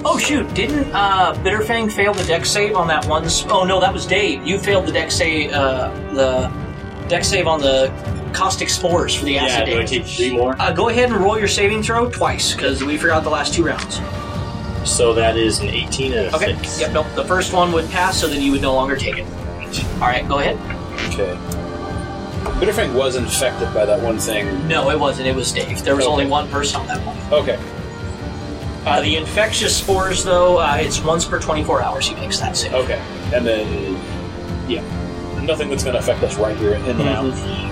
Oh shoot! Didn't uh, Bitterfang fail the dex save on that one? s- Oh no, that was Dave. You failed the dex save. Uh, the dex save on the caustic spores for the Yeah, acid do I damage. take three more? Uh, go ahead and roll your saving throw twice because we forgot the last two rounds. So that is an 18 and a Okay. 6. Yep. Nope. The first one would pass, so then you would no longer take it. All right. Go ahead. Okay. Bitterfang was infected by that one thing. No, it wasn't. It was Dave. There was Okay. only one person on that one. Okay. Uh, the infectious spores, though, uh, it's once per 24 hours he makes that save. Okay. And then, yeah, nothing that's going to affect us right here in the now.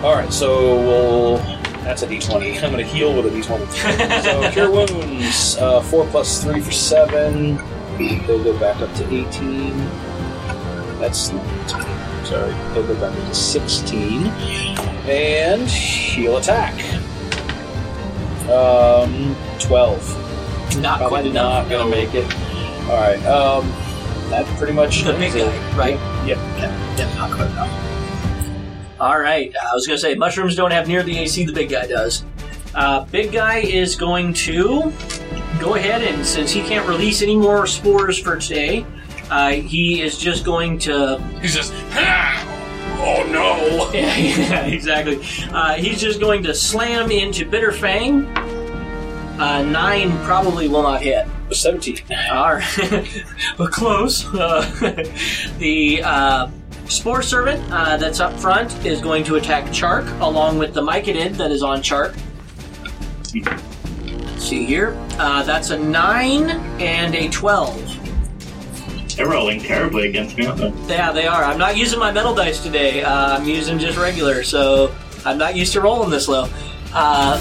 All right, so we'll. That's a d20. I'm going to heal with a d20. so cure wounds, uh, four plus three for seven. They'll go back up to 18. That's not 18. Sorry, they'll go back up to 16. And heal attack. Um, 12. Not Probably quite enough. not gonna make it. All right. Um, that pretty much The big guy, right? Yep. Not quite enough. All right. I was going to say, mushrooms don't have near the AC the big guy does. Uh, big guy is going to go ahead and, since he can't release any more spores for today, uh, he is just going to. He's just, "Ah! oh no! Yeah, yeah, exactly. Uh, he's just going to slam into Bitterfang. Uh, nine probably will not hit. 17. All right, but close. Uh, the uh, Spore Servant uh, that's up front is going to attack Chark along with the Myconid that is on Chark. Let's see here. Uh, that's a 9 and a 12. They're rolling terribly against me, aren't they? Yeah, they are. I'm not using my metal dice today. Uh, I'm using just regular, so I'm not used to rolling this low. Uh,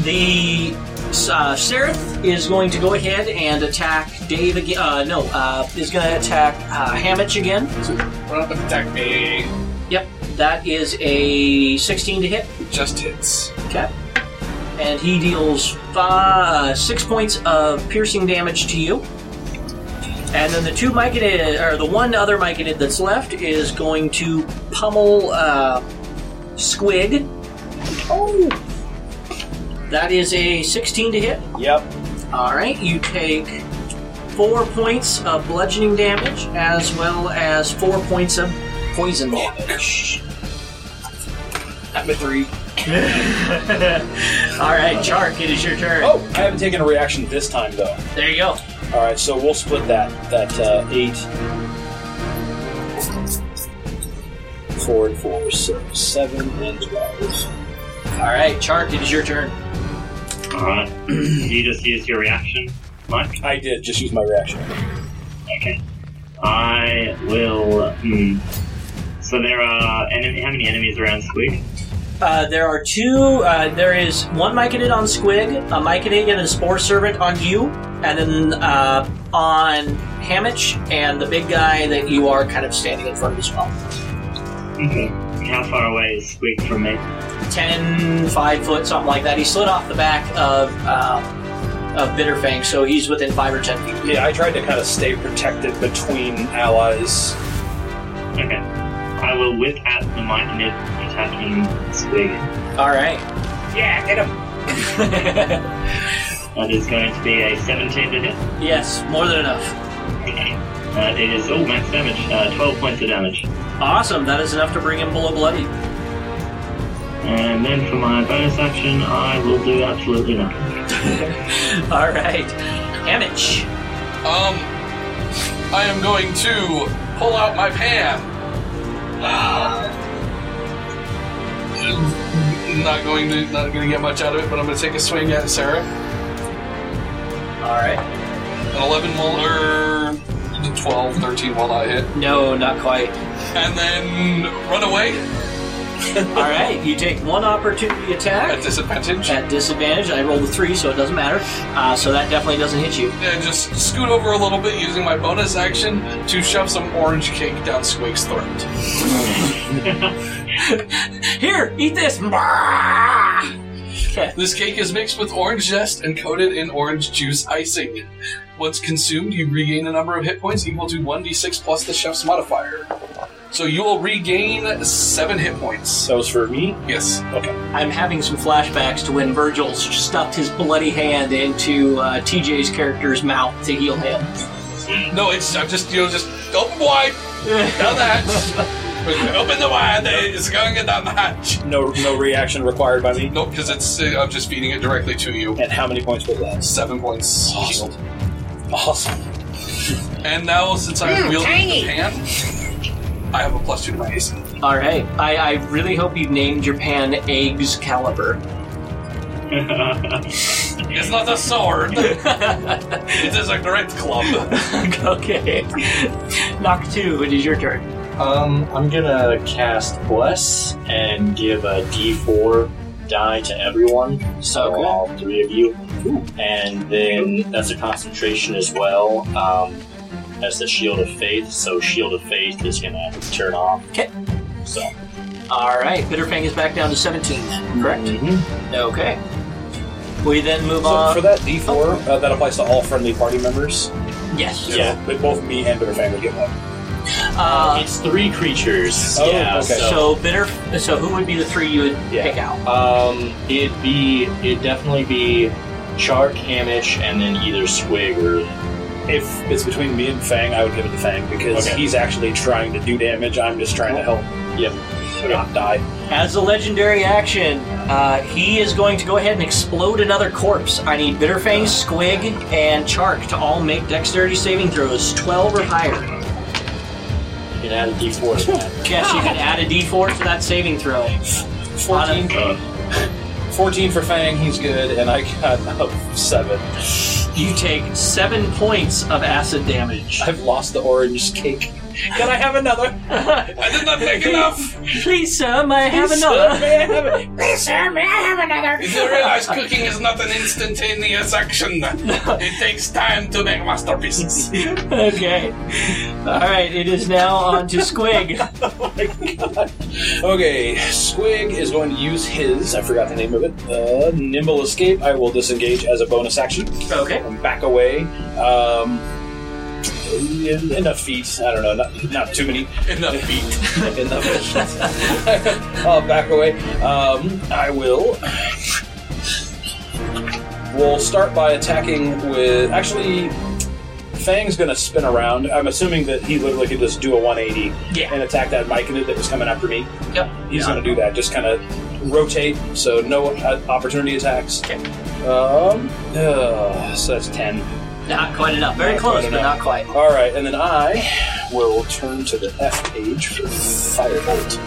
the uh, Sarith is going to go ahead and attack Dave again. Uh, no, uh, is going to attack uh, Hamich again. Run up and attack me. Yep, that is a 16 to hit. Just hits. Okay. And he deals five, uh, six points of piercing damage to you. And then the two Myconid, or the one other Myconid that's left, is going to pummel uh, Squig. Oh! That is a 16 to hit. Yep. All right, you take four points of bludgeoning damage as well as four points of poison damage. I'm three. All right, Chark, it is your turn. Oh, I haven't taken a reaction this time though. There you go. All right, so we'll split that. That uh, eight, four and four, so seven and twelve. All right, Chark, it is your turn. Alright. you just used your reaction, Mike? I did just use my reaction. Okay. I will. Hmm. So there are enemy, how many enemies around Squig? Uh, there are two. Uh, there is one Myconid on Squig, a Myconid and a Spore Servant on you, and then uh, on Hamich and the big guy that you are kind of standing in front of as well. Okay. How far away is Squig from me? 10, 5 foot, something like that. He slid off the back of, uh, of Bitterfang, so he's within 5 or 10 feet. Yeah, I tried to kind of stay protected between allies. Okay. I will whip at the Myconid attacking Squig. Alright. Yeah, get him. That is going to be a 17 to hit. yes, more than enough. Okay. Uh, it is, oh, max damage. Uh, 12 points of damage. Awesome, that is enough to bring him below bloody. And then for my bonus action, I will do absolutely nothing. Alright. Hamich. Um, I am going to pull out my pan. not going to not going to get much out of it, but I'm going to take a swing at Sarith. All right. An 11 will or 12, 13 will not hit, No, not quite. and then run away All right. You take one opportunity attack. at disadvantage, At disadvantage, I rolled a three, so it doesn't matter. Uh, so that definitely doesn't hit you. and just scoot over a little bit using my bonus action to shove some orange cake down Squig's throat. Here, eat this. This cake is mixed with orange zest and coated in orange juice icing. Once consumed, you regain a number of hit points equal to 1d6 plus the chef's modifier. So you will regain 7 hit points. That was for me. Yes. Okay. I'm having some flashbacks to when Virgil stuffed his bloody hand into uh, TJ's character's mouth to heal him. No, it's I'm just, you know, just open wide, down the hatch. open the wide, it's going down the hatch. No, no reaction required by me. Nope, because it's, uh, I'm just feeding it directly to you. And how many points was that? 7 points Awesome. healed. Awesome. And now, since I'm wielding the pan, I have a plus 2 to my AC. All right. I, I really hope you named your pan Eggs Caliber. It's not a sword. it is a great club. okay. Knock two. It is your turn. Um, I'm gonna cast Bless and give a D4 die to everyone. So Okay. all three of you. And then that's a concentration as well. Um, that's the Shield of Faith. So Shield of Faith is gonna turn off. Okay. So. All right. Bitterfang is back down to 17, then, correct? Mhm. Okay. We then move So on. for that D4, uh, that applies to all friendly party members. yes. Yeah. But both me and Bitterfang would get one. Uh, it's three creatures. Oh, yeah. okay. So, so bitter. So who would be the three you would Yeah. pick out? um, it'd be it'd definitely be Chark, Hamish, and then either Squig or If it's between me and Fang, I would give it to Fang because Okay. he's actually trying to do damage. I'm just trying to help Yep. not die. As a legendary action, uh, he is going to go ahead and explode another corpse. I need Bitterfang, Squig, and Chark to all make dexterity saving throws, 12 or higher. You can add a D4 to that. Yes, you can add a d4 to that saving throw. 14, Uh, 14 for Fang, he's good, and I got a 7. You take 7 points of acid damage. I've lost the orange cake. Can I have another? I did not make enough. Please, sir, may I have another? Please, Sir, another? may I have it? You realize cooking is not an instantaneous action. It takes time to make masterpieces. okay. Alright, it is now on to Squig. Oh my god. Okay, Squig is going to use his, I forgot the name of it, uh, Nimble Escape. I will disengage as a bonus action Okay. and back away. Um, en- enough feet. I don't know, not, not too many. Enough feet. enough feet. I'll back away. Um, I will. We'll start by attacking with. Actually, Fang's gonna spin around. I'm assuming that he literally could just do a 180 Yeah. and attack that Myconid that was coming after me. Yep. He's gonna do that. Just kind of rotate, so no uh, opportunity attacks. Okay. Um, uh, so that's 10. Not quite enough. Very Not close, but not quite. All right, and then I will turn to the F page for Firebolt.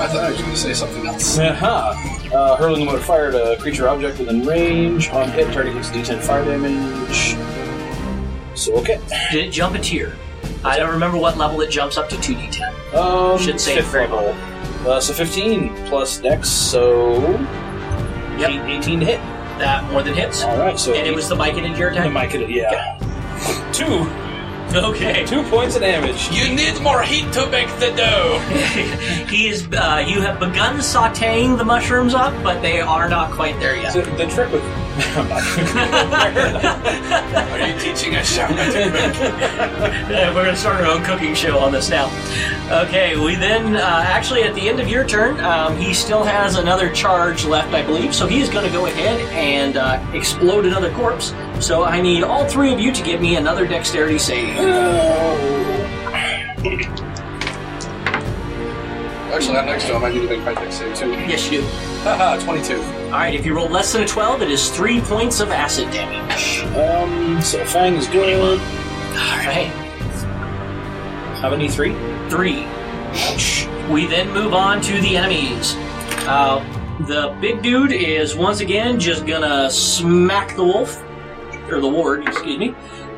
I thought I was going to say something else. Uh-huh. Uh, hurling the mode fire to a creature object within range. On hit, target takes d10 fire damage. So, okay. Did it jump a tier? I don't remember what level it jumps up to 2d10. Um, Should say fifth very level. Uh, so 15 plus dex, so Yep. 18 to hit. That more than hits. All right, so And it was the bike in your the attack? mic, yeah. Two, Okay. two points of damage. You need more heat to bake the dough. he is. Uh, you have begun sautéing the mushrooms up, but they are not quite there yet. So the trick with Are you teaching us how to cook? We're going to start our own cooking show on this now. Okay, we then, uh, actually, at the end of your turn, um, he still has another charge left, I believe, so he's going to go ahead and uh, explode another corpse. So I need all three of you to give me another dexterity save. Actually, I'm next to him. I need to make my dex save too. Yes, you do. Haha, 22. Alright, if you roll less than a 12, it is three points of acid damage. um, so Fang is good. Alright, How many? Three? three. We then move on to the enemies. Uh, The big dude is once again just gonna smack the wolf, or the ward, excuse me.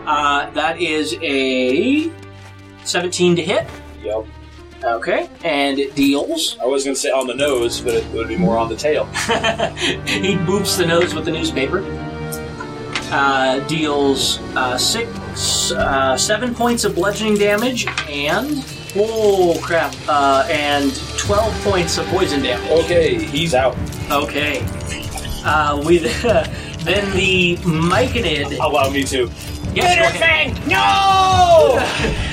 Uh, that is a 17 to hit. Yep. Okay, and it deals. I was going to say on the nose, but it would be more on the tail. he boops the nose with the newspaper. Uh, deals uh, six, uh, seven points of bludgeoning damage, and oh crap, uh, and twelve points of poison damage. Okay, he's out. Okay. Uh, we then the Myconid. Allow me to. Yes, go ahead. No!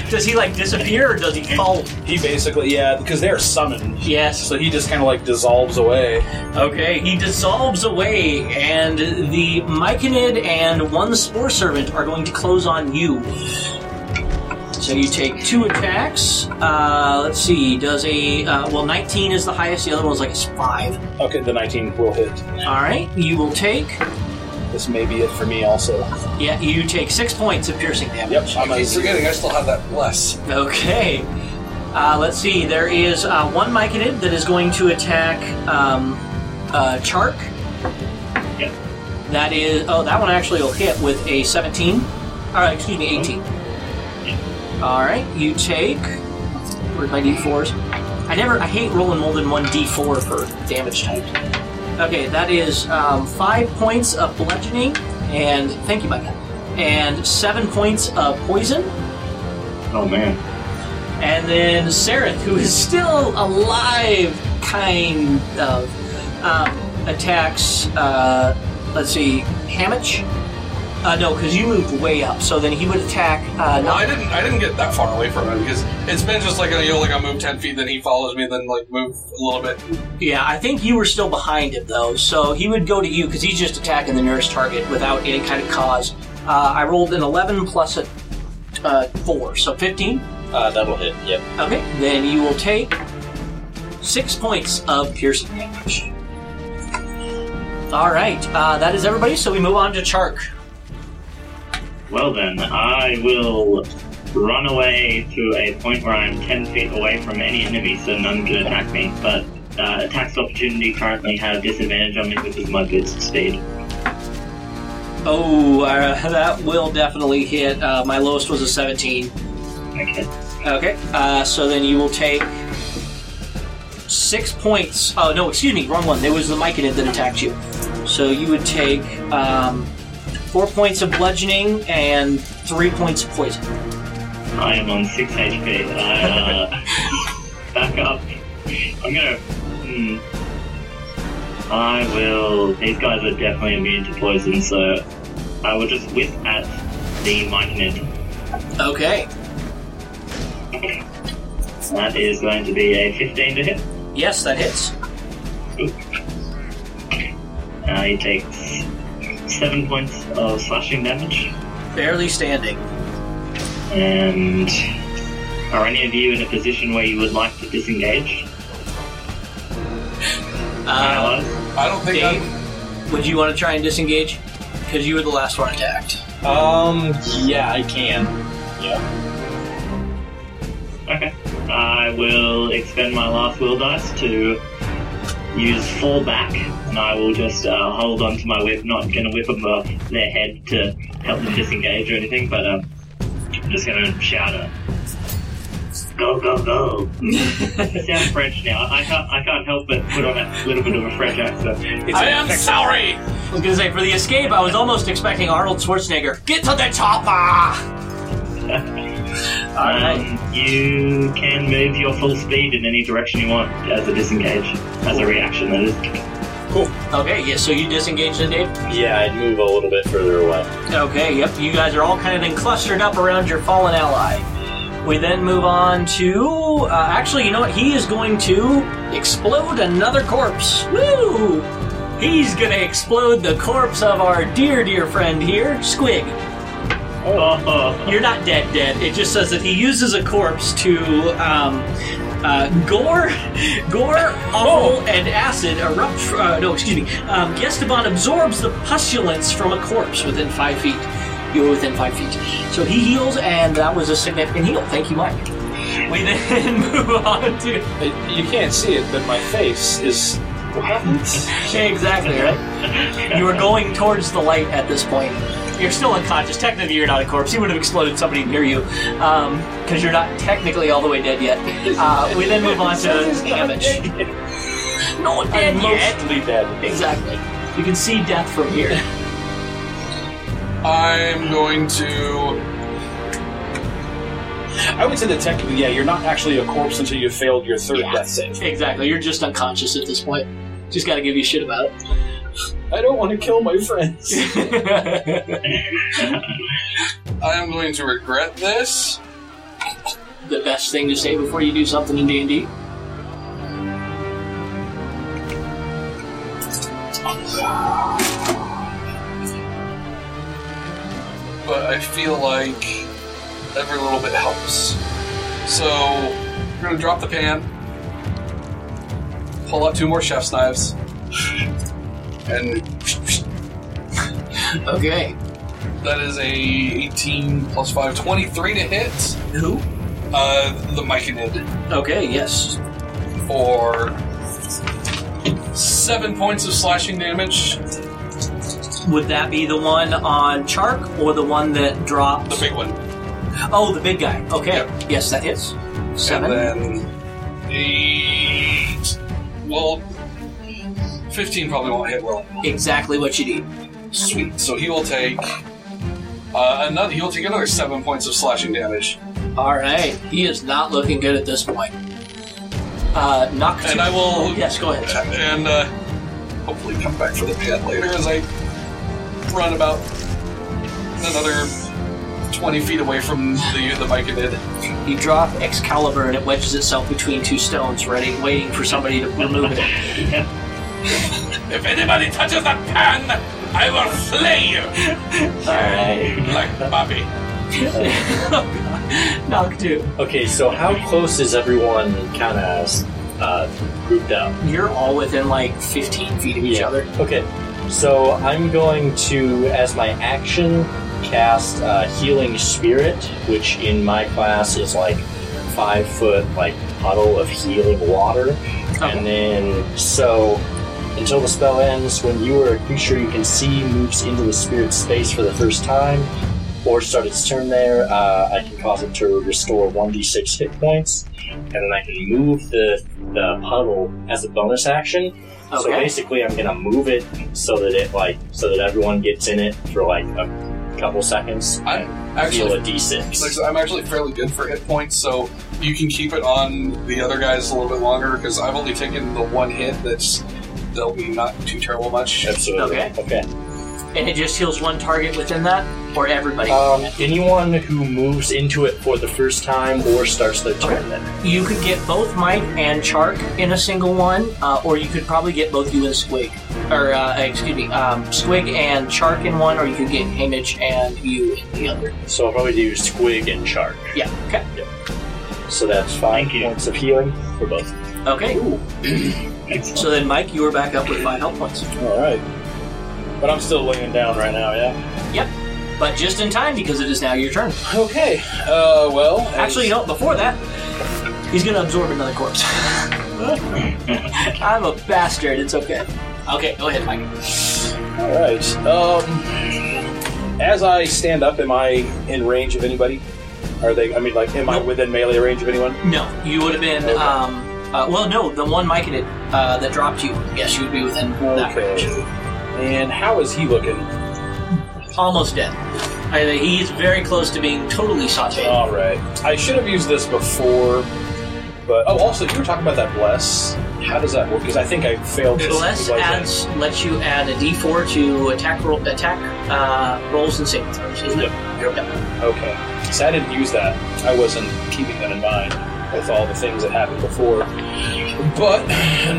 does he like disappear or does he fall? He basically, yeah, because they're summoned. Yes. So he just kind of like dissolves away. Okay, he dissolves away, and the Myconid and one Spore Servant are going to close on you. So you take two attacks. Uh, let's see, does a. Uh, well, 19 is the highest, the other one's like a 5. Okay, the 19 will hit. Alright, you will take. This may be it for me also. Yeah, you take 6 points of piercing damage. Yep, I'm I keep a, forgetting I still have that bless. Okay. Uh, let's see. There is uh, one Myconid that is going to attack um, uh, Chark. Yep. That is. Oh, that one actually will hit with a 17. Alright, excuse me, 18. Alright, you take. Where's my d4s? I never. I hate rolling more than one d4 for damage types. Okay, that is um, 5 points of bludgeoning, and. Thank you, Micah. And 7 points of poison. Oh man. And then Sarith, who is still alive, kind of, um, attacks, uh, let's see, Hamish? Uh, no, because you moved way up, so then he would attack, uh, No, I didn't. I didn't get that far away from him because it's been just like a, you know, like I move ten feet, then he follows me, then like move a little bit. yeah, I think you were still behind him, though, so he would go to you, because he's just attacking the nearest target without any kind of cause. Uh, I rolled an 11 plus a uh, 4, so 15. Uh, that'll hit. Yep. Okay, then you will take six points of piercing damage. All right, uh, that is everybody. So we move on to Chark. Well then, I will run away to a point where I'm 10 feet away from any enemy so none can attack me. But uh, attacks of opportunity currently have disadvantage on me because of my boost speed. Oh, uh, that will definitely hit. Uh, my lowest was a 17. Okay. Okay, uh, so then you will take six points. Oh no, excuse me, wrong one. There was the Myconid that attacked you. So you would take um, four points of bludgeoning and three points of poison. I am on 6 HP. I, uh, back up. I'm gonna. Hmm. I will. These guys are definitely immune to poison, so I will just whip at the Myconid. Okay. That is going to be a 15 to hit. Yes, that hits. Uh, he takes 7 points of slashing damage. Barely standing. And are any of you in a position where you would like to disengage? Uh, I don't think I'm. Dave, would you want to try and disengage? Because you were the last one attacked. Um, yeah, I can. Yeah. Okay. I will expend my last will dice to use fall back, and I will just uh, hold on to my whip. Not going to whip them off their head to help them disengage or anything, but um, I'm just going to shout a Go, go, go! it sounds French now. I can't, I can't help but put on a little bit of a French accent. It's I am sorry. I was gonna say for the escape, I was almost expecting Arnold Schwarzenegger. Get to the chopper! Alright. Um, you can move your full speed in any direction you want as a disengage, as a reaction, that is. Cool. Okay, yeah, so you disengage then, Dave? Yeah, I'd move a little bit further away. Okay, yep, you guys are all kind of then clustered up around your fallen ally. We then move on to. Uh, actually, you know what? He is going to explode another corpse. Woo! He's gonna explode the corpse of our dear, dear friend here, Squig. Oh, You're not dead, dead. It just says that he uses a corpse to um, uh, gore, gore, offal, and acid erupt. Uh, no, excuse me. Um, Yestabrod absorbs the pusculence from a corpse within five feet. You're within five feet. So he heals, and that was a significant heal. Thank you, Mike. We then move on to. Uh, You can't see it, but my face is what? exactly, right? You are going towards the light at this point. You're still unconscious. Technically, you're not a corpse. You would have exploded somebody near you because you're not technically all the way dead yet. Uh, we then move on to damage. No dead yet. Mostly dead. Exactly. You can see death from here. I'm going to. I would say that technically, yeah, you're not actually a corpse until you failed your third Yeah. death save. Exactly. You're just unconscious at this point. Just got to give you shit about it. I don't want to kill my friends. I am going to regret this. the best thing to say before you do something in D&D. but I feel like every little bit helps. So, we're gonna drop the pan, pull out two more chef's knives, and Okay. that is a 18 plus 5, 23 to hit. Who? Uh, the Myconid Okay, yes. for seven points of slashing damage. Would that be the one on Chark or the one that dropped? The big one. Oh, the big guy. Okay. Yep. Yes, that hits. Seven. And then eight. Well, 15 probably won't hit well. Exactly what you need. Sweet. So he will take uh, another. He will take another seven points of slashing damage, All right. He is not looking good at this point. Uh, knock. and I will. Yes, go ahead. And uh, hopefully come back for the pit later as I run about another 20 feet away from the the Myconid. You drop Excalibur and it wedges itself between two stones, ready, waiting for somebody to remove it. If anybody touches that pan, I will slay you All right. like Bobby. Noctu. Okay, so how close is everyone kind of uh, grouped up? You're all within like 15 feet of each Yeah. other. Okay, so I'm going to, as my action, cast uh, Healing Spirit, which in my class is like five foot like puddle of healing water, and then so until the spell ends, when you or a creature you can see moves into the spirit space for the first time, or start its turn there, uh, I can cause it to restore 1d6 hit points, and then I can move the the puddle as a bonus action. So Okay. basically, I'm gonna move it so that it like so that everyone gets in it for like a couple seconds. And Heal actually a d6. Like I I'm actually fairly good for hit points, so you can keep it on the other guys a little bit longer because I've only taken the one hit. That's they'll be not too terrible much. Absolutely. Okay. Okay. And it just heals one target within that, or everybody? Um, anyone who moves into it for the first time or starts their turn then. you could get both Mike and Chark in a single one, uh, or you could probably get both you and Squig. Or, uh, excuse me, um, Squig and Chark in one, or you could get Hamish and you in the other. So I'll probably do Squig and Chark. Yeah, okay. So that's five Thank you. points of healing for both. Okay. Excellent. So then, Mike, you are back up with five health points. All right. But I'm still laying down right now, yeah? Yep. But just in time because it is now your turn. Okay. Uh, well. Actually, you know, before that, he's going to absorb another corpse. I'm a bastard. It's okay. Okay, go ahead, Mike. All right. Um, as I stand up, am I in range of anybody? Are they? I mean, like, am I within melee range of anyone? No, you would have been. Okay. Um, uh, well, no, the one Mike did uh, that dropped you. Yes, you would be within that range. And how is he looking? Almost dead. I, he's very close to being totally sauteed. All right. I should have used this before, but oh, also you were talking about that bless. How does that work? Because I think I failed. to Bless that. adds lets you add a D4 to attack roll, attack uh, rolls and saving throws, isn't it? Yep. Okay. So I didn't use that. I wasn't keeping that in mind with all the things that happened before. But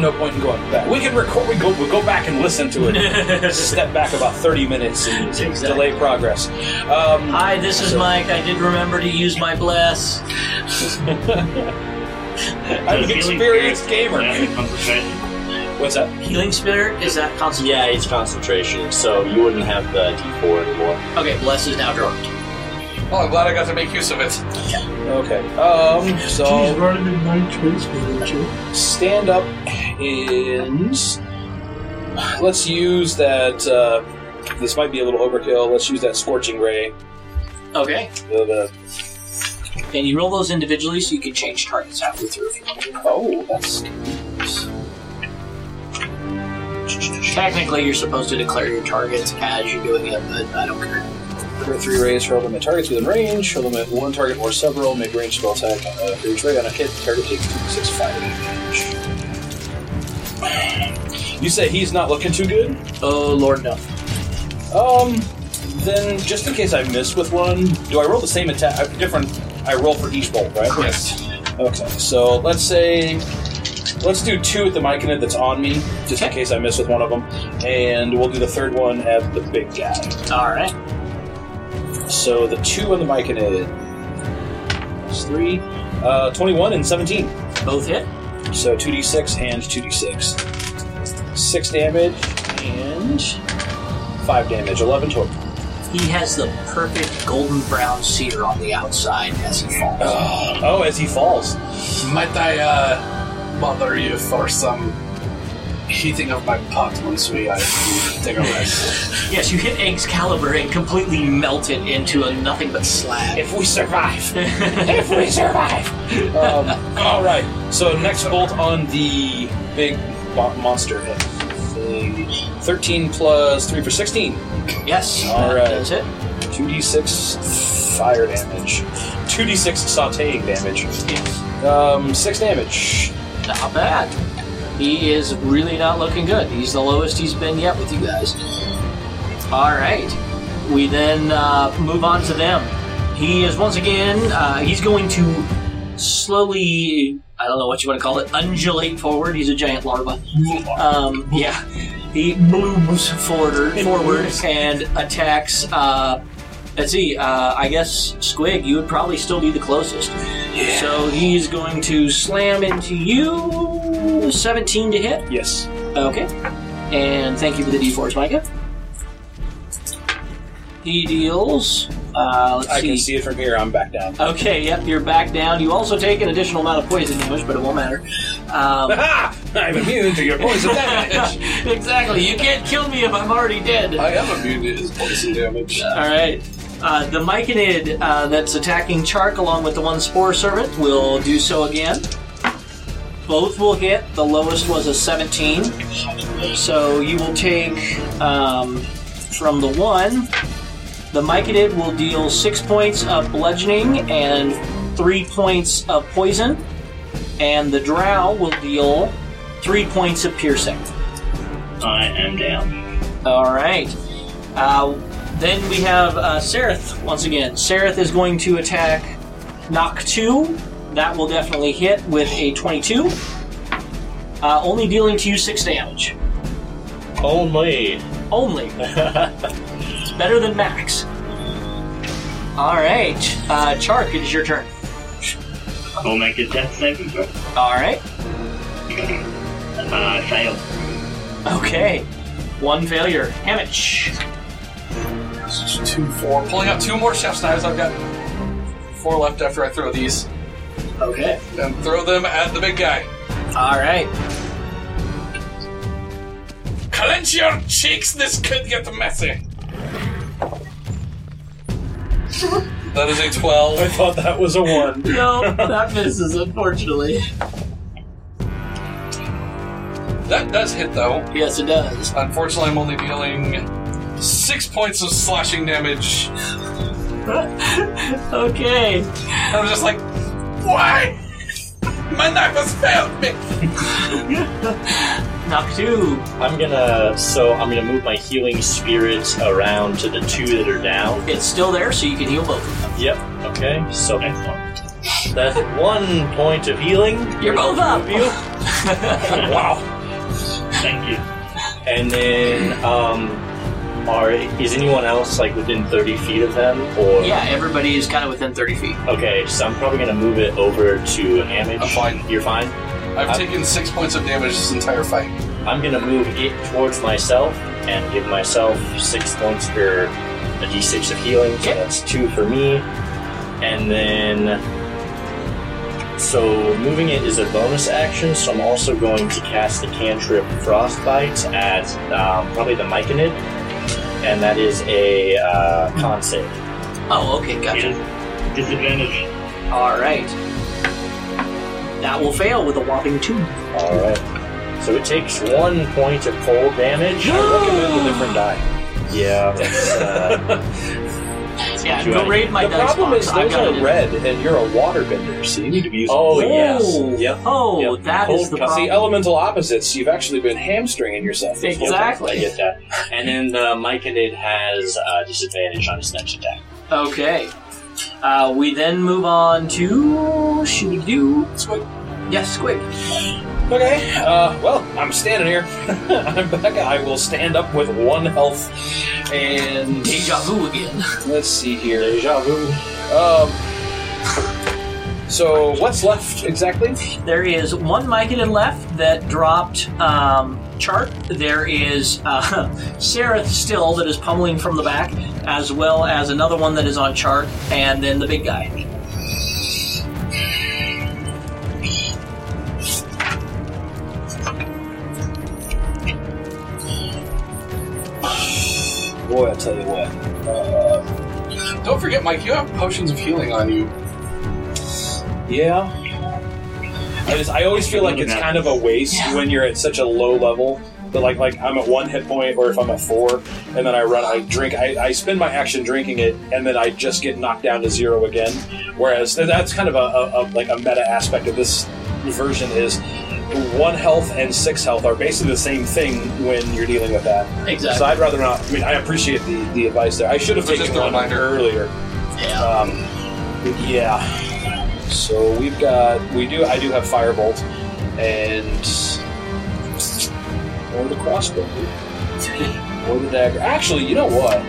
no point in going back. We can record. We go. We go back and listen to it. Step back about thirty minutes and Exactly. delay progress. Um, Hi, this is Mike. I did remember to use my bless. I'm an experienced gamer. What's that? Healing spirit is that concentration? Yeah, it's concentration, so you wouldn't have the d4 anymore. Okay, bless is now dropped. Well, I'm glad I got to make use of it. Okay. Um. So running in my choice, wouldn't you? stand up and let's use that. Uh, this might be a little overkill. Let's use that scorching ray. Okay. The, the, And you roll those individually so you can change targets halfway through if you want. oh, that's Technically, you're supposed to declare your targets as you're doing it, but I don't care. For three rays, hurl them at targets within range. Hurl them at one target or several. Make range spell attack uh, for each ray on a hit. Target takes 2d6 fire damage. You say he's not looking too good? Oh, Lord, no. Um, then just in case I miss with one, do I roll the same attack? uh, Different. I roll for each bolt, right? Yes. Okay, so let's say let's do two at the Myconid that's on me, just in case I miss with one of them, and we'll do the third one at the big guy. All right. So the two on the Myconid. That's three. Uh, 21 and 17. Both hit. So 2d6 and 2d6. 6 damage and 5 damage. 11 total. He has the perfect golden brown sear on the outside as he falls. Oh, as he falls. Might I uh, bother you for some heating of my pot once we uh, take a rest? Yes, you hit Excalibur and completely melt it into a nothing but slag. If we survive. if we survive. Um, all right. So next bolt on the big mo- monster hit. 13 plus 3 for 16. yes, All right. That's it. 2d6 fire damage. 2d6 sauteing damage. Yes. Um, 6 damage. Not bad. He is really not looking good. He's the lowest he's been yet with you guys. All right. We then uh, move on to them. He is once again. Uh, he's going to slowly. I don't know what you want to call it. Undulate forward. He's a giant larva. Um, yeah. He moves forward, forward and attacks. Uh, let's see. Uh, I guess Squig, you would probably still be the closest. Yeah. So he's going to slam into you. 17 to hit. Yes. Okay. And thank you for the d4s, Micah. He deals. Uh, let's I see. can see it from here. I'm back down. Okay, yep, you're back down. You also take an additional amount of poison damage, but it won't matter. Um! I'm immune to your poison damage. exactly. You can't kill me if I'm already dead. I am immune to his poison damage. All right. Uh, the Myconid uh, that's attacking Chark along with the one Spore Servant will do so again. Both will hit. The lowest was a 17. So you will take um, from the one. The Myconid will deal six points of bludgeoning and three points of poison, and the Drow will deal three points of piercing. I am down. All right. Uh, then we have uh, Sarith once again. Sarith is going to attack Noctu. That will definitely hit with a 22. Uh, only dealing to you 6 damage. Only. Only. it's better than max. Alright. Uh, Chark, it is your turn. I'll make a death saving throw. Alright. Uh, fail. Okay. One failure. Hamish. Two, four. Pulling out two more chef's knives. I've got four left after I throw these. Okay. And throw them at the big guy. Alright. Clench your cheeks, this could get messy. That is a 12. I thought that was a one. No, that misses, unfortunately. That does hit though. Yes, it does. Unfortunately, I'm only dealing six points of slashing damage. Okay. I was just like, why? My knife has failed me. Noctu. I'm gonna. So I'm gonna move my healing spirits around to the two that are down. It's still there, so you can heal both of them. Yep. Okay. So that's one point of healing. You're both up. wow. Thank you. And then, um, are is anyone else like within 30 feet of them? Or Yeah, everybody is kind of within 30 feet. Okay, so I'm probably gonna move it over to Amage. I'm fine. You're fine. I've Uh, taken six points of damage this entire fight. I'm gonna move it towards myself and give myself six points for a d6 of healing. So Okay. that's two for me, and then So moving it is a bonus action, so I'm also going to cast the cantrip Frostbite at um, probably the Myconid, and that is a uh, con save. Oh, okay, gotcha. Yes. Disadvantage. All right. That will fail with a whopping two. All right. So it takes one point of cold damage. I recommend a different die. Yeah. That's, uh, Yeah, go raid my the problem box. is I've those got are it. red, and you're a waterbender, so you need to be using. oh blue. yes. Oh. Yep. Oh, Yep. that is Cold the Now, see, elemental opposites, you've actually been hamstringing yourself. this whole time. Exactly. I get that. And then the Myconid has uh, disadvantage on his next attack. Okay. Uh, we then move on to should we do Squig. yes, Squig. Okay, uh, well, I'm standing here. I'm back. I will stand up with one health. And Deja vu again. let's see here. Deja vu. Um, so, what's left exactly? There is one Myconid left that dropped um, Chark. There is uh, Sereth still that is pummeling from the back, as well as another one that is on Chark, and then the big guy. Boy, I tell you what. Uh, Don't forget, Mike, you have potions of healing on you. yeah. I just, I always feel like it's kind of a waste when you're at such a low level. But like, like I'm at one hit point, or if I'm at four, and then I run, I drink, I, I spend my action drinking it, and then I just get knocked down to zero again. Whereas that's kind of a, a, a like a meta aspect of this version is one health and six health are basically the same thing when you're dealing with that. Exactly. So I'd rather not. I mean, I appreciate the, the advice there. I should have But taken just a one reminder. earlier. Yeah. Um, yeah. So we've got we do I do have firebolt and or the crossbow or the dagger. Actually, you know what?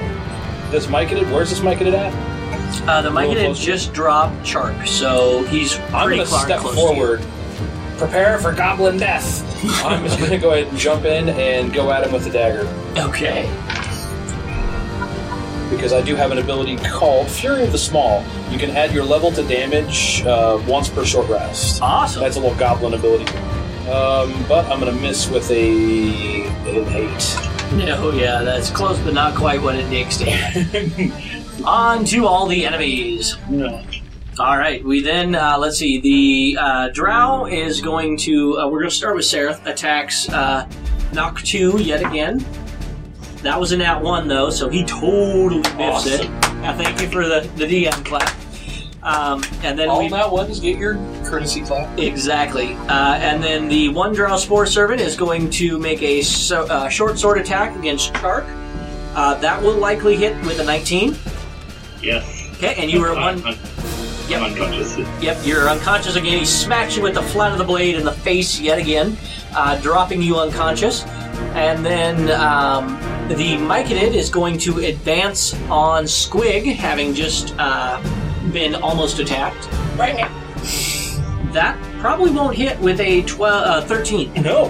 This Myconid, where's this Myconid at? Uh, the little Myconid just dropped Chark, so he's I'm pretty going to step close forward. Prepare for goblin death. I'm just going to go ahead and jump in and go at him with the dagger. Okay. because I do have an ability called Fury of the Small. You can add your level to damage uh, once per short rest. Awesome. That's a little goblin ability. Um, but I'm going to miss with a an eight. No, yeah, that's close, but not quite what it takes to. On to all the enemies. All right, we then uh, let's see. The uh, Drow is going to. Uh, we're going to start with Sarith. Attacks uh, Noctu yet again. That was a nat one though, so he totally biffs it. Uh, thank you for the the DM clap. Um, and then All we that ones get your courtesy clap. Exactly. Uh, and then the one Drow Spore Servant is going to make a so, uh, short sword attack against Chark. Uh, that will likely hit with a 19. Yes. Okay, and you were I'm, one. I'm, Yep. I'm unconscious. Yep, you're unconscious again. He smacks you with the flat of the blade in the face yet again, uh, dropping you unconscious. And then um, the Myconid is going to advance on Squig, having just uh, been almost attacked. Right now. That probably won't hit with a 12, uh, 13. No,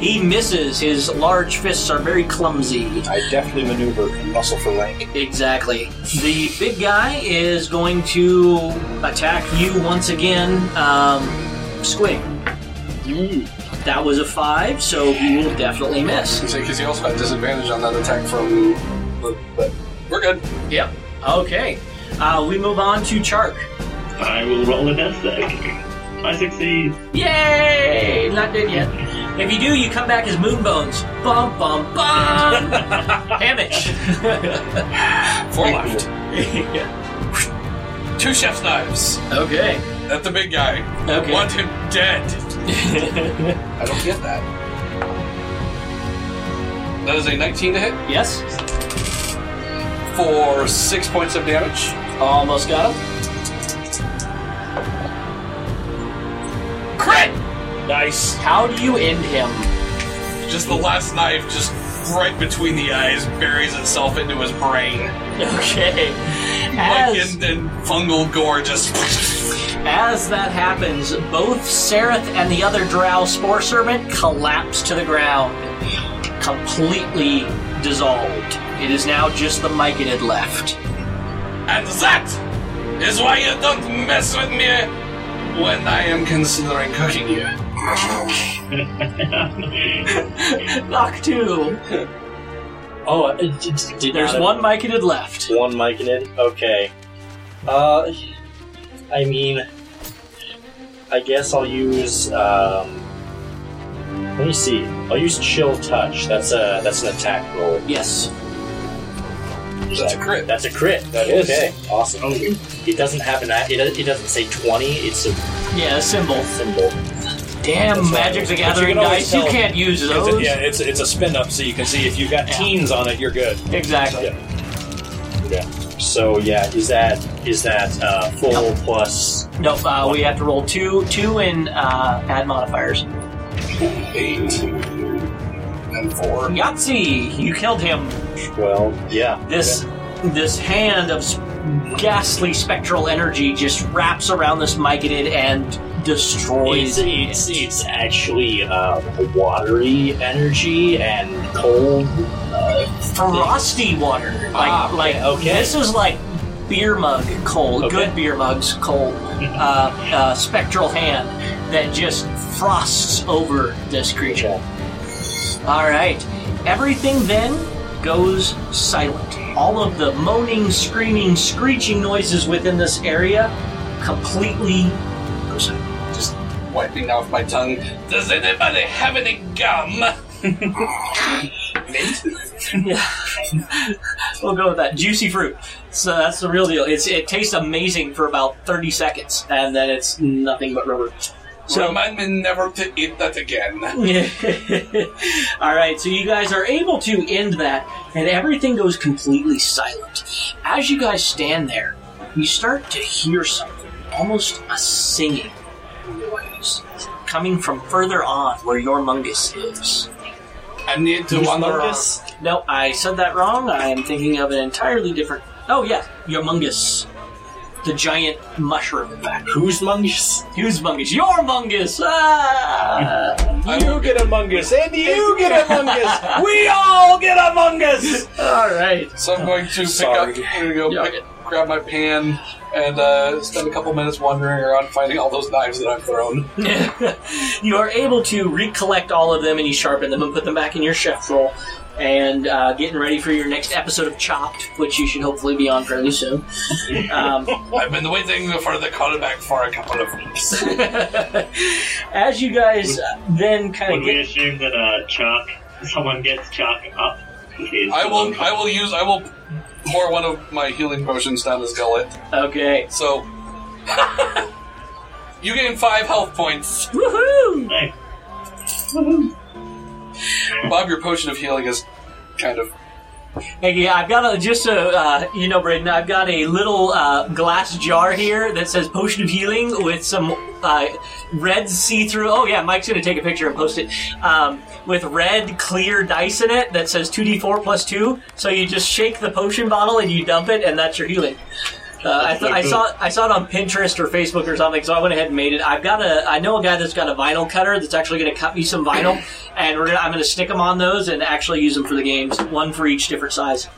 He misses. His large fists are very clumsy. I deftly maneuver and muscle for rank. Exactly. The big guy is going to attack you once again, um, Squig. That was a five, so he will definitely miss. Because he also had disadvantage on that attack from. But, but we're good. Yep. Okay. Uh, we move on to Chark. I will roll a death save. I succeed. Yay! Not dead yet. If you do, you come back as Moonbones. Bum bum bum. Damage. Four left. Two chef's knives okay. at the big guy. Okay. Want him dead. I don't get that. That is a 19 to hit yes. for six points of damage. Almost got him. Nice. How do you end him? Just the last knife, just right between the eyes, buries itself into his brain. Okay. Like As, in, in fungal gore, just. as that happens, both Sarith and the other Drow Spore Servant collapse to the ground, completely dissolved. It is now just the Myconid left. And that is why you don't mess with me. When I am considering cooking you. Knock two. Oh, uh, d- d- did There's not- one Myconid left. One mic in it? Okay. Uh, I mean, I guess I'll use, um, let me see. I'll use Chill Touch. That's a, that's an attack roll. Yes. That's a crit. That's a crit. That is. Okay, awesome. It doesn't have an, a- it, does- it doesn't say 20, it's a Yeah, a symbol. symbol. Damn, That's Magic the right. But you Gathering can always dice. You tell- can't use It's those. a, yeah, it's it's a spin up, so you can see if you've got Yeah. teens on it, you're good. Exactly. Yeah. Yeah. So yeah, is that, is that, uh, full plus, Nope. Uh, we have to roll two, two, and uh, add modifiers. Eight four. Yahtzee, you killed him. well, yeah. This this hand of ghastly spectral energy just wraps around this Myconid and destroys It's, it's, it. it's actually uh, watery energy and cold. frosty water. Like Ah, like okay. this is like beer mug cold, Okay. good beer mugs cold. uh, uh, spectral hand that just frosts over this creature. All right, everything then goes silent. All of the moaning, screaming, screeching noises within this area completely go silent. Just wiping off my tongue. Does anybody have any gum? Mint? Yeah. we'll go with that. Juicy fruit. So that's the real deal. It's it tastes amazing for about thirty seconds, and then it's nothing but rubber. So Remind me never to eat that again. All right, so you guys are able to end that, and everything goes completely silent. As you guys stand there, you start to hear something, almost a singing noise, coming from further on where your mungus is. I need to Who's wander Marcus? No, I said that wrong. I am thinking of an entirely different. Oh yeah, your mungus, the giant mushroom. In fact, Who's Mungus? who's mungus? Your mungus. Ah! You get Among Us, and you get Among Us. We all get Among Us. All right. So I'm going to pick Sorry. up, I'm gonna go Yeah, pick, grab my pan and uh, spend a couple minutes wandering around finding all those knives that I've thrown. you are able to recollect all of them and you sharpen them and put them back in your chef roll. And uh, getting ready for your next episode of Chopped, which you should hopefully be on fairly soon. Um, I've been waiting for the callback for a couple of weeks. as you guys uh, then kind Would of we get. assume that uh, Chuck, someone gets Chuck up? Is I will. one- I will use. I will pour one of my healing potions down his gullet. Okay. So you gain five health points. Woohoo! Hey, Bob, your potion of healing is kind of. Hey, yeah, I've got a just a uh, you know, Braden. I've got a little uh, glass jar here that says potion of healing with some uh, red see-through. Oh yeah, Mike's gonna take a picture and post it um, with red clear dice in it that says two d four plus two. So you just shake the potion bottle and you dump it, and that's your healing. Uh, I, th- I saw I saw it on Pinterest or Facebook or something, so I went ahead and made it. I've got a I know a guy that's got a vinyl cutter that's actually going to cut me some vinyl, and we're gonna, I'm going to stick them on those and actually use them for the games, one for each different size.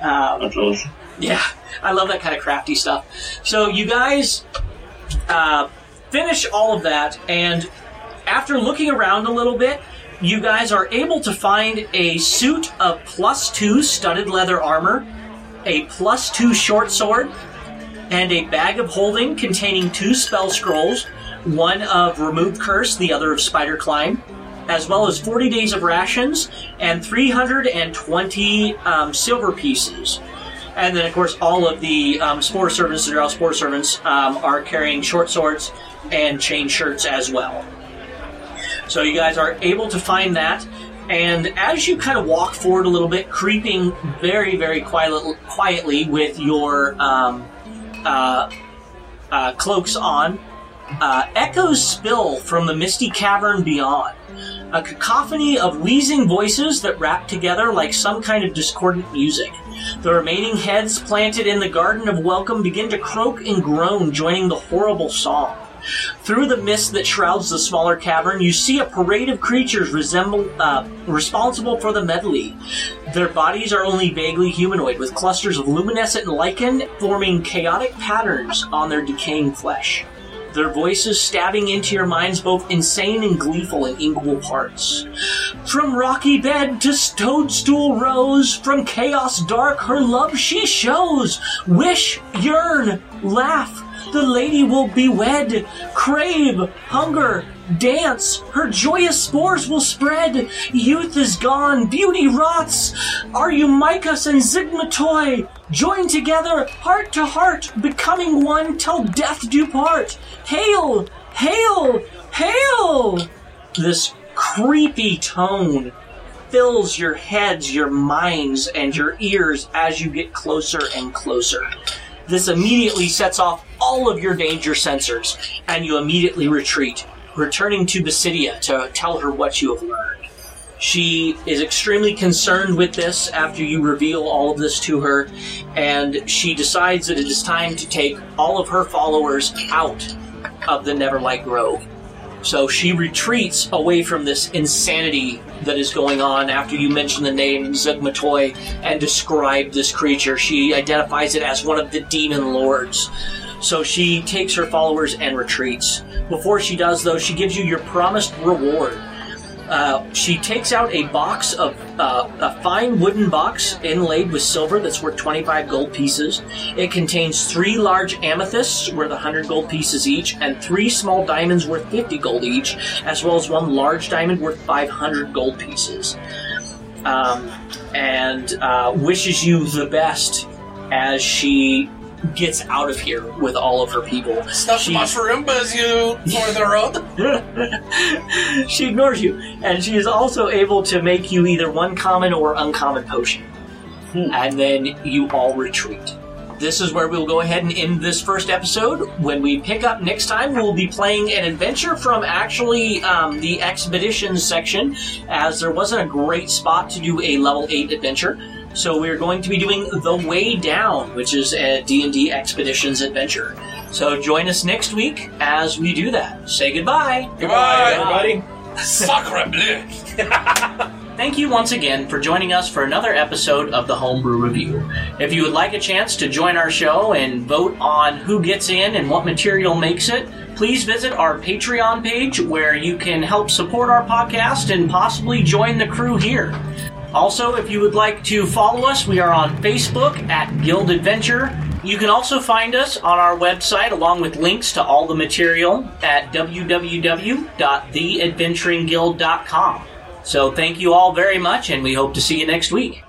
Um, that's awesome. yeah, I love that kind of crafty stuff. So you guys uh, finish all of that, and after looking around a little bit, you guys are able to find a suit of plus two studded leather armor, a plus two short sword, and a bag of holding containing two spell scrolls, one of Remove Curse, the other of Spider Climb, as well as 40 days of rations and 320 um, silver pieces. And then, of course, all of the um, Spore Servants and Drow Spore Servants um, are carrying short swords and chain shirts as well. So you guys are able to find that. And as you kind of walk forward a little bit, creeping very, very quiet, quietly with your um, uh, uh, cloaks on, uh, echoes spill from the misty cavern beyond. A cacophony of wheezing voices that rap together like some kind of discordant music. The remaining heads planted in the Garden of Welcome begin to croak and groan, joining the horrible song. Through the mist that shrouds the smaller cavern, you see a parade of creatures resemble, uh, responsible for the medley. Their bodies are only vaguely humanoid, with clusters of luminescent lichen forming chaotic patterns on their decaying flesh. their voices stabbing into your minds both insane and gleeful in equal parts. From rocky bed to toadstool rose, from chaos dark her love she shows. Wish, yearn, laugh, the lady will be wed. Crave, hunger, dance, her joyous spores will spread. Youth is gone, beauty rots. Araumycos and Zuggtmoy? Join together, heart to heart, becoming one till death do part. Hail, hail, hail! This creepy tone fills your heads, your minds, and your ears as you get closer and closer. This immediately sets off all of your danger sensors, and you immediately retreat, returning to Basidia to tell her what you have learned. She is extremely concerned with this after you reveal all of this to her, and she decides that it is time to take all of her followers out of the Neverlight Grove. So she retreats away from this insanity that is going on after you mention the name Zuggtmoy and describe this creature. She identifies it as one of the demon lords. So she takes her followers and retreats. Before she does, though, she gives you your promised reward. Uh, she takes out a box of uh, a fine wooden box inlaid with silver that's worth 25 gold pieces. It contains three large amethysts worth 100 gold pieces each, and three small diamonds worth 50 gold each, as well as one large diamond worth 500 gold pieces. Um, and uh, wishes you the best as she gets out of here with all of her people. Stuff She- mushroom as you for the road. she ignores you, and she is also able to make you either one common or uncommon potion. And then you all retreat. This is where we'll go ahead and end this first episode. When we pick up next time, we'll be playing an adventure from actually um, the expeditions section, as there wasn't a great spot to do a level 8 adventure. So we're going to be doing The Way Down, which is a D&D expeditions adventure. So join us next week as we do that. Say goodbye. Goodbye. Everybody. Sacre bleu. Thank you once again for joining us for another episode of the Homebrew Review. If you would like a chance to join our show and vote on who gets in and what material makes it, please visit our Patreon page where you can help support our podcast and possibly join the crew here. Also, if you would like to follow us, we are on Facebook at Guild Adventure. You can also find us on our website along with links to all the material at www.theadventuringguild.com. So thank you all very much, and we hope to see you next week.